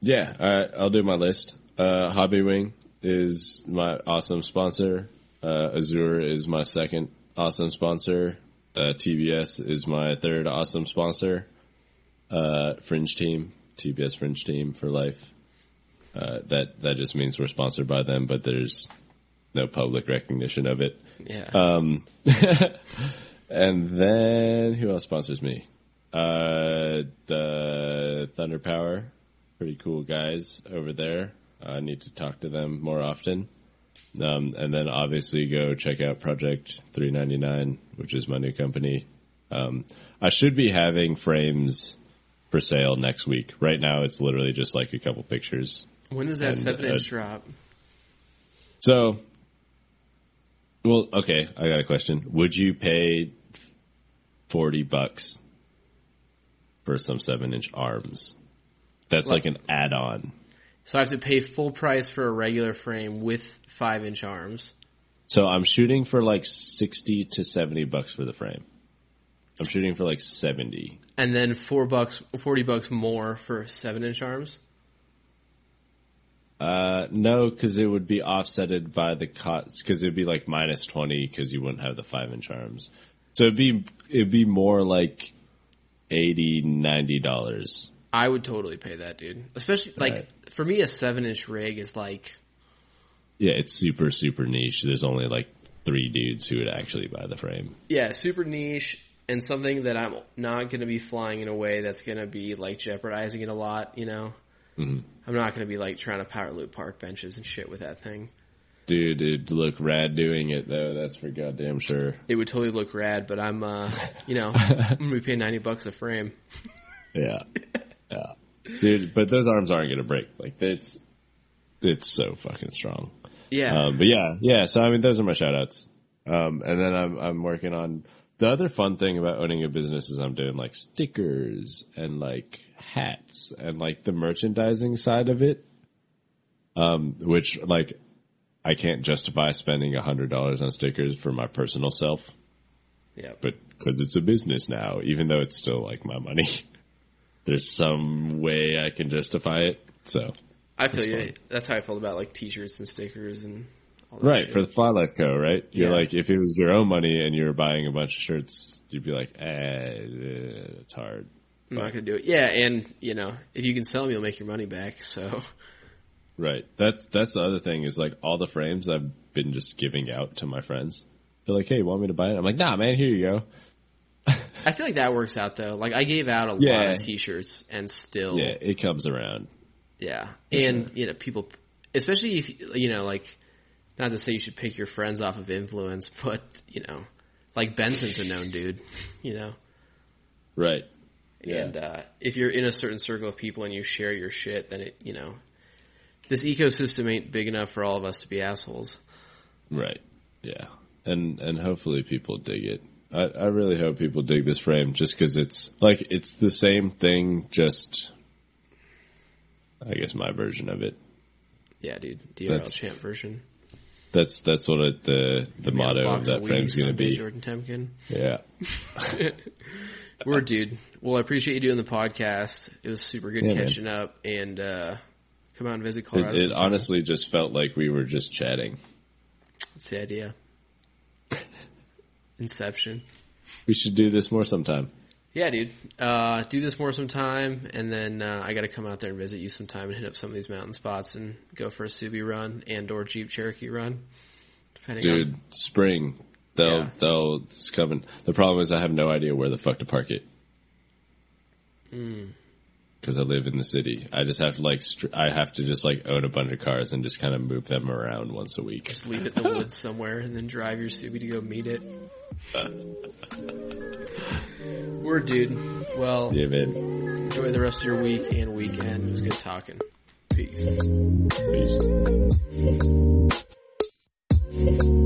Yeah, right, I'll do my list. Uh, Hobbywing is my awesome sponsor. Uh, Azure is my second awesome sponsor. Uh, TBS is my third awesome sponsor. Uh, Fringe Team, TBS Fringe Team for life. Uh, that that just means we're sponsored by them, but there's no public recognition of it. Yeah. Um, and then who else sponsors me? Uh, the Thunder Power, pretty cool guys over there. I need to talk to them more often. Um, and then obviously go check out Project 399, which is my new company. Um, I should be having frames for sale next week. Right now, it's literally just like a couple pictures when does that seven inch drop? So, well, okay, I got a question. Would you pay 40 bucks for some 7 inch arms? That's like an add on. So I have to pay full price for a regular frame with five inch arms. So I'm shooting for like 60 to 70 bucks for the frame. I'm shooting for like 70. And then four bucks, forty bucks more for seven inch arms. Uh, no, because it would be offsetted by the cost, because it'd be like minus 20 because you wouldn't have the 5 inch arms. So it'd be, it'd be more like 80 $90. I would totally pay that, dude. Especially like Right. for me, a seven inch rig is like Yeah, it's super super niche. There's only like three dudes who would actually buy the frame. yeah, super niche and something that I'm not going to be flying in a way that's going to be like jeopardizing it a lot. You know, Mhm. I'm not going to be like trying to power loop park benches and shit with that thing. Dude, it'd look rad doing it though. That's for goddamn sure. It would totally look rad, but I'm, uh, you know, I'm going to be paying ninety bucks a frame. Yeah, yeah, dude. But those arms aren't gonna break. Like it's it's so fucking strong. Yeah, Um, but yeah, yeah. So I mean, those are my shout outs. Um, and then I'm I'm working on the other fun thing about owning a business is I'm doing like stickers and like hats and like the merchandising side of it. Um, which like I can't justify spending a hundred dollars on stickers for my personal self, yeah. but because it's a business now, even though it's still like my money, there's some way I can justify it. So I feel That's you. fine. That's how I felt about like t-shirts and stickers and all that Right, shit. for the Fly Life Co., right? You're Yeah. like, if it was your own money and you were buying a bunch of shirts, you'd be like, eh, it's hard. I'm not going to do it. Yeah, and you know, if you can sell them, you'll make your money back. So Right. That's, that's the other thing is like all the frames I've been just giving out to my friends. They're like, hey, you want me to buy it? I'm like, nah, man, here you go. I feel like that works out though. Like I gave out a lot of t-shirts and still Yeah, it comes around. Yeah, and you know, people, especially if you know, like, not to say you should pick your friends off of influence, but you know, like Benson's a known dude, you know, Right. Yeah. and uh, if you're in a certain circle of people and you share your shit, then it, you know, this ecosystem ain't big enough for all of us to be assholes. Right. Yeah. And, and hopefully people dig it. I, I really hope people dig this frame just cause it's like, it's the same thing, just, I guess my version of it. Yeah, dude, DRL That's- champ version. That's that's what it, the the motto of that frame's going to be. Jordan Temkin. Yeah, Word, dude. Well, I appreciate you doing the podcast. It was super good Yeah, man. catching up, and uh, come out and visit it, Colorado. it sometime. honestly just felt like we were just chatting. That's the idea. Inception. We should do this more sometime. Yeah, dude. Uh, do this more sometime, and then uh, I got to come out there and visit you sometime and hit up some of these mountain spots and go for a Subi run and or Jeep Cherokee run, depending Dude, on. spring. They'll Yeah. they'll it's coming. The problem is I have no idea where the fuck to park it Mm. because I live in the city. I just have to like str- I have to just like own a bunch of cars and just kind of move them around once a week. Just leave it in the woods somewhere and then drive your Subi to go meet it. We're dude. Well, Yeah, man. enjoy the rest of your week and weekend. It was good talking. Peace. Peace.